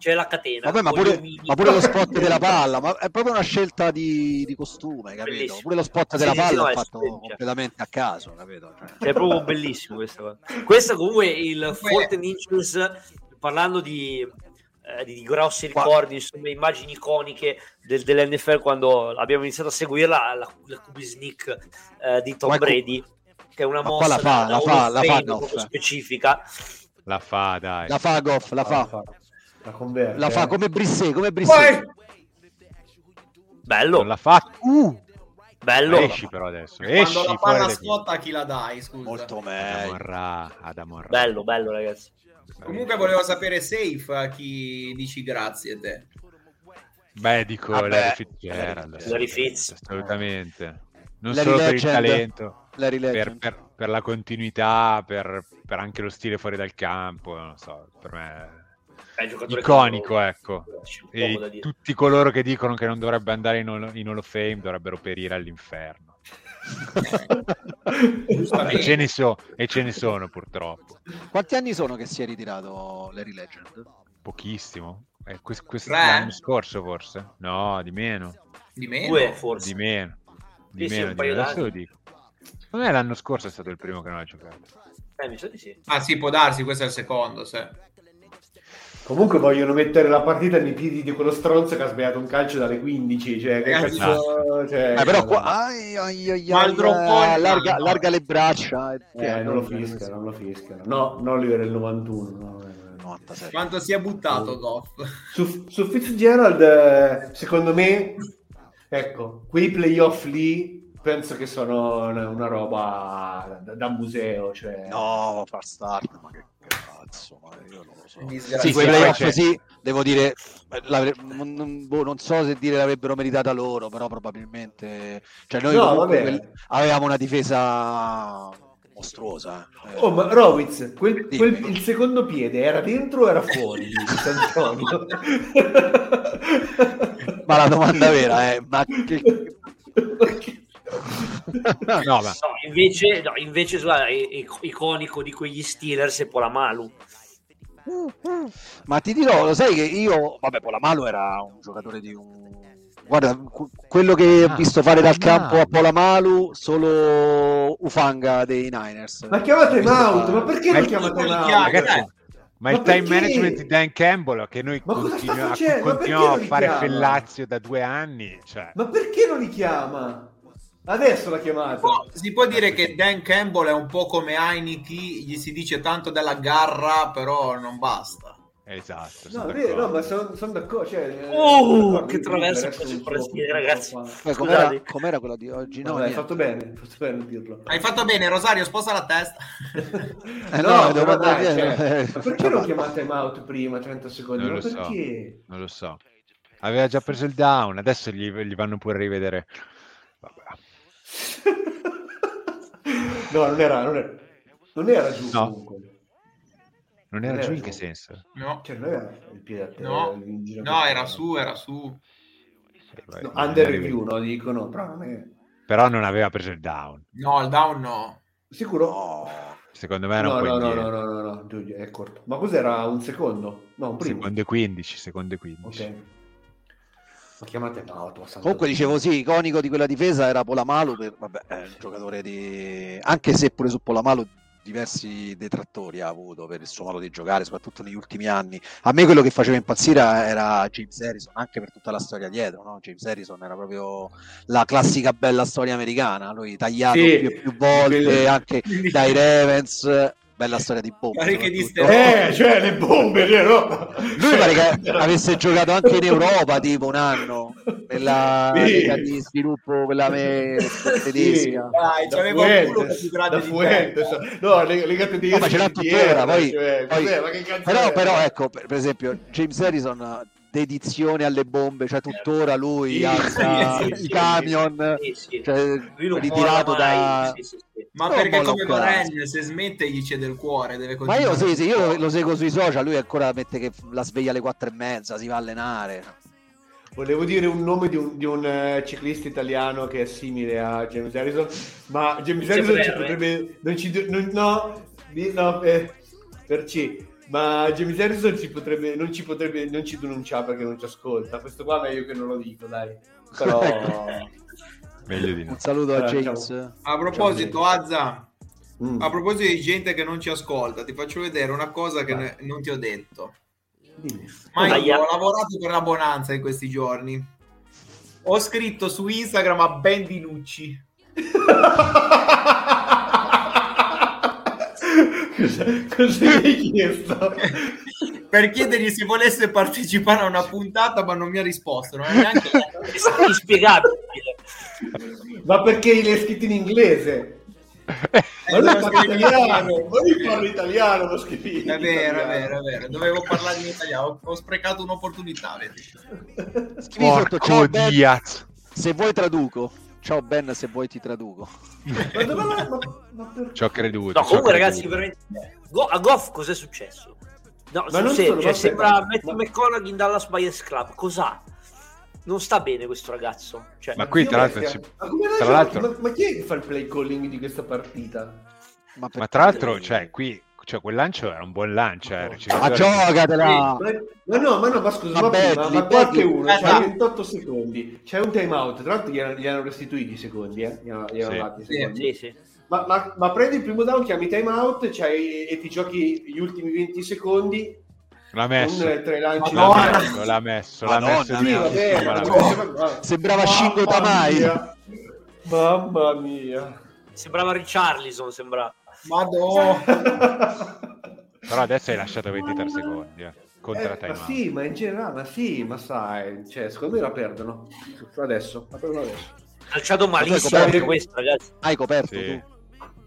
F: c'è la catena.
E: Vabbè, ma pure, ma pure lo spot della palla, ma è proprio una scelta di, di costume, capito?
F: Bellissimo.
E: Pure lo spot
F: Sì,
E: della
F: sì, sì,
E: palla
F: no,
E: è fatto
F: stupendo.
E: completamente a caso, capito? Cioè,
F: Cioè, è proprio bellissimo questa cosa. Questo comunque il Forten Inches, parlando di, eh, di grossi
E: Qua-
F: ricordi, insomma, immagini iconiche del- dell'NFL quando abbiamo iniziato a seguirla, la, la QB sneak eh, di Tom
E: Ma
F: Brady, che è una mossa
E: la fa,
F: da-
E: la fa, la fa Goff.
F: specifica.
C: La fa, dai.
E: La fa Goff, la fa,
G: La converte.
E: la fa
G: eh.
E: come Brissé, come Brissé.
F: Bello,
C: Non l'ha fatto.
E: Uh,
F: bello.
C: Esci però adesso. Esci
D: Quando la palla scotta, chi la dai? Scusa.
E: molto meglio.
C: Adamorra, Adamorra.
F: Bello, bello, ragazzi.
D: Comunque volevo sapere safe a chi dici grazie te.
C: Beh, dico
E: Vabbè,
C: Larry Fitzgerald.
F: Larry Fitz.
C: Assolutamente. Non
E: Larry
C: solo per il
E: Legend.
C: talento,
E: Larry
C: per,
E: Legend.
C: per- per la continuità, per, per anche lo stile fuori dal campo. Non so, per me
F: È
C: iconico,
F: che-
C: ecco. E tutti coloro che dicono che non dovrebbe andare in Hall, in Hall of Fame dovrebbero perire all'inferno. E ce, ne so- e ce ne sono purtroppo.
E: Quanti anni sono che si è ritirato Larry Legend?
C: Pochissimo. Eh, quest- quest- l'anno scorso forse? No, di meno.
D: Di meno?
F: Due, forse.
C: Di meno. Di
F: Sì, sì,
C: meno,
F: un
C: di
F: paio
C: meno. Adesso
F: d'anni.
C: lo dico. Secondo me l'anno scorso è stato il primo che non ha giocato.
F: Eh, mi sa di sì.
D: Ah sì, può darsi, questo è il secondo. Se.
G: Comunque vogliono mettere la partita nei piedi di quello stronzo che ha sbagliato un calcio dalle 15. Cioè, che
D: Ragazzi,
G: cazzo, cioè,
E: Eh, però qua, ai, ai, ai, ai, eh, larga,
D: no.
E: larga le braccia.
G: eh, non lo fischiano, non lo fischiano. No, non Oliver il 91. no, eh, no.
E: 96.
D: Quanto si è buttato Goff?
G: Su, su Fitzgerald, eh, secondo me, ecco, quei playoff lì penso che sono una, una roba da, da museo. Cioè...
E: No, far start, ma che cazzo, ma io non lo so. Sì, quei playoff sì, devo dire, non, boh, non so se dire l'avrebbero meritata loro, però probabilmente... Cioè noi
G: No,
E: quel- avevamo una difesa mostruosa. eh.
G: Oh, ma Rowiz, quel- quel- il secondo piede era dentro o era fuori?
E: Ma la domanda vera è, ma che...
C: No, ma
F: No, invece, no, invece guarda, è- è iconico di quegli Steelers è Polamalu.
E: Ma ti dirò, lo sai che io, vabbè, Polamalu era un giocatore di un... Guarda, que- quello che ho
C: Ah,
E: visto fare dal campo a Polamalu, solo Ufanga dei Niners.
G: ma chiama time
E: Questo
G: out,
E: fa-
G: ma perché
C: Ma
G: lo
C: il-
G: chiama time
D: il-
G: out?
D: chiama-
C: ragazzi, Ma,
G: Ma
C: il time
G: perché?
C: management di Dan Campbell che noi continua- a continuiamo a fare fellazio da due anni, cioè,
G: Ma perché non li chiama? Adesso l'ha chiamata.
D: Oh, si può dire che Dan Campbell è un po' come Heineken, gli si dice tanto della garra, però non basta.
C: esatto.
G: No, vero, no,
C: d'accordo.
G: ma sono d'accordo. Cioè,
F: Oh,
G: d'accordo,
F: che traverso Brasile,
G: so-
F: ragazzi.
E: Poi com'era, com'era quello di oggi? No,
G: Vabbè, hai fatto bene, hai fatto bene a dirlo.
D: Hai fatto bene, Rosario, sposta la testa.
E: Eh,
G: no,
E: no, devo
G: dai,
E: andare-
G: cioè,
E: eh,
G: ma perché non chiamate out prima 30 secondi?
C: Non lo so. Non lo so. Aveva già preso il down, adesso gli, gli vanno pure a rivedere.
G: No, non era, non era, non era giù
C: No.
G: comunque.
C: Non era
G: Non
C: giù
G: era
C: in che senso?
D: No,
G: Cioè, non era il piede a terra,
D: no, no,
G: per
D: era su, era su.
C: Eh, vai,
G: No, under
C: arrivi.
G: review, no, dicono, però non è...
C: Però non aveva preso il down.
D: No, il down no.
G: Sicuro?
C: Secondo me era
G: No,
C: un po'
G: no, no, no, no, no, no, Giulio, è corto. Ma cos'era un secondo? No, un primo.
C: Secondo e 15, secondo e 15.
G: Ok. Ma chiamate no, tu
E: Comunque dicevo sì, iconico di quella difesa era Polamalu, per, vabbè, è un giocatore di... anche se pure su Polamalu diversi detrattori ha avuto per il suo modo di giocare, soprattutto negli ultimi anni. A me quello che faceva impazzire era James Harrison, anche per tutta la storia dietro, no? James Harrison era proprio la classica bella storia americana, lui tagliato
G: Sì.
E: più e più volte,
G: Quindi-
E: anche dai Ravens, bella storia di
D: che
E: soprattutto.
G: Eh, cioè le bombe, vero?
E: Lui pare che avesse giocato anche in Europa tipo un anno nella
G: Sì.
E: lega di sviluppo quella me- tedesca.
D: Dai,
G: da
D: c'aveva un culo più grande
G: da
D: di
G: Fuentes.
D: te.
G: No, le, legate di
E: No, ma ce l'ha tuttora, poi-
G: cioè,
E: poi-
G: cos'è? Ma che cazzo
E: Però, però ecco, per, per esempio, James Harrison dedizione alle bombe, cioè tuttora lui
G: Sì,
E: alza
G: sì,
E: i
G: sì,
E: camion,
F: Sì, sì.
E: cioè, ritirato da...
F: sì, sì, sì.
D: Ma
E: No,
D: perché come. Varenne, se smette gli cede il cuore, deve
E: Ma io sì, sì, io lo seguo sui social, lui ancora mette che la sveglia alle quattro e mezza, si va a allenare.
G: Volevo dire un nome di un, di un, eh, ciclista italiano che è simile a James Harrison, ma James Harrison ci potrebbe... Non ci, non- no, no eh, per C. Ma James Harrison ci potrebbe, non ci potrebbe, non ci denunciare perché non ci ascolta. Questo qua meglio che non lo dico, dai. Però...
C: Meglio di no.
E: Un saluto a
G: Eh,
E: James.
D: A proposito, Azza,
G: Mm.
D: a proposito di gente che non ci ascolta, ti faccio vedere una cosa che ne- non ti ho detto. Ma io
F: Aia.
D: ho lavorato per la Bonanza in questi giorni. Ho scritto su Instagram a Ben Dinucci.
G: cosa, cosa gli hai chiesto?
D: per chiedergli se volesse partecipare a una puntata, ma non mi ha risposto. Non è neanche
F: È inspiegabile.
G: Ma perché l'hai scritto in inglese? Ma lui parla italiano, ma lui parla italiano, lo
D: È vero, è vero, è vero. Dovevo parlare in italiano. Ho, sprecato un'opportunità.
C: Porco Diaz.
E: se vuoi traduco. Ciao Ben, se vuoi ti traduco.
G: Ma dove ma, ma, ma per-
C: Ci ho creduto.
F: No, comunque, ragazzi, veramente. Go- a Goff cos'è successo? No,
G: Ma non
F: serio,
G: solo,
F: cioè, sembra Matthew
G: ma-
F: McConaughey in Dallas Buyers Club. Cos'ha? Non sta bene questo ragazzo. Cioè,
C: Ma qui, tra l'altro, ci-
G: ma, come
C: tra l'altro-
G: ma, ma chi è che fa il play calling di questa partita?
E: Ma,
C: Ma tra l'altro, cioè, qui, cioè, quel lancio era un buon lancio. eh,
E: Ma giocatela!
G: Ma, ma no, ma no, ma scusa,
E: Ma
G: prima, ma qualche uno,
D: Eh, no.
G: 28 secondi, c'è un time out, tra l'altro gli hanno, gli hanno restituiti i secondi, eh? gli hanno, gli hanno
C: Sì.
G: dati i
D: Sì,
G: secondi.
F: sì, sì.
G: Ma, ma- ma prendi il primo down, chiami time out c'hai- e ti giochi gli ultimi 20 secondi
C: L'ha messo.
G: tre lanci.
C: L'ha
D: Madonna.
C: messo, l'ha messo, l'ha
E: Madonna
C: messo
G: Sì, vabbè,
C: ma-
E: Sembrava Shingo Tamai.
G: Mamma mia.
F: Sembrava Richarlison, sembrava.
D: Madonna.
C: Però adesso hai lasciato 23 secondi. Eh. Contra
G: Eh,
C: time
G: ma
C: out.
G: sì, ma in generale, ma sì, ma sai, cioè, secondo me la perdono. Adesso, la perdono adesso.
F: Calciato malissimo
E: coperto.
F: anche questo, ragazzi.
E: Hai coperto
C: Sì.
E: tu.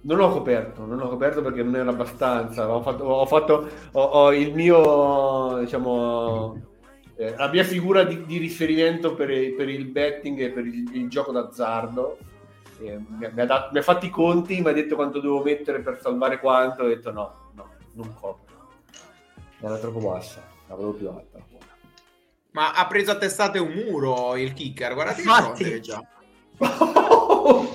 G: Non ho coperto, non ho coperto perché non era abbastanza. Ho fatto, ho fatto ho, ho il mio, diciamo, eh, la mia figura di, di riferimento per, il- per il betting e per il, il gioco d'azzardo. Eh, mi, ha- mi ha dat- mi ha fatto i conti, mi ha detto quanto devo mettere per salvare quanto. Ho detto no, no, non copro. Era troppo bassa, la volevo più alta.
D: Ma ha preso a testate un muro il kicker. Guardate che
F: Infatti.
D: che già.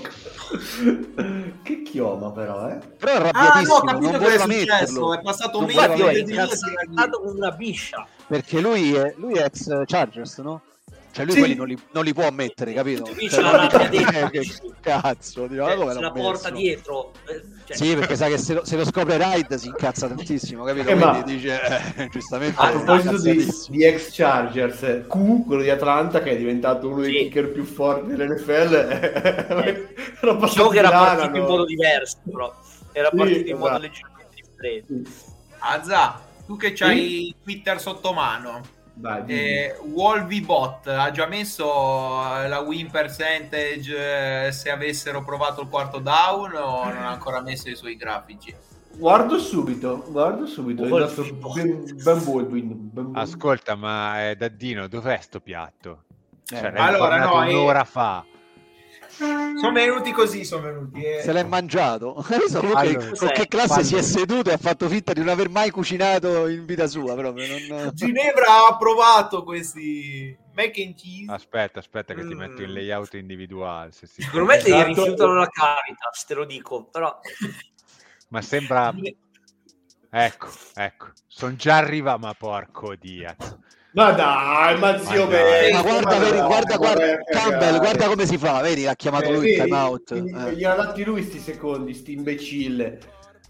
G: che chioma però, eh?
E: Però è
D: Ah, no,
E: arrabbiatissimo,
D: ho capito
E: non
D: cosa è
E: voleva
D: successo.
E: metterlo.
D: È passato di
E: metterlo.
D: dire-
F: incazzato con una biscia.
E: Perché lui è, lui è ex Chargers, no? Cioè lui
F: Sì.
E: quelli non li, non li può mettere, capito?
F: Dici
E: Cioè,
F: la rabbia dentro.
E: eh, che cazzo, dico,
F: Eh,
E: come
F: se la porta
E: messo?
F: dietro. eh, cioè-
E: Sì, perché sa che se lo, se lo scopre Raid si incazza tantissimo, capito?
G: Eh,
E: Quindi
G: ma-
E: dice, eh, giustamente,
G: A proposito di, di ex Chargers, Q, quello di Atlanta, che è diventato uno dei
F: Sì.
G: kicker più forti dell'NFL, era
F: Diciamo che
G: di
F: era partito in
G: no?
F: modo diverso, però. Era
G: Sì,
F: partito in modo
G: esatto.
F: leggermente differente.
D: Azza, tu che c'hai Twitter sotto mano,
G: Vai, dimmi.
D: eh, Wolvibot ha già messo eh, la win percentage eh, se avessero provato il quarto down o non ha ancora messo i suoi grafici?
G: Guardo subito, guardo subito. Ben, ben Baldwin. Ben Baldwin.
C: Ascolta, ma eh, Daddino, dov'è sto piatto? Cioè,
E: Eh,
C: l'hai
D: allora, no,
C: un'ora fa.
D: Sono venuti così, sono venuti. eh.
E: Se l'è mangiato. Luca
C: Allora,
E: con
F: cos'è?
E: che classe
C: Quando-
E: si è seduto e ha fatto finta di non aver mai cucinato in vita sua, proprio. Non...
D: Ginevra ha provato questi mac and cheese.
C: Aspetta, aspetta che ti
F: Mm.
C: metto in layout individuale. se si-
F: Secondo me ti
G: Esatto.
F: rifiutano la Caritas, te lo dico. Però
C: Ma sembra... Ecco, ecco. Sono già arrivato, ma porco Diaz.
G: Ma dai, ma zio
C: Ma dai.
E: Ma guarda,
G: ma
E: vedi, guarda, guarda,
G: guarda,
E: Campbell, guarda come si fa, vedi, l'ha chiamato
G: Eh,
E: lui
G: vedi?
E: il time out. Eh.
G: Gli ha dati lui sti secondi, sti imbecille.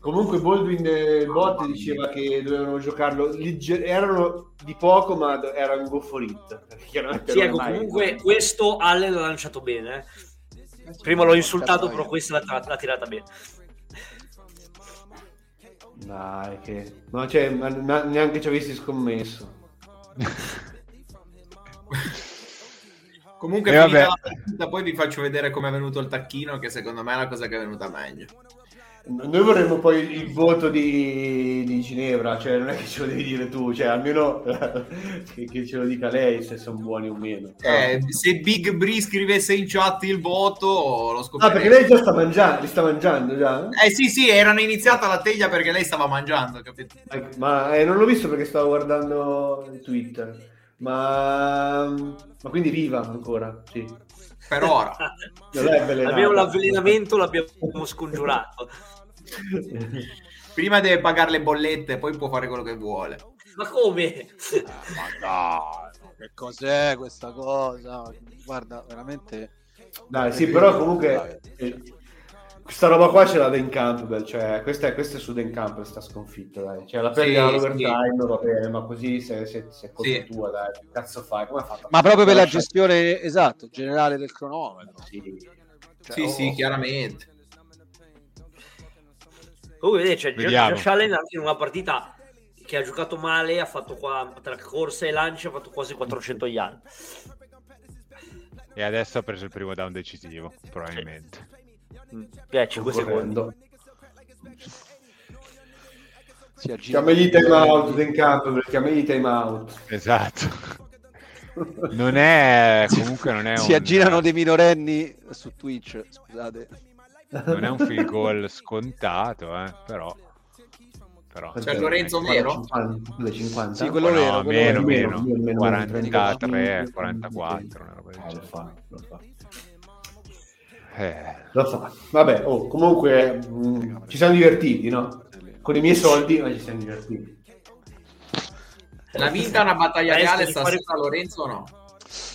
G: Comunque Baldwin e Bot diceva che dovevano giocarlo, legge- erano di poco ma erano un go for it.
F: sì, ecco,
G: mai-
F: comunque questo Allen l'ha lanciato bene. eh. Prima l'ho insultato, però questa l'ha, l'ha tirata bene.
G: Dai, che... Ma cioè, ma- ma neanche ci avessi scommesso.
D: Comunque,
C: E
D: partita, poi vi faccio vedere come è venuto il tacchino, che secondo me è la cosa che è venuta meglio.
G: Noi vorremmo poi il voto di, di Ginevra, cioè non è che ce lo devi dire tu, cioè almeno che, che ce lo dica lei se sono buoni o meno.
D: Eh, se Big Bree scrivesse in chat il voto, lo
G: ah,
D: scopriremo.
G: perché lei già sta mangiando, li sta mangiando già?
D: Eh sì, sì, erano iniziata la teglia perché lei stava mangiando, capito?
G: Ma eh, non l'ho visto perché stavo guardando Twitter. Ma, ma quindi viva ancora, sì.
D: Per ora.
F: Almeno l'avvelenamento l'abbiamo scongiurato.
D: Prima deve pagare le bollette, poi può fare quello che vuole.
F: Ma come?
E: Ma dai, che cos'è questa cosa? Guarda, veramente...
G: Dai, sì, però comunque eh, questa roba qua ce l'ha Dan Campbell, cioè questa è, questa è su Dan Campbell sta sconfitta, dai. Cioè la prendi
D: Sì,
G: all'overtime, va bene, ma così se, se, se è colpa
D: Sì.
G: tua, dai, che cazzo fai? Come fatto?
E: Ma proprio per la gestione, esatto, generale del cronometro.
G: Sì.
E: Cioè,
D: Sì,
E: oh,
D: sì, chiaramente.
F: Comunque, vedete, cioè,
C: Vediamo.
F: Josh Allen anche in una partita che ha giocato male, ha fatto qua tra corsa e lanci, ha fatto quasi 400 yard.
C: E adesso ha preso il primo down decisivo, probabilmente.
F: Eh, 5 secondi.
E: Si
G: Chiamagli time out, Dan Campbell, chiamagli time out.
C: Esatto. Non è... Comunque non è un...
E: Si aggirano dei minorenni su Twitch, scusate.
C: Non è un field goal scontato, eh, però... però...
D: C'è Lorenzo Nero?
G: 50, 50?
E: Sì, quello
C: no,
E: vero, quello
C: meno,
E: vero.
C: meno,
G: meno,
C: 43,
G: 35,
C: 44, una roba del
G: Eh, lo
C: genere.
G: fa, lo fa.
C: Eh,
G: Lo fa. Vabbè, oh, comunque mh, ci siamo divertiti, no? Con i miei soldi, ma ci siamo divertiti.
D: L'ha vinta una battaglia reale
F: di fare-
D: stasera Lorenzo o no?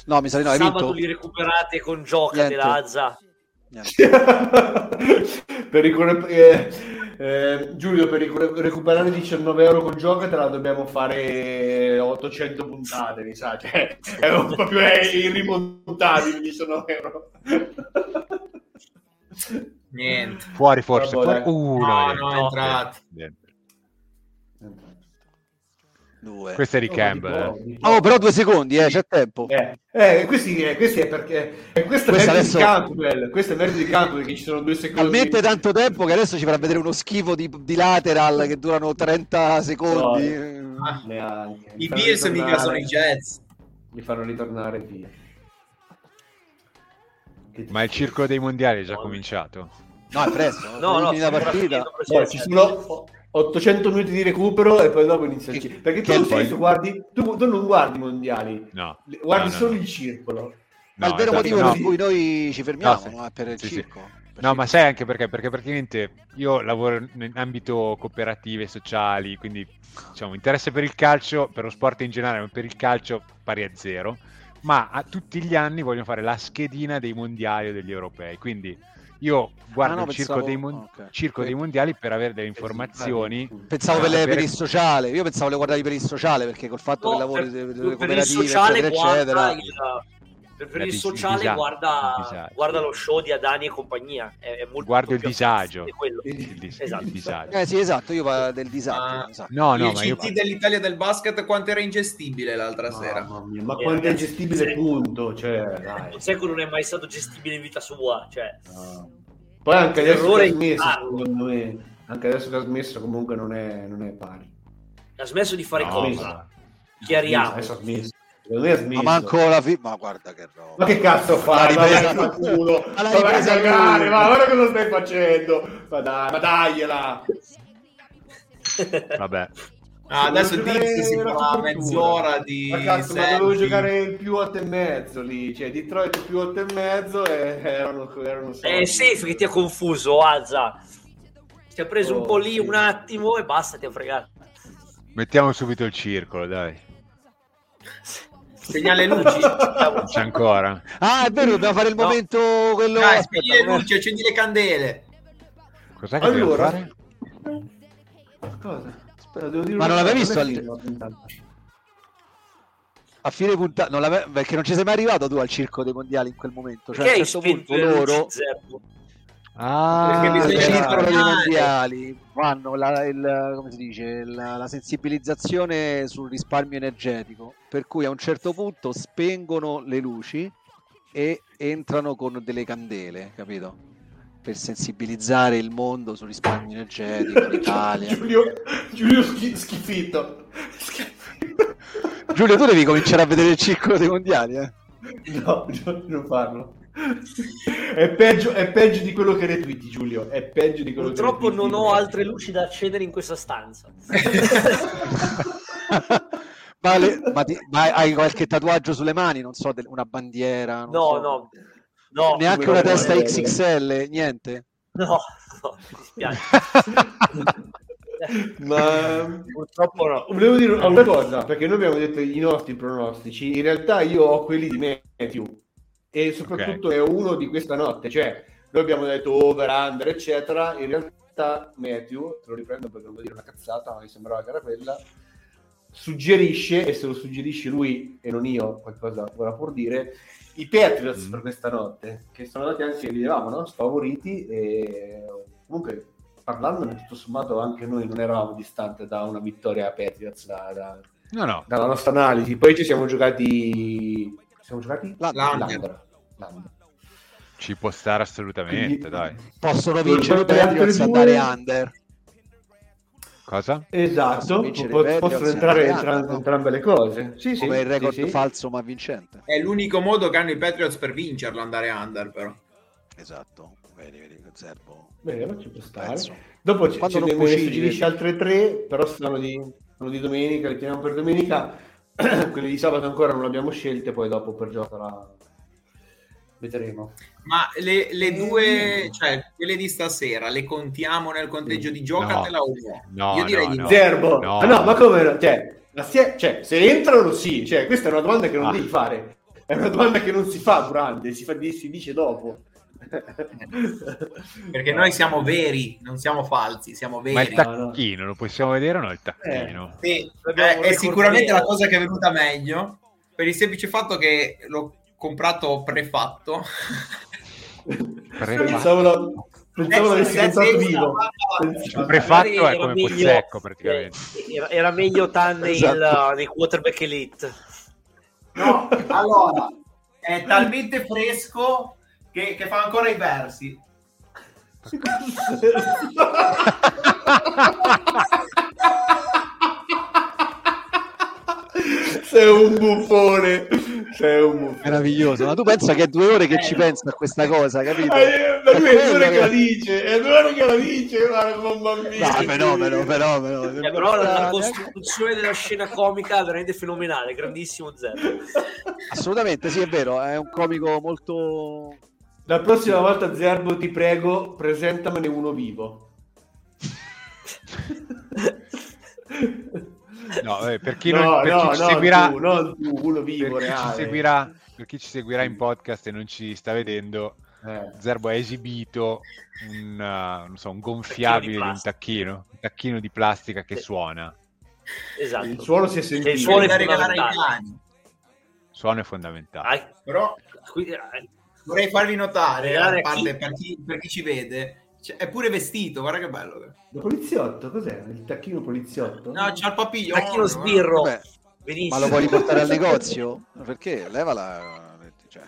E: No, mi sa di no, hai
F: Sabato
E: vinto?
F: li recuperate con gioca
E: Niente.
F: della Azza.
E: Niente.
G: per ricor- eh, eh, Giulio, per ricor- recuperare 19 euro con gioca te la dobbiamo fare 800 puntate, mi sa. Cioè, è un po' più è irrimontabile 19 euro.
D: Niente.
C: fuori forse.
G: Vabbè,
C: fuori- Uh,
D: No,
C: no,
D: no, è
C: niente.
D: entrato.
C: Niente.
E: Due.
C: Questo è di Campbell. eh.
E: Oh, però due secondi, eh, c'è tempo.
G: Eh, eh, questi, eh, questi è perché eh, questo è merito
E: adesso-
G: di Campbell questo è merito di Campbell perché ci sono due secondi
E: Talmente tanto tempo che adesso ci farà vedere uno schifo di, di lateral che durano 30 secondi.
D: Ah,
G: Neanche. Mi
D: I Bills mica sono i Jets.
G: mi fanno ritornare via Che
C: Ma il circolo dei mondiali è già cominciato?
E: No, è presto.
F: No, no,
E: finita la partita.
F: per
G: No, ci sono 800 minuti di recupero e poi dopo inizia il circolo. Perché tu,
E: poi-
G: tu guardi, tu, tu non guardi i mondiali,
C: No.
G: guardi
C: No, no,
G: solo
C: no.
G: il circolo.
E: Ma il vero
C: esatto,
E: motivo
C: no.
E: per cui noi ci fermiamo
C: No, sì.
E: no, è per il
C: Sì, sì.
E: circo. Per
C: No,
E: circo.
C: ma sai anche perché? Perché praticamente io lavoro in ambito cooperative, sociali, quindi diciamo interesse per il calcio, per lo sport in generale, ma per il calcio pari a zero. ma a tutti gli anni vogliono fare la schedina dei mondiali o degli europei. Quindi io guardo
E: Ah, no,
C: il circo,
E: pensavo-
C: dei, mon-
E: ok.
C: circo dei mondiali per avere delle informazioni.
E: Pensavo per,
C: sapere-
E: per il sociale, io pensavo le guardavi per il sociale perché col fatto che
F: No,
E: lavori
F: per,
E: delle
F: per il
E: cooperative,
F: sociale
E: eccetera, eccetera.
F: il, per, il sociale
C: il disa- il
F: guarda,
C: disagio.
F: guarda lo show di Adani e compagnia. È, è molto
C: Guardo il disagio. Il, dis-
F: Esatto.
C: il disagio.
E: Eh sì, esatto, io parlo del disagio.
D: Ah.
E: esatto.
C: No, no,
D: il
C: ma io
D: CT dell'Italia del basket quanto era ingestibile l'altra sera.
G: Mamma mia, ma
F: Eh,
G: quanto è
F: ragazzi,
G: gestibile
F: sì.
G: punto, cioè, dai.
F: Un secolo non è mai stato gestibile in vita sua. Cioè,
G: No. Poi anche adesso
F: Errore
G: che ha smesso,
F: chiaro.
G: secondo me, anche adesso che ha smesso comunque non è, non è pari.
F: ha smesso di fare
C: No,
F: cosa?
C: ma-
F: Chiariamo.
G: Adesso ha smesso.
E: Ma manco la fi- ma guarda che roba.
G: Ma che cazzo fai? Ma
E: ripresa-
G: vai a culo.
E: Ma
G: Ma
E: ripresa
G: cagare, ma guarda cosa stai facendo. Ma dai, ma dagliela.
C: Vabbè.
D: Ah, adesso
G: giocare
D: si fa mezz'ora di
G: Ma cazzo, ma dovevo giocare il più 8 e mezzo lì, cioè Detroit più 8 e mezzo e erano, erano soldi.
F: safe che ti ha confuso, Azza. Ti ha preso un
G: Oh,
F: po' lì
G: sì.
F: un attimo e basta, ti ha fregato.
C: Mettiamo subito il circolo, dai.
D: Segnale luci.
C: C'è ancora.
E: Ah, è vero, dobbiamo fare il
F: No.
E: momento quello
D: Dai, spegni le luci, accendi le candele.
C: Cos'è che
G: Allora,
C: fare?
G: cosa? Aspetta, devo dire
E: Ma non l'avevi visto al- a fine puntata, non perché non ci sei mai arrivato tu al circo dei mondiali in quel momento, cioè
F: Perché
E: a
F: hai
E: un certo punto loro
F: zero?
C: Ah,
D: Perché
E: dei
D: informare.
E: mondiali fanno la, il- come si dice, la, la sensibilizzazione sul risparmio energetico, per cui a un certo punto spengono le luci e entrano con delle candele, capito? Per sensibilizzare il mondo sul risparmio energetico, l'Italia.
G: Giulio, Giulio schi- schifito. Schifito.
E: Giulio, tu devi cominciare a vedere il circo dei mondiali, eh?
G: No, no, non farlo. È peggio, è peggio di quello che retweeti, Giulio. È peggio di quello
F: Purtroppo
G: che
F: non ho altre luci da accendere in questa stanza.
E: Vale, ma, ti- ma hai qualche tatuaggio sulle mani? Non so, del- una bandiera? non
F: No,
E: so.
F: no, no.
E: Neanche una testa
G: eh,
E: XXL, niente.
F: No, no, mi dispiace.
G: Ma
F: Purtroppo no.
G: volevo dire una cosa, perché noi abbiamo detto i nostri pronostici. In realtà io ho quelli di Matthew e soprattutto è uno di questa notte. Cioè, noi abbiamo detto over, under, eccetera. In realtà Matthew, te lo riprendo perché non vuol dire una cazzata, ma mi sembrava che era quella, suggerisce, e se lo suggerisce lui e non io, qualcosa vorrà pur dire, i Patriots
C: Mm.
G: per questa notte, che sono andati anche, li vedevamo, no? sfavoriti e comunque parlandone tutto sommato anche noi non eravamo distanti da una vittoria a Patriots da- da-
C: No, no.
G: dalla nostra analisi. Poi ci siamo giocati... ci siamo giocati?
E: L'under.
G: L'under. L'under.
C: Ci può stare assolutamente,
G: Quindi-
C: dai.
E: Possono vincere i Patriots andare under.
C: Cosa?
G: Esatto,
E: Possono
G: possono entrare
E: andare
G: entra-
E: under, no?
G: entrambe le cose. Sì, sì,
E: Come il record
G: sì.
E: falso ma vincente.
D: È l'unico modo che hanno i Patriots per vincerlo, andare under, però.
E: Esatto. Vedi, vedi, Zerbo.
G: Vero, ci può stare.
E: Pezzo.
G: Dopo ci,
E: Quando cucini,
G: suggerisce
E: vedi.
G: altre tre, però sono di, sono di domenica, le teniamo per domenica. Quelle di sabato ancora non le abbiamo scelte, poi dopo per gioco la... vedremo.
D: Ma le, le due, cioè quelle di stasera, le contiamo nel conteggio di giocatela o no?
C: No,
D: Io direi
C: no,
D: di
C: no.
D: no.
G: Zerbo!
C: no.
G: Ah, no, ma come? no? Cioè, la stie- cioè, se entrano sì, cioè, questa è una domanda che non
C: Ah.
G: devi fare. È una domanda che non si fa durante, si, fa, si dice dopo.
D: Perché noi siamo veri, non siamo falsi, siamo
C: Ma il
D: veri.
G: ta-
C: tacchino, lo possiamo vedere o no il tacchino?
D: Sì,
F: L'abbiamo
D: è, sicuramente la cosa che è venuta meglio per il semplice fatto che l'ho comprato prefatto.
C: Prefatto.
G: Pensavo, la, pensavo l'avessi pensato vivo.
C: Prefatto è
F: era
C: come
F: meglio-
C: Pozzecco praticamente.
F: eh, Era, era meglio Tan nei,
E: Esatto.
F: nei quarterback elite.
D: No, allora, è talmente fresco che, che fa ancora i versi.
G: Sei un buffone. Sei un buffone.
E: Meraviglioso. Ma tu pensa che è due ore che ci pensa a questa cosa, capito?
G: Eh, Da
E: È
G: lui è due ore che la dice, è due ore che la dice, guarda come un bambino.
E: No, fenomeno, fenomeno.
F: Eh, però la, la costruzione della scena comica è veramente fenomenale, grandissimo zero.
E: Assolutamente, sì, è vero. È un comico molto.
G: La prossima volta, Zerbo, ti prego, presentamene uno vivo.
C: No, eh, per chi,
G: No,
C: non, per
G: no,
C: chi ci
G: non
C: seguirà,
G: tu, non tu, uno vivo,
C: per chi seguirà, per chi ci seguirà in podcast e non ci sta vedendo,
G: Eh.
C: Zerbo ha esibito un, uh, non so, un gonfiabile di un tacchino, un tacchino di plastica che
F: Sì.
C: suona.
F: Esatto.
G: Il suono si è sentito.
F: il suono è
D: da regalare ai
F: fondamentale.
C: Suono è fondamentale.
F: Ah,
D: Però
F: eh,
D: vorrei farvi notare, a parte per chi, per chi ci vede, cioè, è pure vestito, guarda che bello.
G: Il poliziotto, cos'è? Il tacchino poliziotto?
D: No, c'ha il papiglio.
F: Tacchino sbirro.
E: Vabbè,
F: Benissimo.
E: ma lo vuoi riportare al negozio? Perché? Levala. Cioè,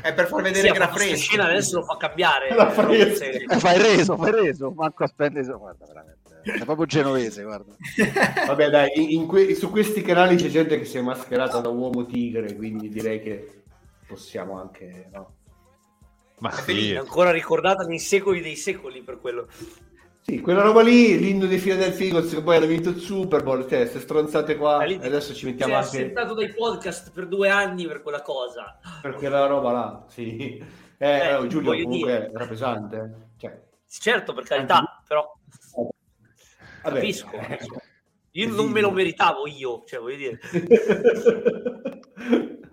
D: È per far
F: Sì,
D: vedere
F: ha
D: che fresco.
F: scena adesso lo fa cambiare.
G: La fa
F: Eh, sì.
E: eh, fai reso, fai reso. Manco a spendere. Guarda, veramente. È proprio genovese, guarda.
G: Vabbè, dai, que- su questi canali c'è gente che si è mascherata da uomo tigre, quindi direi che possiamo anche. No?
C: Ma
F: È
C: sì,
F: ancora ricordata nei secoli dei secoli per quello.
G: Sì, quella roba lì, l'inno dei Philadelphia Eagles che poi hanno vinto il Super Bowl, cioè, queste stronzate qua,
F: lì-
G: adesso ci mettiamo
F: è
G: anche
F: assentato dai podcast per due anni per quella cosa.
G: per quella roba là, sì. Eh,
F: Eh,
G: oh, Giulio comunque
F: dire.
G: era pesante, cioè,
F: Certo, per carità, però
G: vabbè.
F: capisco. Io non me lo meritavo io, cioè voglio dire.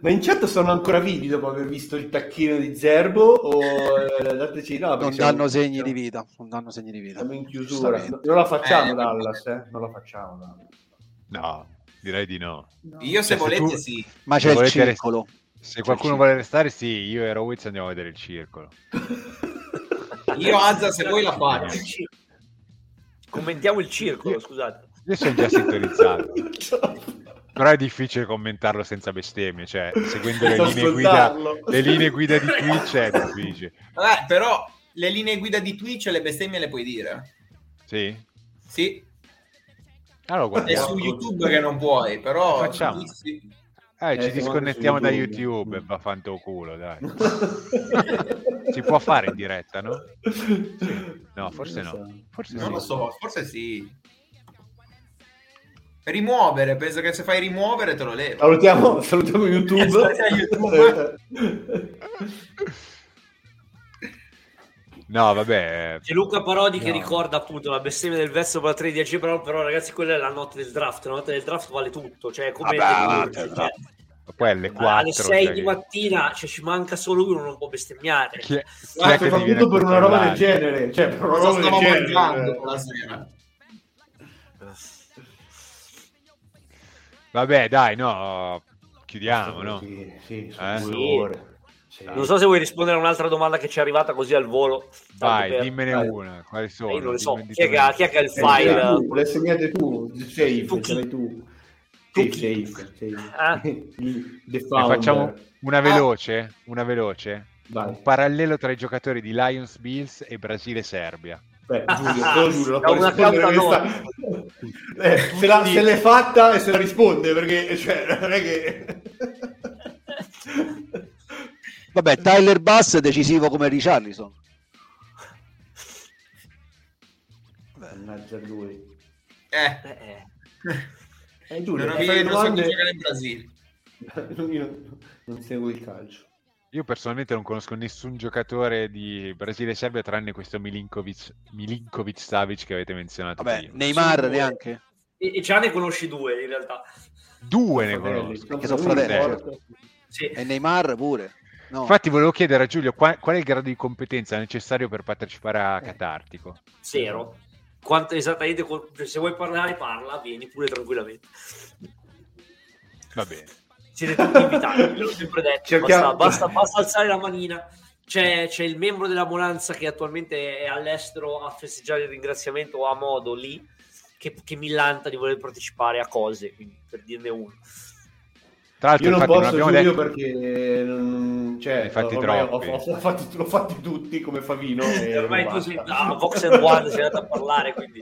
G: Ma in chat sono ancora vivi dopo aver visto il tacchino di Zerbo o eh, dateci no,
E: Non danno segni di vita. Non danno segni di vita.
G: Siamo in chiusura. Non la facciamo
D: Eh,
G: Dallas, eh? Non la facciamo Dallas.
C: no, direi di no.
D: Io se
C: Cioè, se
D: volete
C: tu-
D: sì.
E: Ma
C: Se
E: c'è il
C: volete
E: circolo.
C: Se qualcuno vuole restare, sì, io e Rowiz andiamo a vedere il circolo.
D: Io Azza se vuoi la faccio.
F: Il. Commentiamo il circolo, scusate.
C: Io sono già sintonizzato. Però è difficile commentarlo senza bestemmie, cioè seguendo le linee guida, le linee guida di Twitch è difficile.
D: Vabbè, però le linee guida di Twitch e le bestemmie le puoi dire.
C: Sì?
D: Sì,
C: Allora
D: è su YouTube che non puoi, però
C: Facciamo.
D: sì.
C: Eh,
G: Eh,
C: ci disconnettiamo da
G: YouTube.
C: E va fanto culo, dai. Si può fare in diretta, no? No, forse no. Forse
D: Non
C: sì.
D: lo so, forse sì. Rimuovere, penso che se fai rimuovere te lo levo.
G: Salutiamo, salutiamo YouTube.
C: No, vabbè.
F: C'è Luca Parodi che
G: No.
F: ricorda appunto la bestemmia del verso per la 3 di AG, però, però ragazzi quella è la notte del draft, la notte del draft vale tutto, cioè come
E: Vabbè,
F: cioè,
E: notte del draft.
C: Poi alle
F: alle
C: 4.
F: 6
C: cioè,
F: di mattina cioè, ci manca solo uno, non può bestemmiare.
C: chi è, chi
G: Ah,
C: è che viene
G: soprattutto per una roba del genere. Cioè, per una roba del genere.
C: Vabbè, dai, no, chiudiamo, no?
G: Sì, sì,
C: Eh?
F: Sì.
G: Sì.
F: Non so se vuoi rispondere a un'altra domanda che ci è arrivata così al volo.
C: Vai,
F: per-
C: dimmene
G: vai.
C: una. Quali
F: Eh,
C: sono?
F: io non le so. Chi è, che ha, chi è che ha il
G: Eh,
F: file?
G: tu, Le segnate tu, safe,
F: Tu chi?
G: tu.
F: Tu
G: Safe, safe, safe.
F: Ah.
C: Facciamo una veloce? Una veloce?
G: Vai.
C: Un parallelo tra i giocatori di Lions Bills e Brasile-Serbia.
G: Beh, Giulio, solo Giulio la può rispondere. Eh, se, la- se l'è fatta e se la risponde, perché cioè, non è che...
E: Vabbè, Tyler Bass è decisivo come Richarlison.
G: Mannaggia lui.
D: Eh,
F: Eh, eh.
G: Giulio,
D: non, avevi, non so chi giocare in Brasile.
G: Io non seguo il calcio.
C: Io personalmente non conosco nessun giocatore di Brasile-Serbia tranne questo Milinkovic, Milinkovic Savic che avete menzionato
E: Vabbè,
C: prima.
E: Neymar
F: Sì,
E: neanche.
F: E, e già ne conosci due in realtà.
C: Due ne conosco.
E: perché sono fratelli.
F: Sì.
E: E Neymar pure. No.
C: Infatti volevo chiedere a Giulio qua- qual è il grado di competenza necessario per partecipare a Catartico.
F: Zero. Quanto esattamente, se vuoi parlare, parla, vieni pure tranquillamente.
C: Va bene.
F: Siete tutti invitati, l'ho sempre detto.
G: Cerchiamo-
F: Basta, basta- basta alzare la manina. C'è, c'è il membro della Monanza che attualmente è all'estero a festeggiare il ringraziamento a modo lì, che, che millanta di voler partecipare a cose, quindi per dirne uno.
C: Tra l'altro,
G: Io non
C: infatti, non
G: posso
C: abbiamo
G: Giulio
C: detto...
G: perché non- cioè,
C: Ne hai fatti
G: ormai ho, ho- ho fatti, l'ho fatti tutti come Favino e
F: Ormai
G: non
F: tu sei a Vox and One, sei andato a parlare, quindi...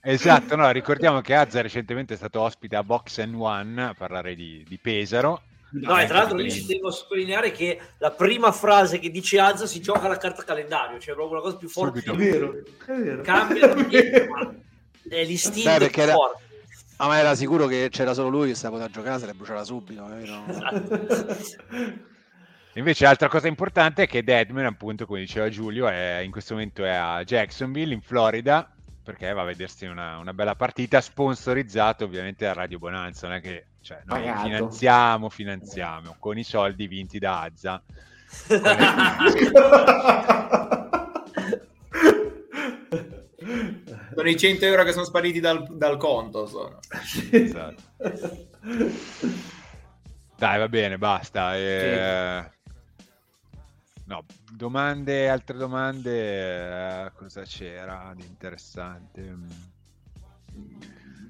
C: Esatto, no, ricordiamo che Azza recentemente è stato ospite a Box and One a parlare di, di Pesaro.
F: No, e tra l'altro lì ci devo sottolineare che la prima frase che dice Azza si gioca la carta calendario, cioè proprio la cosa più forte.
C: Subito.
G: È vero, è vero.
F: Cambia niente, ma è l'istinto
E: Beh,
F: più
E: perché era-
F: forte.
E: Ah, ma era sicuro che c'era solo lui che stava da giocare, se le bruciava subito. eh, no?
C: Invece altra cosa importante è che Deadman, appunto, come diceva Giulio, è, in questo momento è a Jacksonville, in Florida, perché va a vedersi una, una bella partita sponsorizzata ovviamente da Radio Bonanza, non è che cioè, noi
G: Pagato.
C: finanziamo, finanziamo con i soldi vinti da Azza.
D: Sono i 100 euro che sono spariti dal, dal conto. Sono.
C: Esatto. Dai, va bene, basta. eh, No, domande, altre domande, eh, cosa c'era di interessante?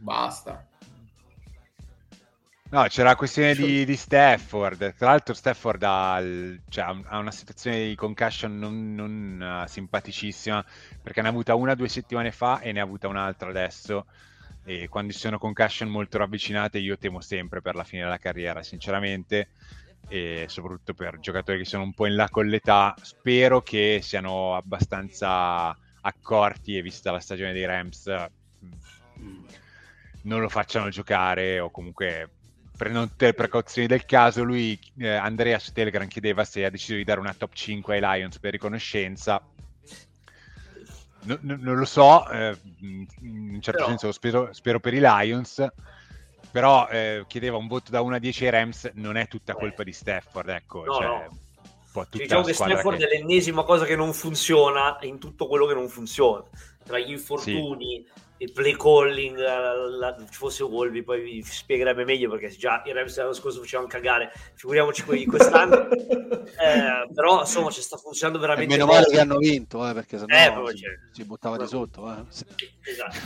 D: Basta.
C: No, c'era la questione di, di Stafford. Tra l'altro, Stafford ha, cioè, ha un- ha una situazione di concussion non, non, eh, simpaticissima perché ne ha avuta una due settimane fa e ne ha avuta un'altra adesso. E quando ci sono concussion molto ravvicinate, io temo sempre per la fine della carriera, sinceramente. E soprattutto per giocatori che sono un po' in là con l'età, spero che siano abbastanza accorti e vista la stagione dei Rams mh, non lo facciano giocare o comunque prendono tutte le precauzioni del caso. Lui, eh, Andrea su Telegram chiedeva se ha deciso di dare una top 5 ai Lions per riconoscenza. No- no- non lo so, eh, in un certo
F: Però-
C: senso lo spero, spero per i Lions, però eh, chiedeva un voto da 1 a 10 ai Rams, non è tutta colpa di Stafford, ecco,
F: No,
C: cioè,
F: diciamo che Stafford
C: che-
F: è l'ennesima cosa che non funziona in tutto quello che non funziona tra gli infortuni il play calling la- la- ci fosse Wolby poi vi spiegherebbe meglio perché già i Rams l'anno scorso facevano cagare figuriamoci quelli di quest'anno Eh, però insomma ci sta funzionando
E: E
F: veramente
E: meno male
F: bene.
E: che hanno vinto, eh, perché sennò
F: Eh, proprio,
E: si,
F: cioè.
E: si buttava di sotto. Eh.
F: Esatto.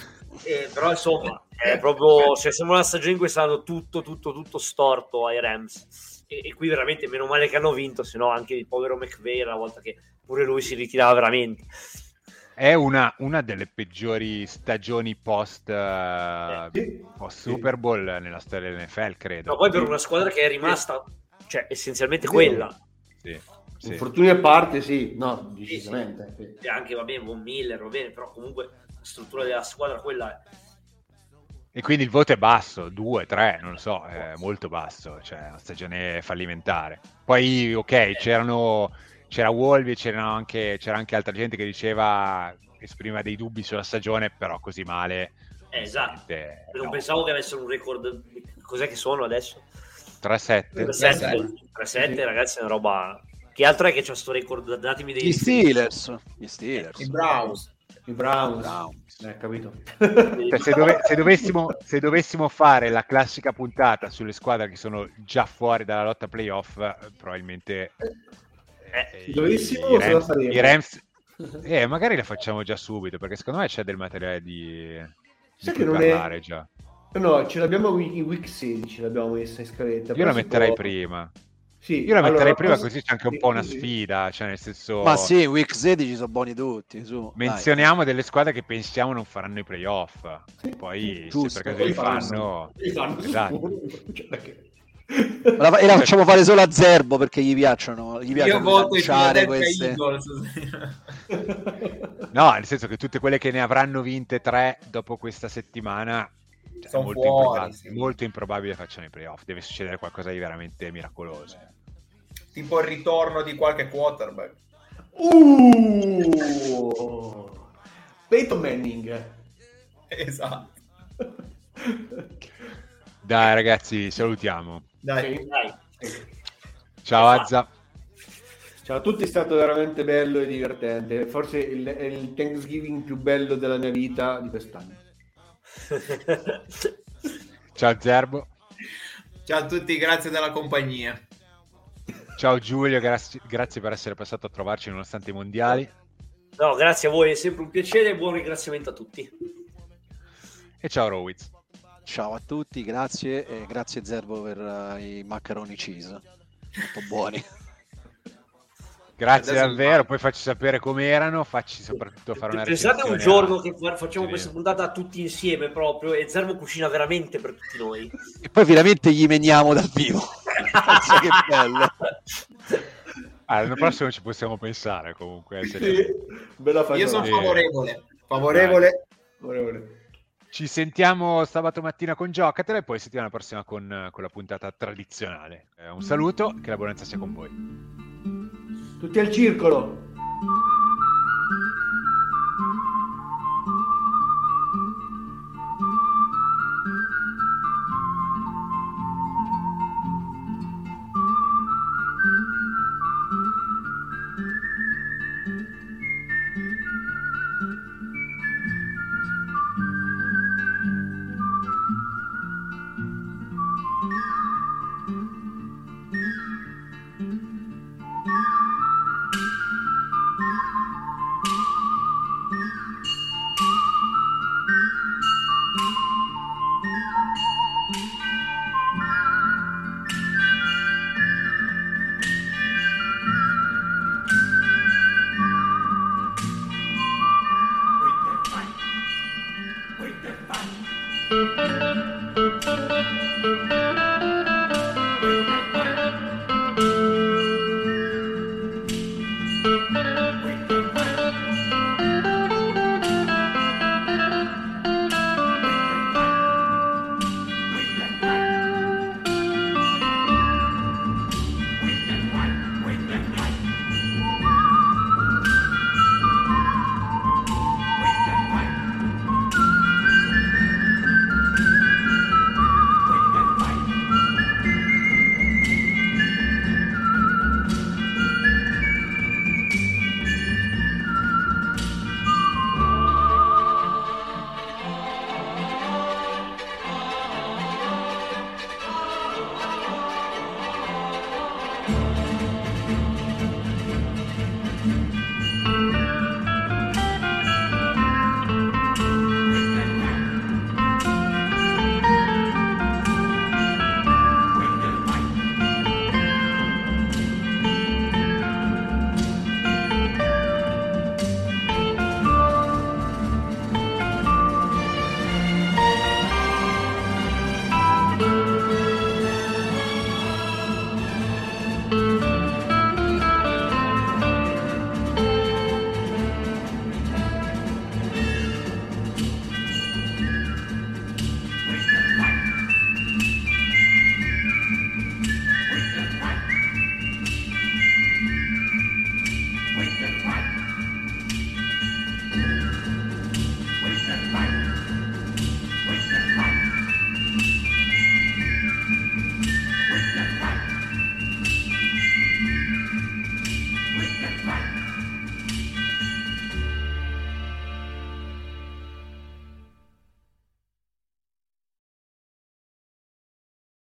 F: Eh, però insomma è proprio cioè, sembra una stagione in cui è stato tutto tutto tutto storto ai Rams e, e qui veramente meno male che hanno vinto se no anche il povero McVay la volta che pure lui si ritirava veramente
C: È una, una delle peggiori stagioni post, eh,
G: Sì.
C: post Super Bowl nella storia dell'NFL, credo.
F: No, poi per una squadra che è rimasta, cioè, essenzialmente
G: Vero.
F: quella.
C: Sì, sì.
G: Infortuni a parte, sì, no, decisamente. sì.
F: E anche, va bene, Von Miller, va bene, però comunque la struttura della squadra quella è.
C: E quindi il voto è basso, 2, 3, non lo so, è molto basso, cioè una stagione fallimentare. Poi, ok, c'erano, c'era Wolvi e c'erano anche, c'era anche altra gente che diceva, esprimeva dei dubbi sulla stagione, però così male.
F: Eh, esatto.
C: onestamente,
F: Non
C: no.
F: pensavo che avessero un record. Cos'è che sono adesso?
C: 3-7.
F: 3-7, 3-7 ragazzi, è una roba. Che altro è che c'è sto record? Datemi dei
E: Gli Steelers. Gli Steelers.
D: I Browns.
G: I Browns.
E: Browns.
G: Eh, capito.
C: Cioè, se, dove- se dovessimo, se dovessimo fare la classica puntata sulle squadre che sono già fuori dalla lotta playoff, probabilmente
F: Eh,
C: i-
G: dovessimo,
C: i, Rams,
G: faremo?
C: i Rams- eh, magari la facciamo già subito perché secondo me c'è del materiale di, di cui
G: non è-
C: parlare già.
G: No, ce l'abbiamo in week 16, l'abbiamo messa in scaletta.
C: Io la metterei
G: può-
C: prima.
G: Sì,
C: Io la metterei
G: allora,
C: prima
G: cosa-
C: così c'è anche un po' una sfida, cioè nel senso
E: Ma sì, week 16 sono buoni tutti. Su. Dai.
C: menzioniamo delle squadre che pensiamo non faranno i playoff. Poi
E: Giusto.
C: se per caso
G: Poi
C: li
G: fanno. Li fanno
C: esatto.
G: Cioè,
E: La- E la facciamo fare solo a Zerbo perché gli piacciono. Gli
D: Io
E: piacciono
D: voto i
E: queste.
D: Eagles.
C: No, nel senso che tutte quelle che ne avranno vinte tre dopo questa settimana cioè, è
D: Sono
C: molto,
D: fuori,
C: improbabile,
D: sì.
C: molto improbabile facciano i playoff. Deve succedere qualcosa di veramente miracoloso.
D: tipo il ritorno di qualche quarterback.
G: Uh! Peyton Manning.
D: Esatto.
C: Dai ragazzi, salutiamo.
D: Dai.
F: Dai.
C: Ciao Azza.
G: Ciao a tutti, è stato veramente bello e divertente. Forse il, è il Thanksgiving più bello della mia vita di quest'anno.
C: Ciao Zerbo.
D: Ciao a tutti, grazie della compagnia.
C: Ciao Giulio, grazie, grazie per essere passato a trovarci nonostante i mondiali.
F: No, grazie a voi, è sempre un piacere e buon ringraziamento a tutti.
C: E ciao Rowiz.
E: Ciao a tutti, grazie e grazie Zerbo per eh, i macaroni cheese. Molto buoni.
C: Grazie
D: Adesso
C: davvero, poi facci sapere come erano, facci soprattutto fare una
F: Pensate un giorno
C: a-
F: che fa- facciamo
C: Sì.
F: questa puntata tutti insieme proprio e Zermo cucina veramente per tutti noi.
E: E poi finalmente gli meniamo dal vivo. Pensa che bello.
C: Ah, l'anno prossimo ci possiamo pensare comunque.
G: Sì.
D: Io sono favorevole. Favorevole.
G: Favorevole.
C: Ci sentiamo sabato mattina con Giocatela e poi settimana prossima con, con la puntata tradizionale. Eh, un saluto, che la buonanza sia con voi.
G: Tutti al circolo.